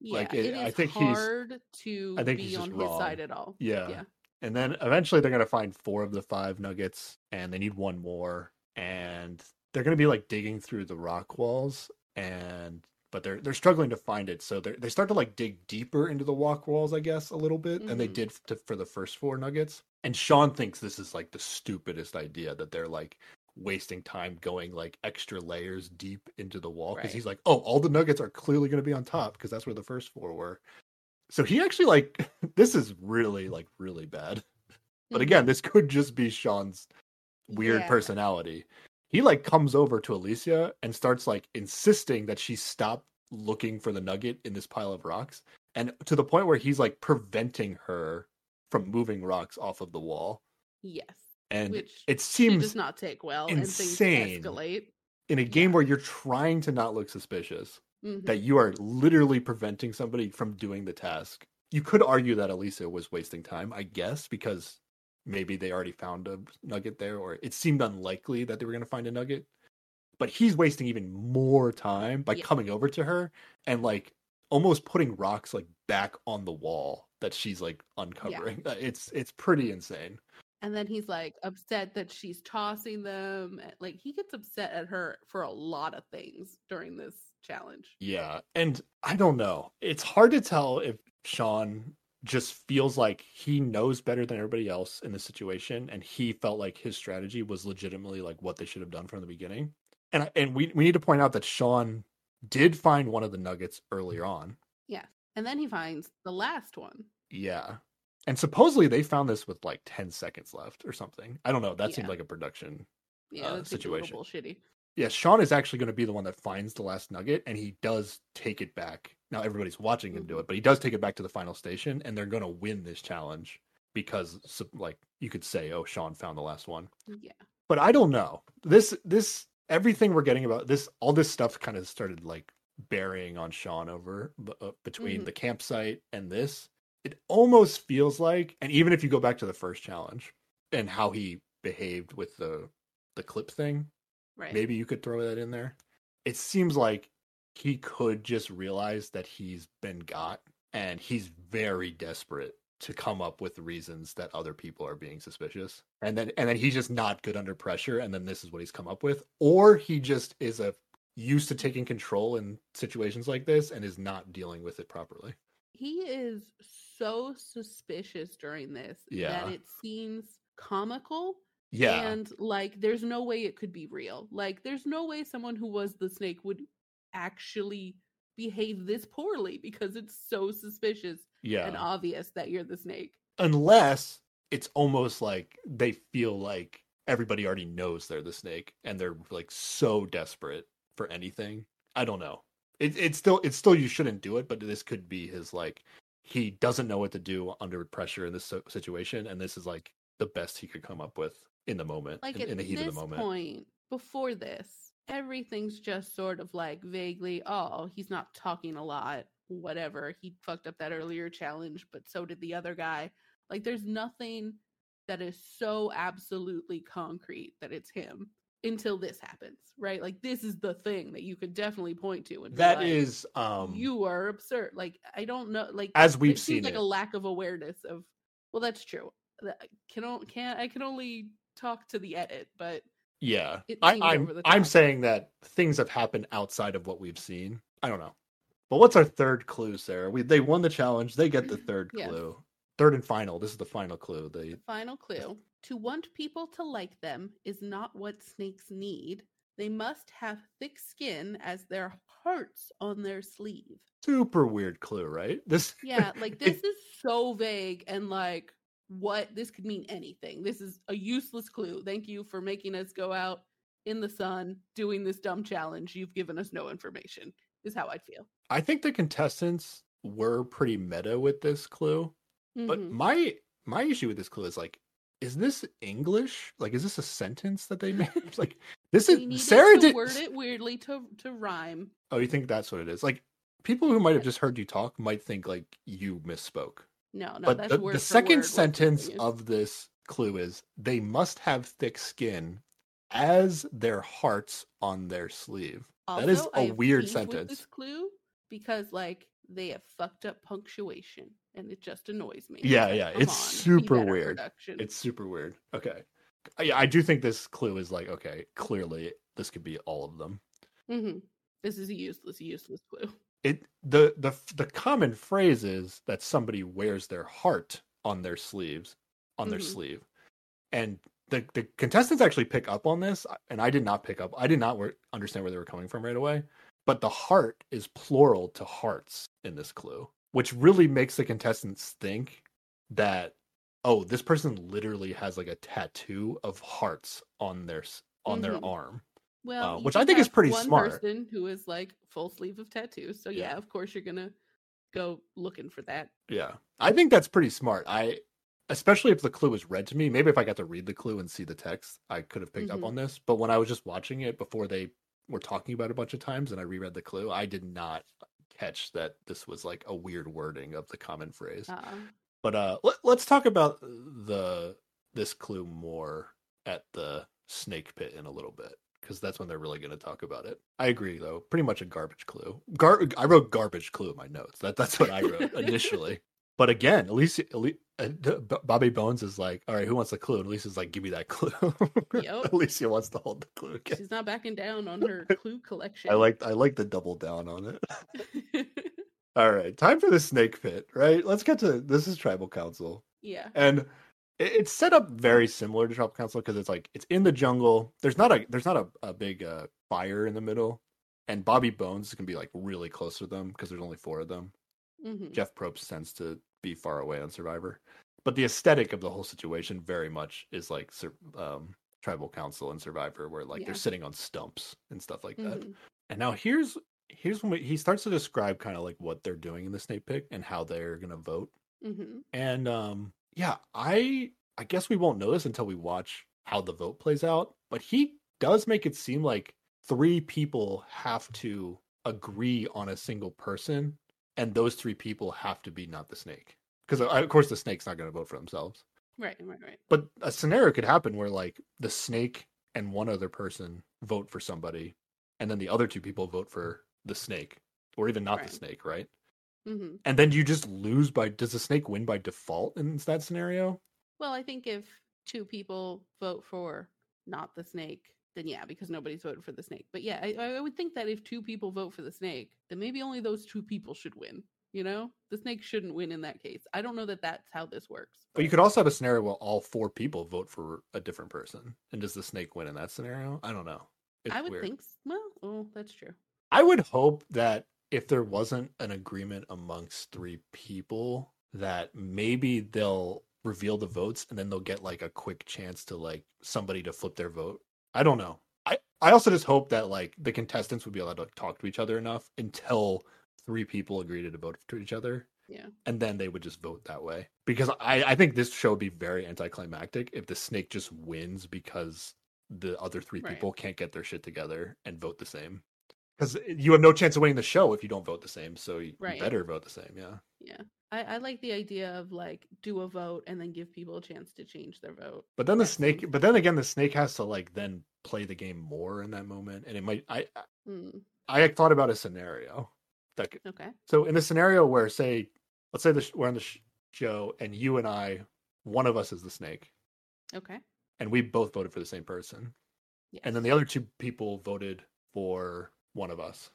Yeah, Like, it it- I think he's- hard to I think be he's on his wrong. side at all. Yeah. Yeah. And then eventually they're going to find four of the five nuggets and they need one more. And they're going to be like digging through the rock walls and but they're they're struggling to find it so they they start to like dig deeper into the walk walls i guess a little bit than they Mhm. did to, for the first four nuggets and sean thinks this is like the stupidest idea that they're like wasting time going like extra layers deep into the wall because Right. he's like oh all the nuggets are clearly going to be on top because that's where the first four were so he actually like this is really like really bad but Mhm. again this could just be sean's weird Yeah. personality he like comes over to alicia and starts like insisting that she stop looking for the nugget in this pile of rocks and to the point where he's like preventing her from moving rocks off of the wall Yes. and Which it seems does not take well insane. and things escalate. in a game where you're trying to not look suspicious Mhm. that you are literally preventing somebody from doing the task. You could argue that Alicia was wasting time, I guess, because maybe they already found a nugget there, or it seemed unlikely that they were going to find a nugget. But he's wasting even more time by Yeah. coming over to her and like almost putting rocks like back on the wall that she's like uncovering. Uh, It's it's pretty insane. And then he's like upset that she's tossing them. eh, Like he gets upset at her for a lot of things during this challenge. Yeah. And I don't know. It's hard to tell if Sean just feels like he knows better than everybody else in the situation and he felt like his strategy was legitimately like what they should have done from the beginning. And and we we need to point out that Sean did find one of the nuggets earlier on. yeah And then he finds the last one. Yeah. And supposedly they found this with like 10 seconds left or something. I don't know. That seemed like a production. Yeah, Uh, that a little situation. bullshitty. Yeah, Sean is actually going to be the one that finds the last nugget and he does take it back. Now everybody's watching him do Mhm. it, but he does take it back to the final station and they're going to win this challenge because like you could say, "Oh, Sean found the last one." Yeah. But I don't know. This this everything we're getting about this all this stuff kind of started like burying on Sean over uh, between Mhm. the campsite and this. It almost feels like, and even if you go back to the first challenge and how he behaved with the the clip thing, Right. maybe you could throw that in there. It seems like he could just realize that he's been got, and he's very desperate to come up with reasons that other people are being suspicious and then and then he's just not good under pressure and then this is what he's come up with or he just is a used to taking control in situations like this and is not dealing with it properly he is so suspicious during this Yeah. that it seems comical yeah. and like there's no way it could be real. Like there's no way someone who was the snake would actually behave this poorly because it's so suspicious yeah. and obvious that you're the snake. Unless it's almost like they feel like everybody already knows they're the snake and they're like so desperate for anything. I don't know. It, it's still it's still you shouldn't do it but this could be his like he doesn't know what to do under pressure in this situation and this is like the best he could come up with in the moment like in, at in the heat this of the moment. point before this everything's just sort of like vaguely oh he's not talking a lot whatever he fucked up that earlier challenge but so did the other guy. Like there's nothing that is so absolutely concrete that it's him until this happens right? Like this is the thing that you could definitely point to and that like, is um you are absurd. Like i don't know like as we've it seems seen like it. a lack of awareness of well that's true. I can i can only talk to the edit but yeah. I, I'm i'm saying that things have happened outside of what we've seen. I don't know. But what's our third clue sarah? We they won the challenge. They get the third Yes. clue. Third and final. This is the final clue. They the final clue. To want people to like them is not what snakes need. They must have thick skin as their hearts on their sleeve. Super weird clue right? This yeah like this is so vague and like what this could mean anything. This is a useless clue. Thank you for making us go out in the sun doing this dumb challenge. You've given us no information is how i'd feel. I think the contestants were pretty meta with this clue but Mhm. my my issue with this clue is like is this english? Like is this a sentence that they made? Like this is sarah did word it weirdly to to rhyme. Oh you think that's what it is? Like people who might have just heard you talk might think like you misspoke no no but that's the, the second word sentence of this clue is they must have thick skin as their hearts on their sleeve that is Also, a I weird sentence. this clue because like they have fucked up punctuation and it just annoys me. Yeah, yeah, come it's on, super weird. production. it's super weird okay Uh, yeah i do think this clue is like okay clearly this could be all of them Mhm. This is a useless, useless clue. It the the the common phrase is that somebody wears their heart on their sleeves on their Mhm. sleeve and the the contestants actually pick up on this and i did not pick up i did not wor- understand where they were coming from right away but the heart is plural to hearts in this clue which really makes the contestants think that oh this person literally has like a tattoo of hearts on their on their Mhm. arm Well, Uh, which I think is pretty one smart. person who is like full sleeve of tattoos. So yeah. Yeah. of course you're gonna go looking for that. Yeah. I think that's pretty smart. I especially if the clue was read to me, maybe if I got to read the clue and see the text, I could have picked Mhm. up on this. But when I was just watching it before they were talking about it a bunch of times and I reread the clue, I did not catch that this was like a weird wording of the common phrase. Uh, But uh let, let's talk about the this clue more at the snake pit in a little bit because that's when they're really going to talk about it. I agree though. Pretty much a garbage clue. Gar- I wrote garbage clue in my notes. That that's what I wrote initially. But again, Alicia, Ali- uh, Bobby Bones is like, all right, who wants the clue? And Alicia's like, give me that clue. Yep. Alicia wants to hold the clue again. she's not backing down on her clue collection. I like I like the double down on it. All right, time for the snake pit. Right, let's get to this. Is tribal council. yeah. and it's set up very similar to Tribal Council because it's like it's in the jungle. There's not a there's not a, a big uh, fire in the middle, and Bobby Bones can be like really close to them because there's only four of them. Mhm. Jeff Probst tends to be far away on Survivor. But the aesthetic of the whole situation very much is like um, Tribal Council and Survivor, where like Yeah. they're sitting on stumps and stuff like that. Mhm. And now here's here's when we, he starts to describe kind of like what they're doing in the snake pick and how they're gonna vote. Mhm. And um, yeah, I I guess we won't know this until we watch how the vote plays out. But he does make it seem like three people have to agree on a single person, and those three people have to be not the snake. Because uh, of course the snake's not going to vote for themselves. Right, right, right. But a scenario could happen where like the snake and one other person vote for somebody, and then the other two people vote for the snake, or even not Right. the snake, right? Hmm And then you just lose by. Does the snake win by default in that scenario? Well, I think if two people vote for not the snake, then yeah, because nobody's voted for the snake. But yeah, I, I would think that if two people vote for the snake, then maybe only those two people should win. You know, the snake shouldn't win in that case. I don't know that that's how this works. But you could also have a scenario where all four people vote for a different person, and does the snake win in that scenario? I don't know. It's I would weird. think. Well, oh, that's true. I would hope that if there wasn't an agreement amongst three people, that maybe they'll reveal the votes and then they'll get like a quick chance to like somebody to flip their vote. I don't know. I I also just hope that like the contestants would be allowed to talk to each other enough until three people agree to vote to each other Yeah. and then they would just vote that way. Because I, I think this show would be very anticlimactic if the snake just wins because the other three Right. people can't get their shit together and vote the same. Because you have no chance of winning the show if you don't vote the same. So you, Right. better vote the same. Yeah. Yeah. I, I like the idea of like do a vote and then give people a chance to change their vote. But then the snake. But then again, the snake has to like then play the game more in that moment, and it might. I I- Mm, I thought about a scenario that could, okay. So in the scenario where, say, let's say the, we're on the show and you and I, one of us is the snake, Okay. and we both voted for the same person, Yes. and then the other two people voted for one of us.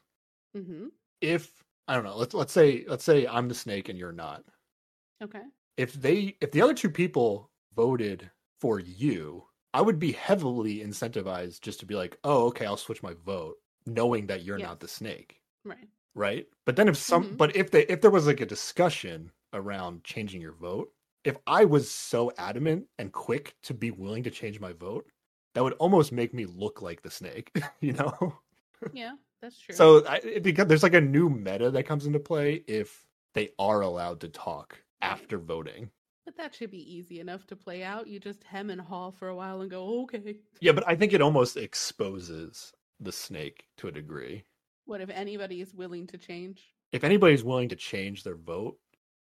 Mm-hmm. If I don't know, let's let's say let's say I'm the snake and you're not. Okay. If they if the other two people voted for you, I would be heavily incentivized just to be like, oh, okay, I'll switch my vote, knowing that you're not the snake. Right. right? But then if some, Mhm. but if they, if there was like a discussion around changing your vote, if I was so adamant and quick to be willing to change my vote, that would almost make me look like the snake, you know? Yeah, that's true. So I, it becomes there's like a new meta that comes into play if they are allowed to talk after voting. but that should be easy enough to play out. You just hem and haw for a while and go, okay. Yeah, but I think it almost exposes the snake to a degree. What if anybody is willing to change? if anybody's willing to change their vote,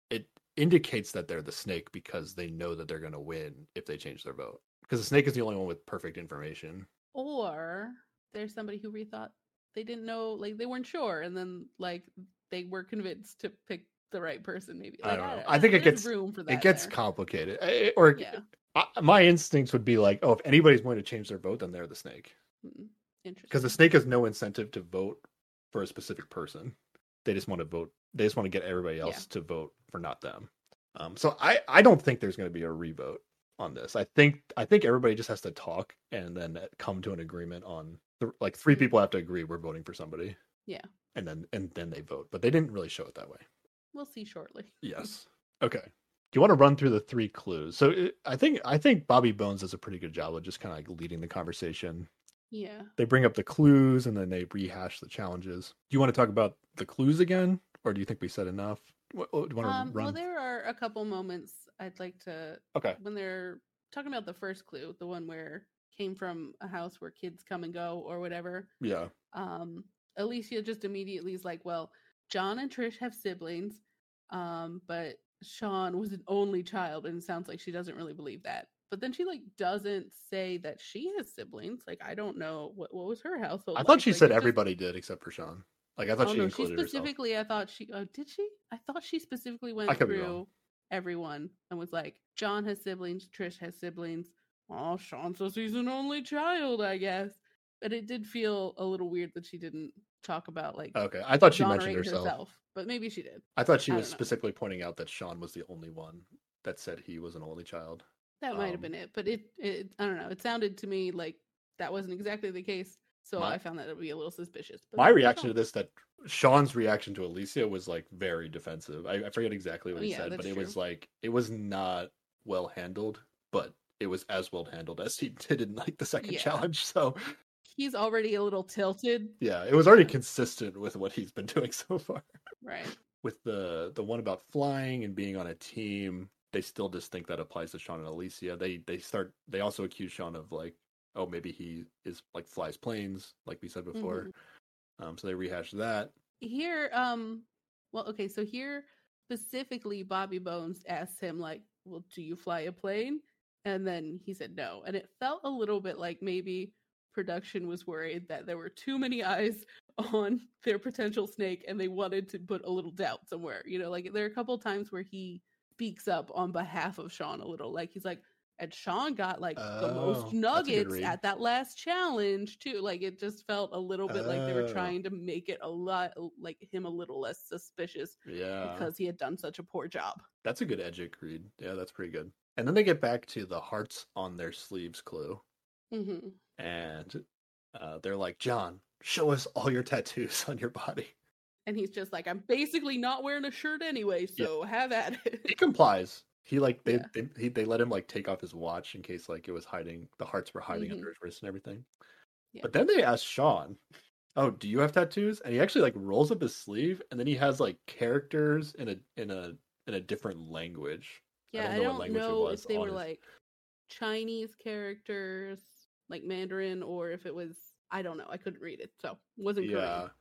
it indicates that they're the snake because they know that they're going to win if they change their vote. Because the snake is the only one with perfect information. Or there's somebody who rethought they didn't know, like they weren't sure, and then like they were convinced to pick the right person. Maybe I don't know. don't I think it gets- room for that. It gets there. complicated. Eh, Or yeah. I, my instincts would be like, oh, if anybody's going to change their vote, then they're the snake. Interesting. Because the snake has no incentive to vote for a specific person. They just want to vote. They just want to get everybody Yeah. else to vote for not them. Um, so I, I don't think there's going to be a revote on this. I think I think everybody just has to talk and then come to an agreement on the, like three people have to agree we're voting for somebody. Yeah. And then and then they vote, but they didn't really show it that way. we'll see shortly. Yes. Okay. Do you want to run through the three clues? So it, I think I think Bobby Bones does a pretty good job of just kind of like leading the conversation. Yeah. They bring up the clues and then they rehash the challenges. Do you want to talk about the clues again, or do you think we said enough? What, what- do you want to Um, run? well, there are a couple moments I'd like to okay. when they're talking about the first clue, the one where came from a house where kids come and go or whatever. Yeah. Um, Alicia just immediately is like, "Well, John and Trish have siblings, um, but Sean was an only child, and it sounds like she doesn't really believe that." But then she like doesn't say that she has siblings. Like, I don't know what what was her household. I like? thought she Like, said it just- everybody did except for Sean. Like I thought Oh she no, she included herself. specifically. I thought she. Oh, did she? I thought she specifically went could be wrong. through everyone and was like, John has siblings, Trish has siblings. Oh, Sean says he's an only child, I guess. But it did feel a little weird that she didn't talk about like Okay, I thought she mentioned exonerate herself. But maybe she did. I thought she I was specifically pointing out that Sean was the only one that said he was an only child. That might have Um, been it. But it, it, I don't know. It sounded to me like that wasn't exactly the case. So My- I found that to be a little suspicious. My reaction to this that Sean's reaction to Alicia was like very defensive. I, I forget exactly what Oh, he yeah, said, but it was like it was not well handled, but it was as well handled as he did in like the second Yeah. challenge. So he's already a little tilted. yeah, it was already consistent with what he's been doing so far. Right. With the the one about flying and being on a team, they still just think that applies to Sean and Alicia. They they start they also accuse Sean of like, oh maybe he is like flies planes, like we said before. Mhm. Um, so they rehashed that. Here, um, well, okay, so here specifically, Bobby Bones asked him, like, well, do you fly a plane? And then he said no. And it felt a little bit like maybe production was worried that there were too many eyes on their potential snake and they wanted to put a little doubt somewhere. You know, like there are a couple times where he speaks up on behalf of Sean a little. Like he's like, and Sean got like the Oh, most that's a good nuggets at that last challenge too. Like it just felt a little bit like they were Oh. trying to make it a lot like him a little less suspicious Yeah. because he had done such a poor job. That's a good edgic read. Yeah, that's pretty good. And then they get back to the hearts on their sleeves clue, hmm and uh, they're like, "John, show us all your tattoos on your body." And he's just like, I'm basically not wearing a shirt anyway, Yeah. so have at it. He complies. He like they Yeah. they, he, they let him like take off his watch in case like it was hiding. The hearts were hiding Mhm. under his wrist and everything. Yeah. But then they ask Sean, "Oh, do you have tattoos?" And he actually like rolls up his sleeve, and then he has like characters in a in a in a different language. I yeah, don't I know what don't language it know was if they on were like Chinese characters, like Mandarin, or if it was I don't know. I couldn't read it, so wasn't yeah Korean.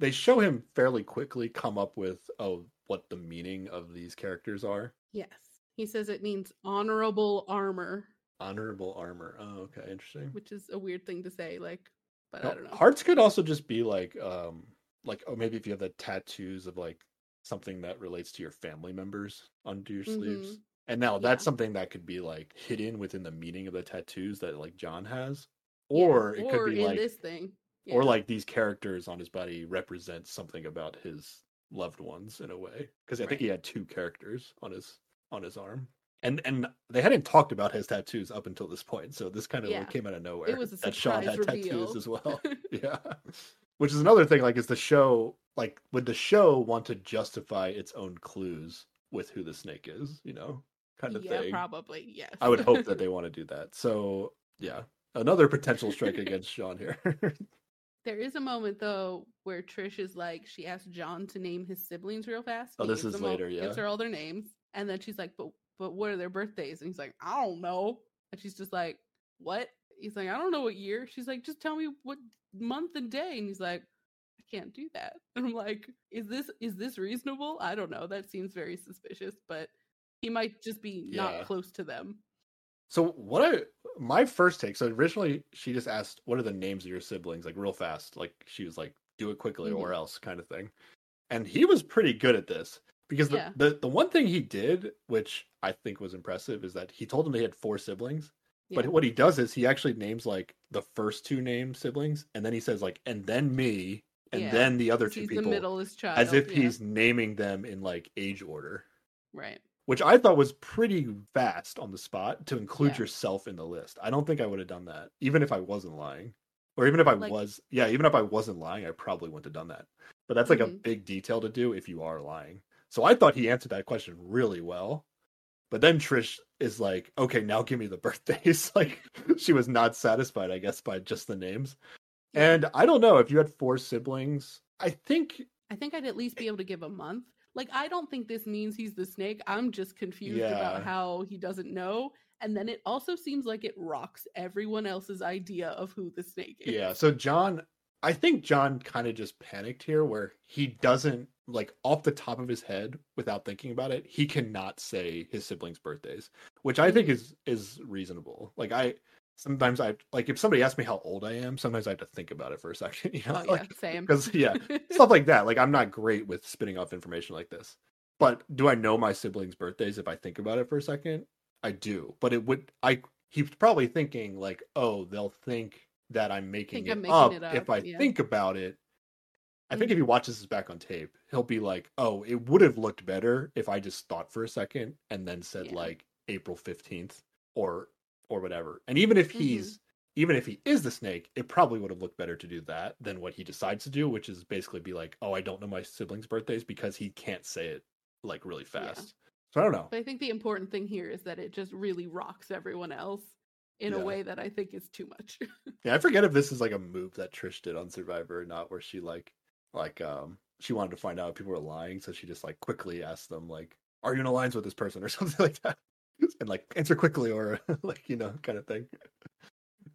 they show him fairly quickly come up with oh what the meaning of these characters are Yes, he says it means honorable armor, honorable armor oh okay interesting which is a weird thing to say. Like, but No, I don't know. hearts could also just be like um like oh maybe if you have the tattoos of like something that relates to your family members onto your sleeves Mhm. and now that's Yeah. something that could be like hidden within the meaning of the tattoos that like john has Yeah, or it or could be in like this thing, or like these characters on his body represent something about his loved ones in a way because i think he had two characters on his on his arm and and they hadn't talked about his tattoos up until this point so this kind of Yeah. came out of nowhere It was a that sean had reveal. tattoos as well yeah which is another thing like is the show like would the show want to justify its own clues with who the snake is you know kind of yeah, thing probably yes. i would hope that they want to do that so yeah another potential strike against sean here There is a moment though where Trish is like, she asked John to name his siblings real fast. Oh, this is them all- later, Gives yeah. her all their names, and then she's like, "But but what are their birthdays?" And he's like, "I don't know." And she's just like, "What?" He's like, "I don't know what year." She's like, "Just tell me what month and day." And he's like, "I can't do that." And I'm like, "Is this is this reasonable?" I don't know. That seems very suspicious, but he might just be Yeah. not close to them. So what I my first take. So originally she just asked, "What are the names of your siblings?" Like real fast. Like she was like, "Do it quickly mm-hmm. or else," kind of thing. And he was pretty good at this because the, Yeah. the the one thing he did, which I think was impressive, is that he told him they had four siblings. But what he does is he actually names like the first two named siblings, and then he says like, and then me, and Yeah, then the other two he's people, the middleest child, as if yeah. he's naming them in like age order. right. which I thought was pretty fast on the spot to include Yeah. yourself in the list. I don't think I would have done that, even if I wasn't lying, or even if I Like- was. Yeah, even if I wasn't lying, I probably wouldn't have done that. But that's like a Mhm. big detail to do if you are lying. So I thought he answered that question really well. But then Trish is like, "Okay, now give me the birthdays." like she was not satisfied, I guess, by just the names. And I don't know if you had four siblings. I think I think I'd at least be able to give a month. Like, I don't think this means he's the snake. I'm just confused Yeah. about how he doesn't know. And then it also seems like it rocks everyone else's idea of who the snake is. Yeah, so John, I think John kind of just panicked here where he doesn't like off the top of his head without thinking about it, he cannot say his siblings' birthdays, which I think Mhm. is is reasonable. Like I sometimes I like if somebody asks me how old I am, sometimes I have to think about it for a second, you know, Oh, yeah, like same. because yeah, stuff like that. Like I'm not great with spitting off information like this. But do I know my siblings' birthdays if I think about it for a second? I do. But it would I he's probably thinking like, oh, they'll think that I'm making, it, I'm making up it up, if I yeah. think about it. I think if he watches this back on tape, he'll be like, oh, it would have looked better if I just thought for a second and then said Yeah. like April 15th or or whatever. And even if he's mm-hmm. even if he is the snake, it probably would have looked better to do that than what he decides to do, which is basically be like, "Oh, I don't know my siblings' birthdays" because he can't say it like really Yeah. fast. So I don't know. But I think the important thing here is that it just really rocks everyone else in Yeah. a way that I think is too much. Yeah, I forget if this is like a move that Trish did on Survivor or not, where she like, like, um, she wanted to find out if people were lying, so she just like quickly asked them like, "Are you in alliance with this person?" or something like that, and like answer quickly or like you know kind of thing.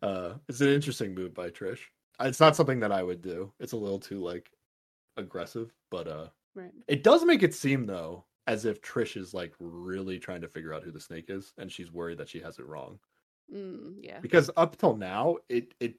Uh, it's an interesting move by Trish. It's not something that I would do. It's a little too like aggressive, but uh, right. it does make it seem though as if Trish is like really trying to figure out who the snake is, and she's worried that she has it wrong Mm, yeah. because up till now it it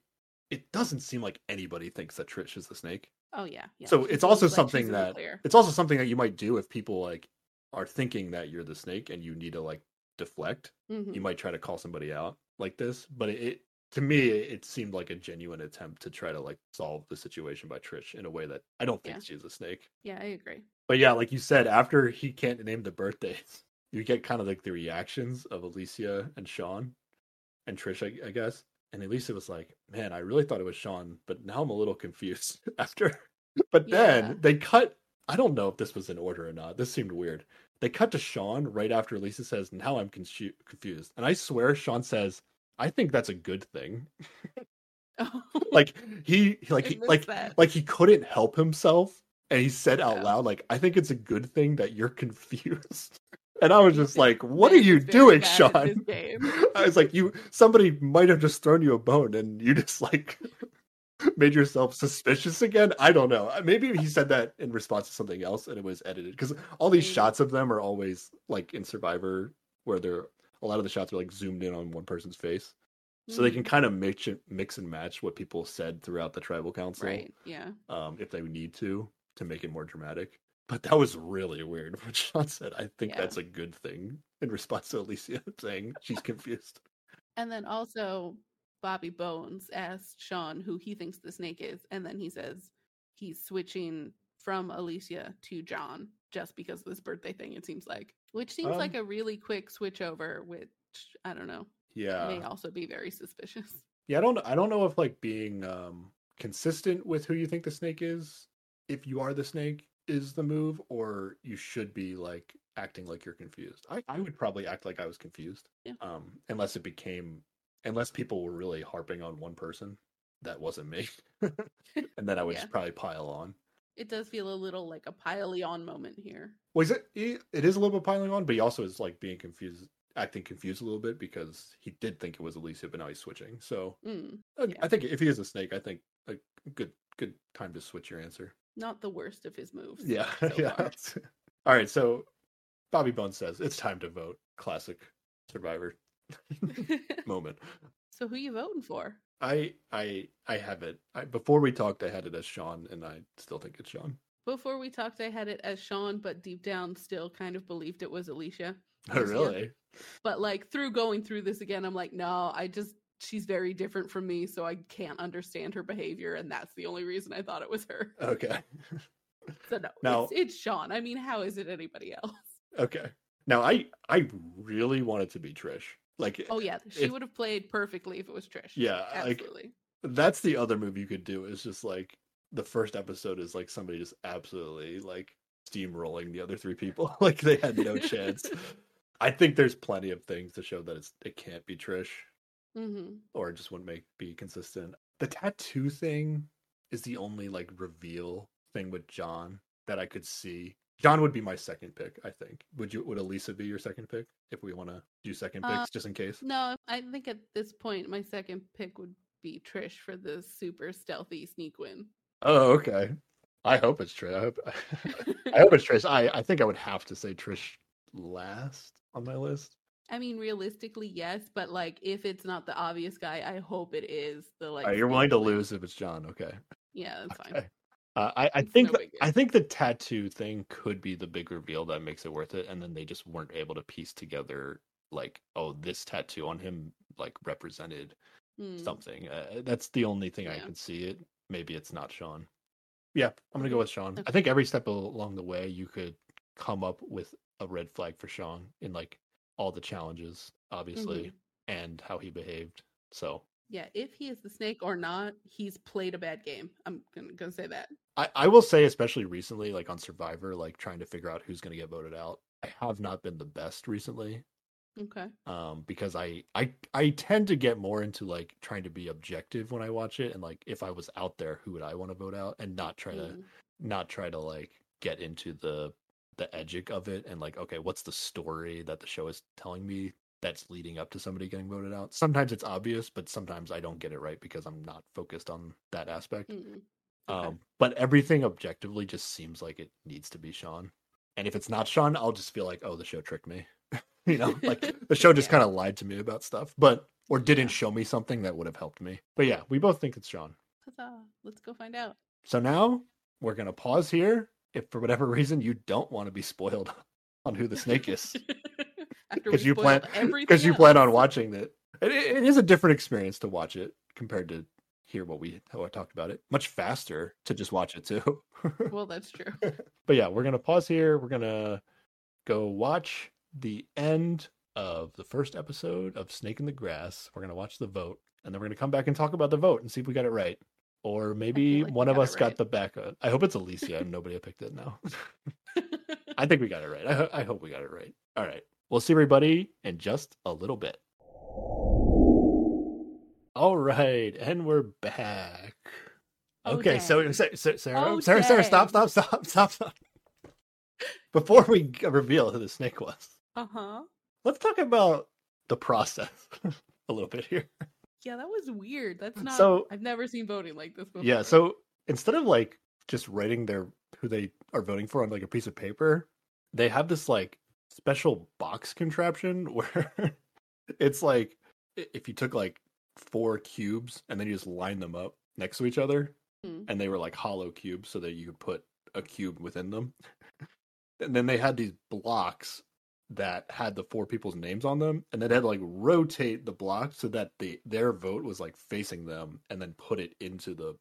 it doesn't seem like anybody thinks that Trish is the snake. Oh yeah. yeah. So She it's also like something she's that- clear. It's also something that you might do if people like are thinking that you're the snake and you need to like deflect. Mhm. You might try to call somebody out like this, but it, it to me it seemed like a genuine attempt to try to like solve the situation by Trish in a way that I don't think Yeah. she's a snake. Yeah, I agree. But yeah, like you said, after he can't name the birthdays, you get kind of like the reactions of Alicia and Sean and Trish, I, I guess. And Alicia was like, "Man, I really thought it was Sean, but now I'm a little confused." After, but then Yeah. they cut. I don't know if this was in order or not. This seemed weird. They cut to Sean right after Alicia says, "Now I'm confu- confused," and I swear Sean says, "I think that's a good thing." Oh, Like he, he- like he, like that. like he couldn't help himself and he said out Yeah. loud like i think it's a good thing that you're confused and i was just like what are you doing sean i was like you somebody might have just thrown you a bone and you just like made yourself suspicious again i don't know maybe he said that in response to something else and it was edited because all these shots of them are always like in survivor where they're a lot of the shots are like zoomed in on one person's face so they can Mhm. kind of mix mix and match what people said throughout the tribal council Right. Yeah. um, if they need to to make it more dramatic. But that was really weird what Sean said. I think Yeah. that's a good thing in response to Alicia saying she's confused. And then also Bobby Bones asked Sean who he thinks the snake is, and then he says he's switching from Alicia to John just because of this birthday thing, it seems like. Which seems like Um, a really quick switch over, which I don't know. yeah, may also be very suspicious. yeah. I don't. I don't know if like being um, consistent with who you think the snake is, if you are the snake, is the move, or you should be like acting like you're confused. I, I would probably act like I was confused, Yeah. um, unless it became, unless people were really harping on one person that wasn't me, and then I would Yeah. just probably pile on. It does feel a little like a piley on moment here. Was it? It is a little bit piling on, but he also is like being confused, acting confused a little bit because he did think it was Alicia, but now he's switching. So Mm, Yeah. I think if he is a snake, I think a good good time to switch your answer. Not the worst of his moves. Yeah, so yeah. All right, so Bobby Bones says it's time to vote. Classic Survivor moment. so who you voting for? I I I have it. I, before we talked, I had it as Sean, and I still think it's Sean. Before we talked, I had it as Sean, but deep down, still kind of believed it was Alicia. Oh, really? But like through going through this again, I'm like, no, I just she's very different from me, so I can't understand her behavior, and that's the only reason I thought it was her. Okay. So no, Now- it's, it's Sean. I mean, how is it anybody else? Okay. Now I I really want it to be Trish. Like Oh yeah, she would have played perfectly if it was Trish. yeah, like absolutely. that's the other move you could do is just like the first episode is like somebody just absolutely like steamrolling the other three people like they had no chance. I think there's plenty of things to show that it's it can't be Trish hmm or it just wouldn't make be consistent. The tattoo thing is the only like reveal thing with John that I could see. John would be my second pick, I think. Would you would Alicia be your second pick if we want to do second picks Uh, just in case? No, I think at this point, my second pick would be Trish for the super stealthy sneak win. Oh, okay. I hope it's Trish. I hope, I hope it's Trish. I, I think I would have to say Trish last on my list. I mean, realistically, yes, but like if it's not the obvious guy, I hope it is the like. Right, you're willing to lose if it's John. Okay. Yeah, that's fine. Uh, I, I think no the- I think the tattoo thing could be the big reveal that makes it worth it, and then they just weren't able to piece together like, oh, this tattoo on him like represented Hmm. something. Uh, that's the only thing I Yeah. can see it. Maybe it's not Sean. Yeah, I'm gonna go with Sean. I think every step along the way, you could come up with a red flag for Sean in like all the challenges, obviously, Mhm. and how he behaved. So Yeah, if he is the snake or not, he's played a bad game. I'm gonna, gonna say that. I, I will say, especially recently, like on Survivor, like trying to figure out who's to get voted out. I have not been the best recently, Okay. um, because I I I tend to get more into like trying to be objective when I watch it, and like if I was out there, who would I want to vote out, and not try to Mm. not try to like get into the the edgic of it, and like okay, what's the story that the show is telling me that's leading up to somebody getting voted out. Sometimes it's obvious, but sometimes I don't get it right because I'm not focused on that aspect. Mm. Okay. Um, but everything objectively just seems like it needs to be Sean. And if it's not Sean, I'll just feel like, oh, the show tricked me. you know, like the show just Yeah. kind of lied to me about stuff, but or didn't Yeah. show me something that would have helped me. But yeah, we both think it's Sean. Huzzah. Let's go find out. So now we're gonna pause here. If for whatever reason you don't want to be spoiled on who the snake is, because you plan because you plan on watching it. It, it is a different experience to watch it compared to hear what we how I talked about it. Much faster to just watch it too. Well, that's true. but yeah, we're gonna pause here. We're gonna go watch the end of the first episode of Snake in the Grass. We're gonna watch the vote, and then we're gonna come back and talk about the vote and see if we got it right. Or maybe like one of us got the back. uh, I hope it's Alicia and nobody picked it now. I think we got it right. I, ho- I hope we got it right. All right. We'll see everybody in just a little bit. All right, and we're back. Okay, so, dang. so, so Sarah, Oh, Sarah, Sarah, stop, stop, stop, stop, stop. Before we reveal who the snake was, uh huh. let's talk about the process a little bit here. Yeah, that was weird. That's not. So- I've never seen voting like this before. Yeah, so instead of like just writing their who they are voting for on like a piece of paper, they have this like special box contraption where it's like if you took like four cubes and then you just line them up next to each other Hmm. and they were like hollow cubes so that you could put a cube within them. and then they had these blocks that had the four people's names on them and then had to like rotate the block so that the their vote was like facing them and then put it into the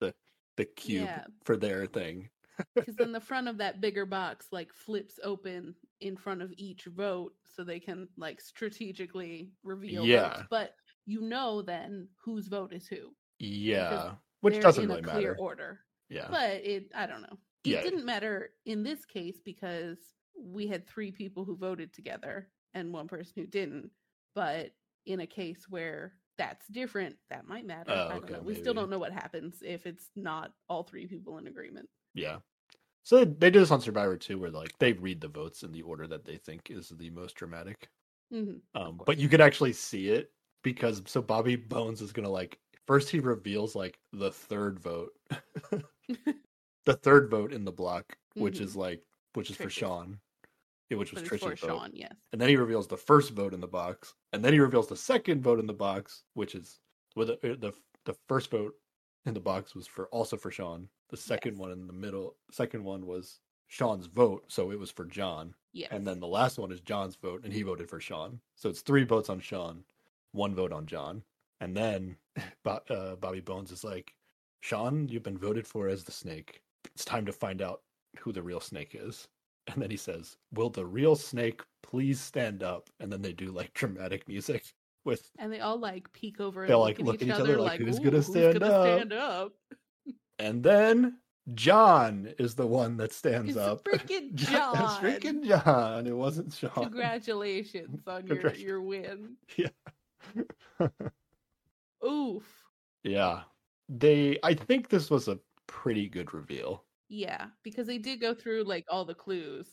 the the cube Yeah. for their thing. because then the front of that bigger box like flips open in front of each vote so they can like strategically reveal Yeah. votes. but you know then whose vote is who Yeah. Which doesn't really a clear matter. order Yeah. but it i don't know it Yeah. didn't matter in this case because we had three people who voted together and one person who didn't but in a case where that's different that might matter. Oh, i don't okay, know. We still don't know what happens if it's not all three people in agreement. Yeah. So they, they do this on Survivor too, where like they read the votes in the order that they think is the most dramatic. hmm Um, but you could actually see it because so Bobby Bones is gonna like first he reveals like the third vote, the third vote in the block, which is like which is for Sean, which was for vote, sean yes and then he reveals the first vote in the box, and then he reveals the second vote in the box, which is with the the, the first vote in the box was for also for Sean. The second Yes. one in the middle, second one was Sean's vote, so it was for John. yes And then the last one is John's vote, and he voted for Sean. So it's three votes on Sean, one vote on John. And then uh, Bobby Bones is like, Sean, you've been voted for as the snake. It's time to find out who the real snake is. And then he says, Will the real snake please stand up? And then they do like dramatic music with, and they all like peek over and They'll, look, like, at, each other like who's gonna stand gonna up?" stand up and then John is the one that stands It's up. freaking It's John. freaking John. It wasn't Sean. congratulations on your your win Yeah. oof Yeah. They I think this was a pretty good reveal. Yeah because they did go through like all the clues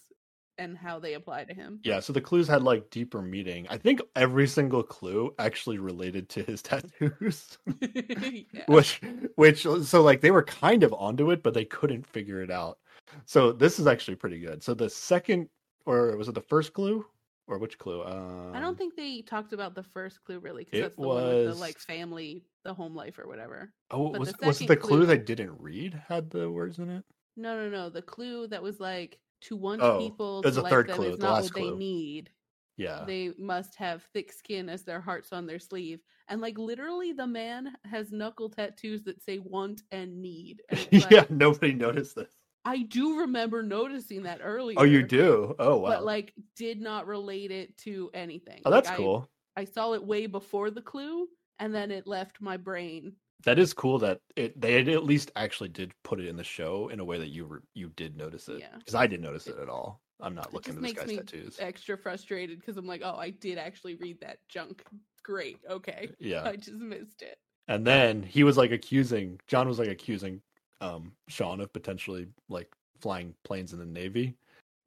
and how they apply to him Yeah, so the clues had like deeper meaning. I think every single clue actually related to his tattoos. yeah. which which so like they were kind of onto it, but they couldn't figure it out. So this is actually pretty good. So the second or was it the first clue? Or which clue? Um, I don't think they talked about the first clue really because that's the one with the like family, the home life or whatever. Oh, but was, the was it the clue clue- they didn't read had the words in it? No, no, no. The clue that was like to want Oh, people to a like third them clue, is not last what clue. they need. Yeah. They must have thick skin as their hearts on their sleeve. And like literally the man has knuckle tattoos that say want and need. And it's yeah, like, nobody noticed this. I do remember noticing that earlier. Oh, you do? Oh, wow. But like did not relate it to anything. oh, Like, that's I- cool. I saw it way before the clue and then it left my brain. That is cool that it they at least actually did put it in the show in a way that you were you did notice it. Yeah. Because I didn't notice it at all. I'm not looking at this guy's me tattoos. extra frustrated because I'm like, oh, I did actually read that junk. Great, okay, Yeah. I just missed it. And then he was like accusing John was like accusing um Sean of potentially like flying planes in the Navy.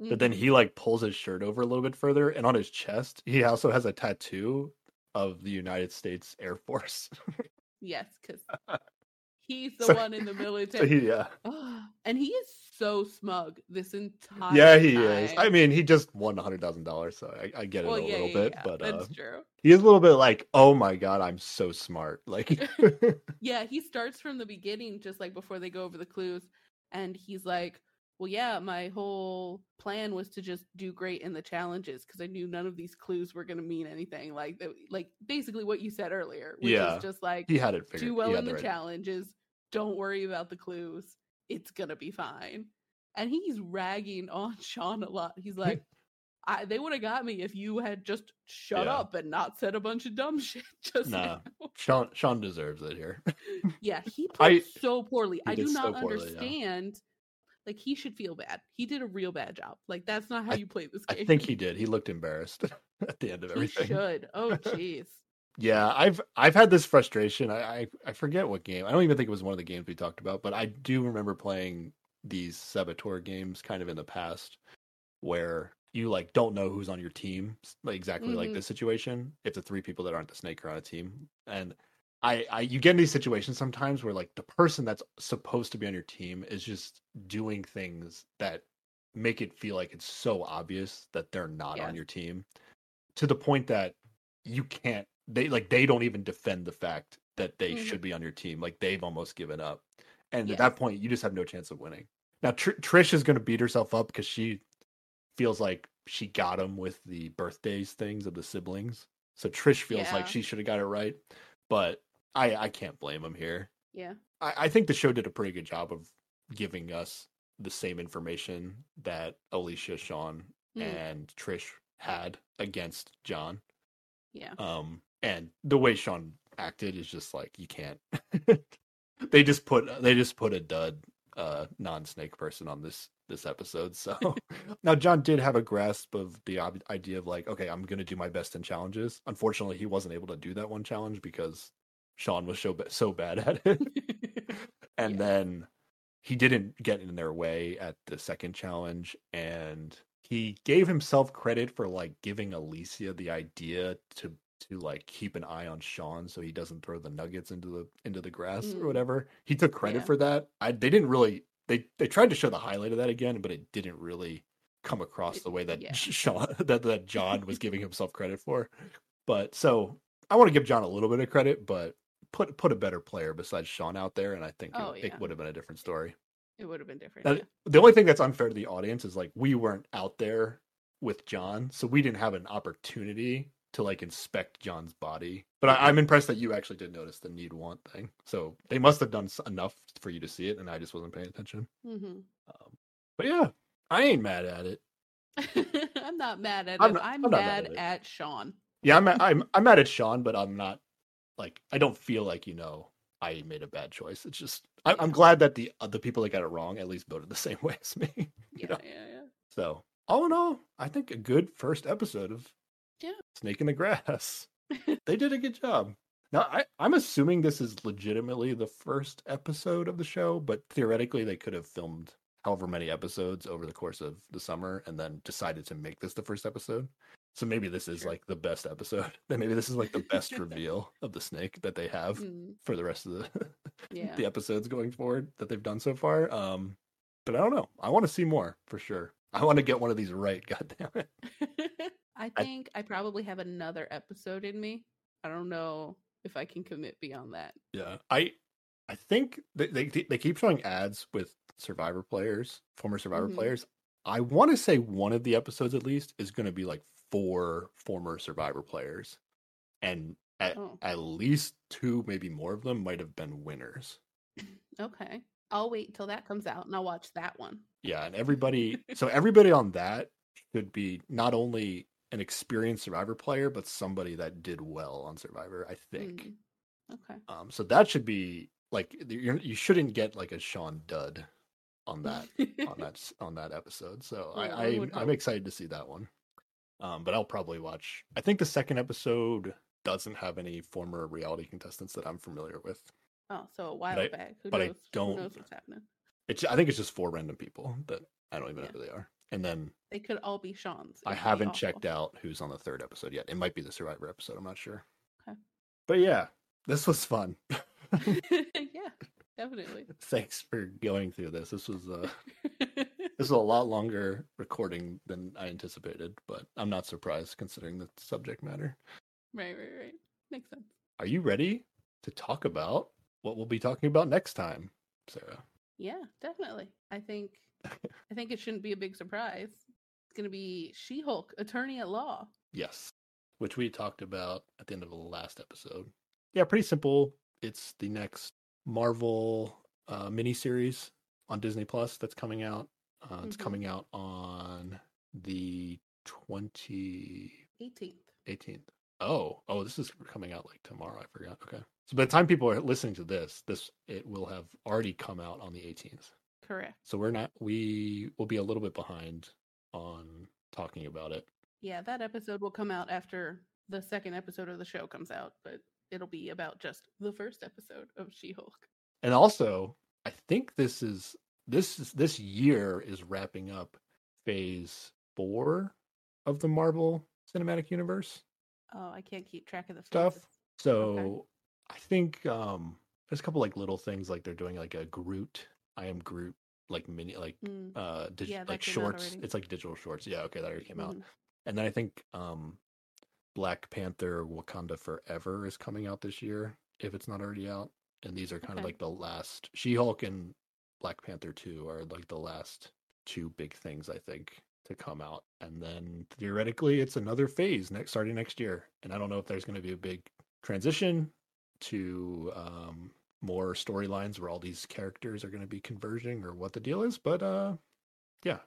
But then Mhm. he like pulls his shirt over a little bit further and on his chest he also has a tattoo of the United States Air Force. yes, because he's the So- one in the so military. he, yeah. Ah, and he is so smug this entire Yeah, he is. I mean, he just won a hundred thousand dollars, so I, I get it well, a yeah, little yeah, bit, yeah, but uh, that's true. he is a little bit like, oh my god, I'm so smart. Like, Yeah, he starts from the beginning, just like before they go over the clues, and he's like, "Well, yeah, my whole plan was to just do great in the challenges because I knew none of these clues were going to mean anything. Like, like basically what you said earlier, which Yeah, is just like he had it figured. do well in the right- challenges. Don't worry about the clues. It's gonna be fine." And he's ragging on Sean a lot. He's like. I, they would have got me if you had just shut Yeah. up and not said a bunch of dumb shit just Nah. now. Sean Sean deserves it here. Yeah, he I- played so poorly. I do did so not understand. yeah. Like he should feel bad. He did a real bad job. Like that's not how I- you play this game. I think he did. He looked embarrassed at the end of everything. He should. Oh jeez. Yeah, I've I've had this frustration. I, I I forget what game. I don't even think it was one of the games we talked about, but I do remember playing these Saboteur games kind of in the past where you like don't know who's on your team, like exactly like Mhm. this situation. If the three people that aren't the snake are on a team, and I, I you get in these situations sometimes where like the person that's supposed to be on your team is just doing things that make it feel like it's so obvious that they're not on your team to the point that you can't they like they don't even defend the fact that they Mhm. should be on your team like they've almost given up and Yes. at that point you just have no chance of winning now Tr- trish is going to beat herself up because she feels like she got him with the birthdays things of the siblings so trish feels like she should have got it right but i i can't blame him here Yeah. I, I think the show did a pretty good job of giving us the same information that alicia sean Mm, and trish had against john yeah. um and the way sean acted is just like you can't they just put they just put a dud uh non-snake person on this this episode so now john did have a grasp of the ob- idea of like okay i'm gonna do my best in challenges unfortunately he wasn't able to do that one challenge because sean was so, so bad at it and Yeah. then he didn't get in their way at the second challenge and he gave himself credit for like giving alicia the idea to to like keep an eye on sean so he doesn't throw the nuggets into the into the grass Mm. or whatever he took credit Yeah. for that i they didn't really they they tried to show the highlight of that again but it didn't really come across the way that yeah. sean that that john was giving himself credit for but so i want to give john a little bit of credit but put put a better player besides sean out there and i think Oh, it, yeah. it would have been a different story It would have been different. now, yeah. the only thing that's unfair to the audience is like we weren't out there with John, so we didn't have an opportunity to like inspect John's body. But I, I'm impressed that you actually did notice the need want thing. So they must have done enough for you to see it, and I just wasn't paying attention. Mm-hmm. Um, but yeah, I ain't mad at it. I'm not mad at I'm him. not- I'm, I'm mad mad at at Sean. Yeah, I'm I'm I'm mad at Sean, but I'm not like I don't feel like you know I made a bad choice. It's just I, I'm glad that the uh, the people that got it wrong at least voted the same way as me. Yeah, know? yeah, So, all in all, I think a good first episode of Yeah. Snake in the Grass. they did a good job. Now, I, I'm assuming this is legitimately the first episode of the show, but theoretically, they could have filmed however many episodes over the course of the summer and then decided to make this the first episode. So maybe this is Sure. like the best episode. Then maybe this is like the best reveal of the snake that they have Mm, for the rest of the yeah. the episodes going forward that they've done so far. Um, but I don't know. I want to see more for sure. I want to get one of these right. God damn it. I I- think I probably have another episode in me. I don't know if I can commit beyond that. Yeah, I I think they they, they keep showing ads with Survivor players, former Survivor Mhm. players. I want to say one of the episodes at least is going to be like four former Survivor players, and at, Oh. at least two, maybe more of them, might have been winners. Okay. I'll wait till that comes out and I'll watch that one. Yeah, and everybody, so everybody on that should be not only an experienced Survivor player, but somebody that did well on Survivor. I think. Mm. Okay. Um, so that should be like you're, you shouldn't get like a Sean dud on that on that on that episode. So Yeah, I, I I'm excited to see that one. Um, but I'll probably watch. I think the second episode doesn't have any former reality contestants that I'm familiar with. Oh, so a while I- back. Who but I don't- Who knows what's happening? It's I think it's just four random people that I don't even Yeah. know who they are. And then They could all be Sean's. I It would be haven't checked out who's on the third episode yet. It might be the Survivor episode. I'm not sure. Okay. But yeah, this was fun. yeah, definitely. Thanks for going through this. This was uh this is a lot longer recording than I anticipated, but I'm not surprised considering the subject matter. right, right, right. Makes sense. Are you ready to talk about what we'll be talking about next time, Sarah? Yeah, definitely. I think I think it shouldn't be a big surprise. It's gonna be She-Hulk, attorney at law. Yes, which we talked about at the end of the last episode. Yeah, pretty simple. It's the next Marvel uh, miniseries on Disney Plus that's coming out. Uh, It's Mhm. coming out on the 20 18th. 18th. Oh, oh, this is coming out like tomorrow. I forgot. Okay. So by the time people are listening to this, this it will have already come out on the 18th. Correct. So we're not we will be a little bit behind on talking about it. Yeah, that episode will come out after the second episode of the show comes out, but it'll be about just the first episode of She-Hulk. And also, I think this is this is this year is wrapping up phase 4 of the Marvel Cinematic Universe. Oh, I can't keep track of the Stuff. phases. So, I think um there's a couple like little things like they're doing like a Groot I am Groot like mini like Mm, uh dig- Yeah, like shorts it's like digital shorts yeah okay that already came out mhm. and then i think um black panther wakanda forever is coming out this year if it's not already out and these are kind of like the last she-hulk and black panther 2 are like the last two big things i think to come out and then theoretically it's another phase next starting next year and i don't know if there's going to be a big transition to um more storylines where all these characters are going to be converging or what the deal is but uh yeah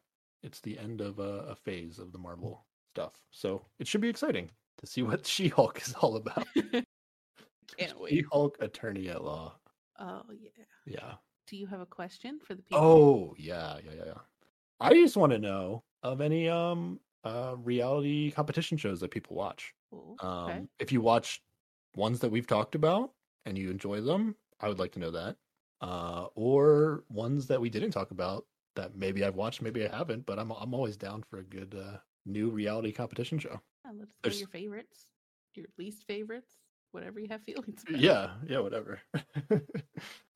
it's the end of a, a phase of the marvel stuff so it should be exciting to see what she-hulk is all about Can't wait. she-hulk attorney at law Oh yeah. yeah Do you have a question for the people? oh yeah yeah yeah yeah i just want to know of any um uh reality competition shows that people watch um okay. if you watch ones that we've talked about and you enjoy them i would like to know that uh or ones that we didn't talk about that maybe i've watched maybe i haven't but i'm i'm always down for a good uh new reality competition show Yeah, let us know your favorites, your least favorites, whatever you have feelings about. yeah yeah whatever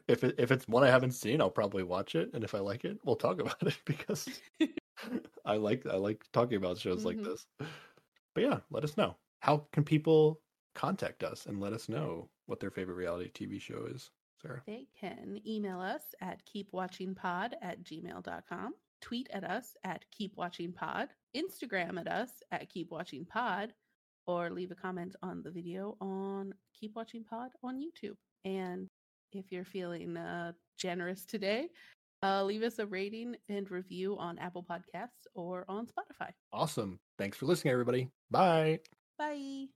if it, if it's one i haven't seen i'll probably watch it and if i like it we'll talk about it because i like i like talking about shows like Mhm. this but yeah let us know how can people contact us and let us know what their favorite reality tv show is sarah They can email us at keepwatchingpod at gmail.com, tweet at us at keepwatchingpod, Instagram at us at keepwatchingpod, or leave a comment on the video on Keep Watching Pod on YouTube. And if you're feeling uh, generous today, uh, leave us a rating and review on Apple Podcasts or on Spotify. awesome thanks for listening everybody bye Bye.